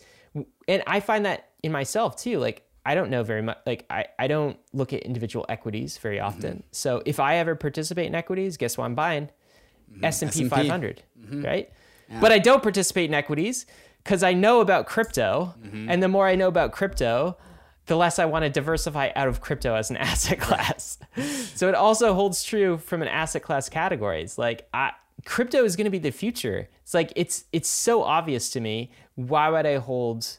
and i find that in myself too like i don't know very much like i, I don't look at individual equities very often. So if i ever participate in equities guess what i'm buying? S&p, S&P. 500 right but i don't participate in equities because i know about crypto. Mm-hmm. And the more i know about crypto the less i want to diversify out of crypto as an asset class. So it also holds true from an asset class category it's like I, crypto is going to be the future. It's like it's it's so obvious to me why would i hold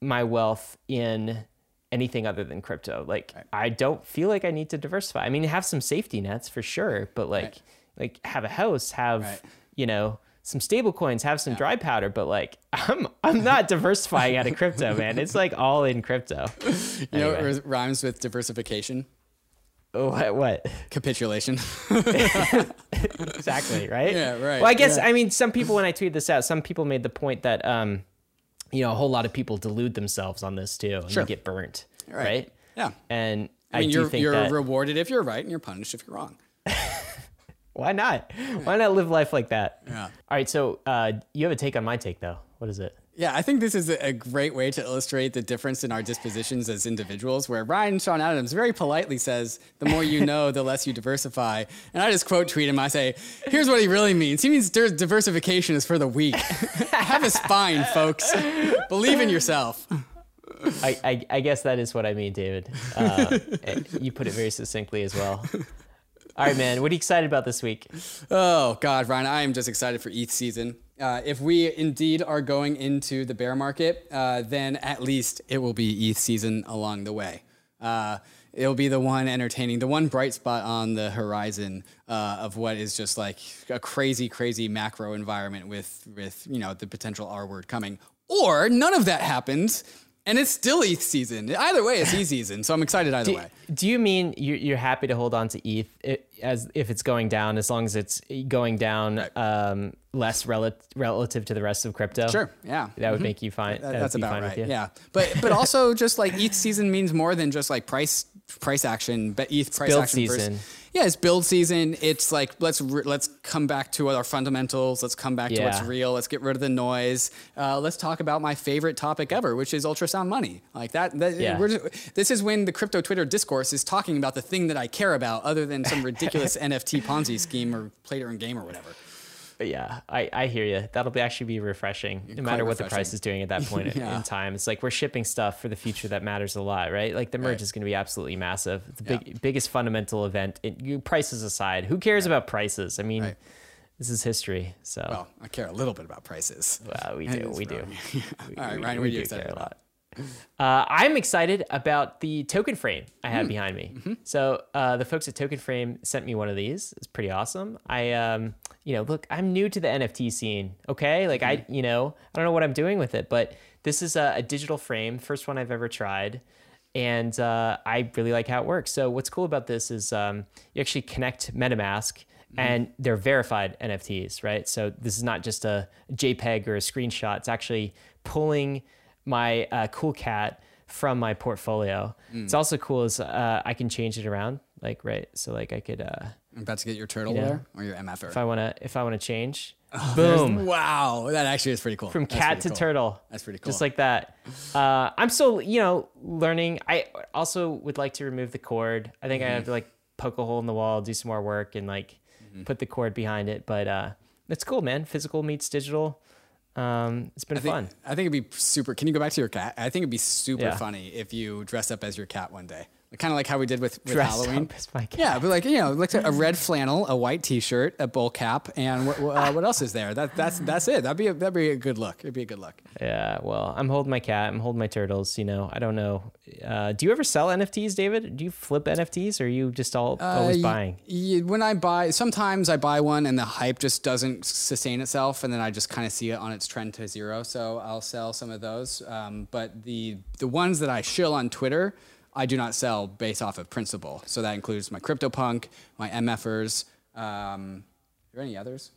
my wealth in anything other than crypto? Like i don't feel like i need to diversify. I mean have some safety nets for sure but like like have a house have Right. you know some stable coins have some dry powder but like i'm i'm not diversifying out of crypto man it's like all in crypto You know, it rhymes with diversification, what what capitulation. exactly right Yeah, right, well i guess yeah. i mean some people when i tweeted this out some people made the point that um you know a whole lot of people delude themselves on this too and Sure. they get burnt right, Right. yeah. and i, I mean, do you're, think you're that rewarded if you're right and you're punished if you're wrong. Why not why not live life like that Yeah. all right so uh you have a take on my take though what is it Yeah, I think this is a great way to illustrate the difference in our dispositions as individuals, where Ryan Sean Adams very politely says, the more you know, the less you diversify. And I just quote tweet him. I say, here's what he really means. He means diversification is for the weak. Have a spine, folks. Believe in yourself. I, I, I guess that is what I mean, David. Uh, you put it very succinctly as well. All right, man. What are you excited about this week? Oh God, Ryan, I am just excited for ETH season. Uh, if we indeed are going into the bear market, uh, then at least it will be ETH season along the way. Uh, it'll be the one entertaining, the one bright spot on the horizon uh, of what is just like a crazy, crazy macro environment with, with you know the potential R word coming. Or none of that happens, and it's still ETH season. Either way, it's ETH season. So I'm excited either Do, way. do you mean you're, you're happy to hold on to ETH as if it's going down, as long as it's going down um, less rel- relative to the rest of crypto? Sure. Yeah. That would make you fine. That- that that's about right. Yeah, but but also just like ETH season means more than just like price price action. But ETH price build action versus- season. Yeah, it's build season. It's like let's re- let's come back to our fundamentals. Let's come back to what's real. Let's get rid of the noise. Uh, let's talk about my favorite topic ever, which is ultrasound money. Like that. that Yeah. just- this is when the crypto Twitter discourse is talking about the thing that I care about, other than some ridiculous NFT Ponzi scheme or play to earn game or whatever. But yeah, I, I hear you. That'll be actually be refreshing, no matter what the price is doing at that point in- Yeah. in time. It's like we're shipping stuff for the future that matters a lot, right? Like the merge Right. is going to be absolutely massive. It's the Yeah. big, biggest fundamental event. It, you, prices aside, who cares about prices? I mean, Right. this is history. So Well, I care a little bit about prices. well, we do, we do. really- We- All right, we- Ryan, we what are you do excited care a about? lot. Uh, I'm excited about the token frame I Mm. have behind me. Mm-hmm. So uh, the folks at Token Frame sent me one of these. It's pretty awesome. I, um, you know, look, I'm new to the NFT scene. Okay, like Mm-hmm. I, you know, I don't know what I'm doing with it, but this is a, a digital frame, first one I've ever tried, and uh, I really like how it works. So what's cool about this is um, you actually connect MetaMask. And they're verified NFTs, right? So this is not just a JPEG or a screenshot. It's actually pulling my uh, cool cat from my portfolio. It's also cool is uh, I can change it around, like right. So like I could, uh, I'm about to get your turtle You know, or your MFer. if I wanna, if I wanna change, There's- boom, Wow, that actually is pretty cool. from That's cat to cool. turtle. That's pretty cool. Just like that. Uh, I'm still, you know, learning. I also would like to remove the cord. I think I Mm-hmm. have to like poke a hole in the wall, do some more work, and like Mm-hmm. put the cord behind it. But uh, it's cool, man. Physical meets digital. Um, it's been I think, fun. I think it'd be super. Can you go back to your cat? I think it'd be super Yeah. funny if you dressed up as your cat one day, kind of like how we did with, with Dressed Halloween. up as my cat. Yeah, but like you know, like a red flannel, a white T-shirt, a bowl cap, and what, uh, what else is there? That that's that's it. That'd be a, that'd be a good look. It'd be a good look. Yeah, well, I'm holding my cat. I'm holding my turtles. You know, I don't know. Uh, do you ever sell NFTs, David? Do you flip NFTs, or are you just all always Uh, y- buying? when I buy, sometimes I buy one and the hype just doesn't sustain itself, and then I just kind of see it on its trend to zero. So I'll sell some of those. Um, but the the ones that I shill on Twitter, I do not sell based off of principle. So that includes my CryptoPunk, my MFers. Um, are there any others?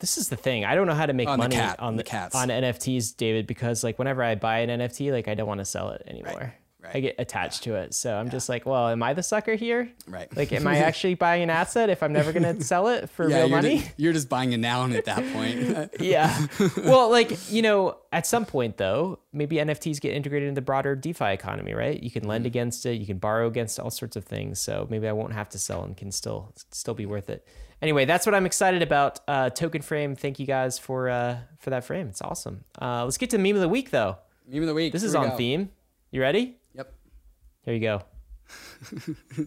This is the thing. I don't know how to make On the money cat- on the the, cats. on NFTs, David, because like whenever I buy an NFT, like I don't want to sell it anymore. right. I get attached to it. So I'm just like, well, am I the sucker here? Right. Like, am I actually buying an asset if I'm never going to sell it for real you're, money? Just, you're just buying a noun at that point. yeah. Well, like, you know, at some point though, maybe NFTs get integrated in the broader DeFi economy, right? You can lend against it, you can borrow against all sorts of things. So maybe I won't have to sell and can still still be worth it. Anyway, that's what I'm excited about. Uh, token frame. Thank you guys for uh, for that frame. It's awesome. Uh, let's get to meme of the week though. Meme of the week. This Here is on go. theme. You ready? Yep. Here you go.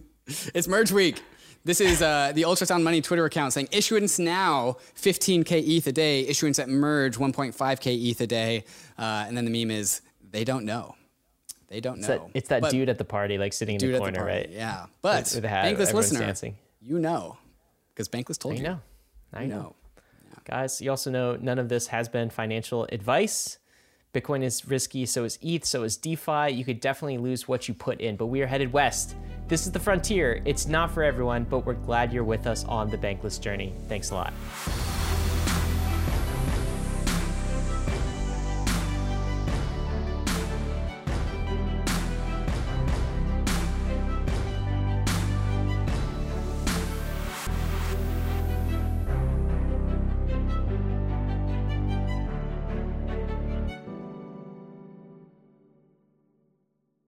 It's merge week. This is uh, the Ultrasound Money Twitter account saying issuance now 15k ETH a day, issuance at merge 1.5k ETH a day, uh, and then the meme is they don't know. They don't It's know. that, it's that dude at the party, like sitting in the corner, party, right? Yeah, but With- with hat, Bankless listener, dancing. you know, because Bankless told I you. know. I You know. know. Guys, you also know none of this has been financial advice. Bitcoin is risky, so is ETH, so is DeFi. You could definitely lose what you put in, but we are headed west. This is the frontier. It's not for everyone, but we're glad you're with us on the bankless journey. Thanks a lot.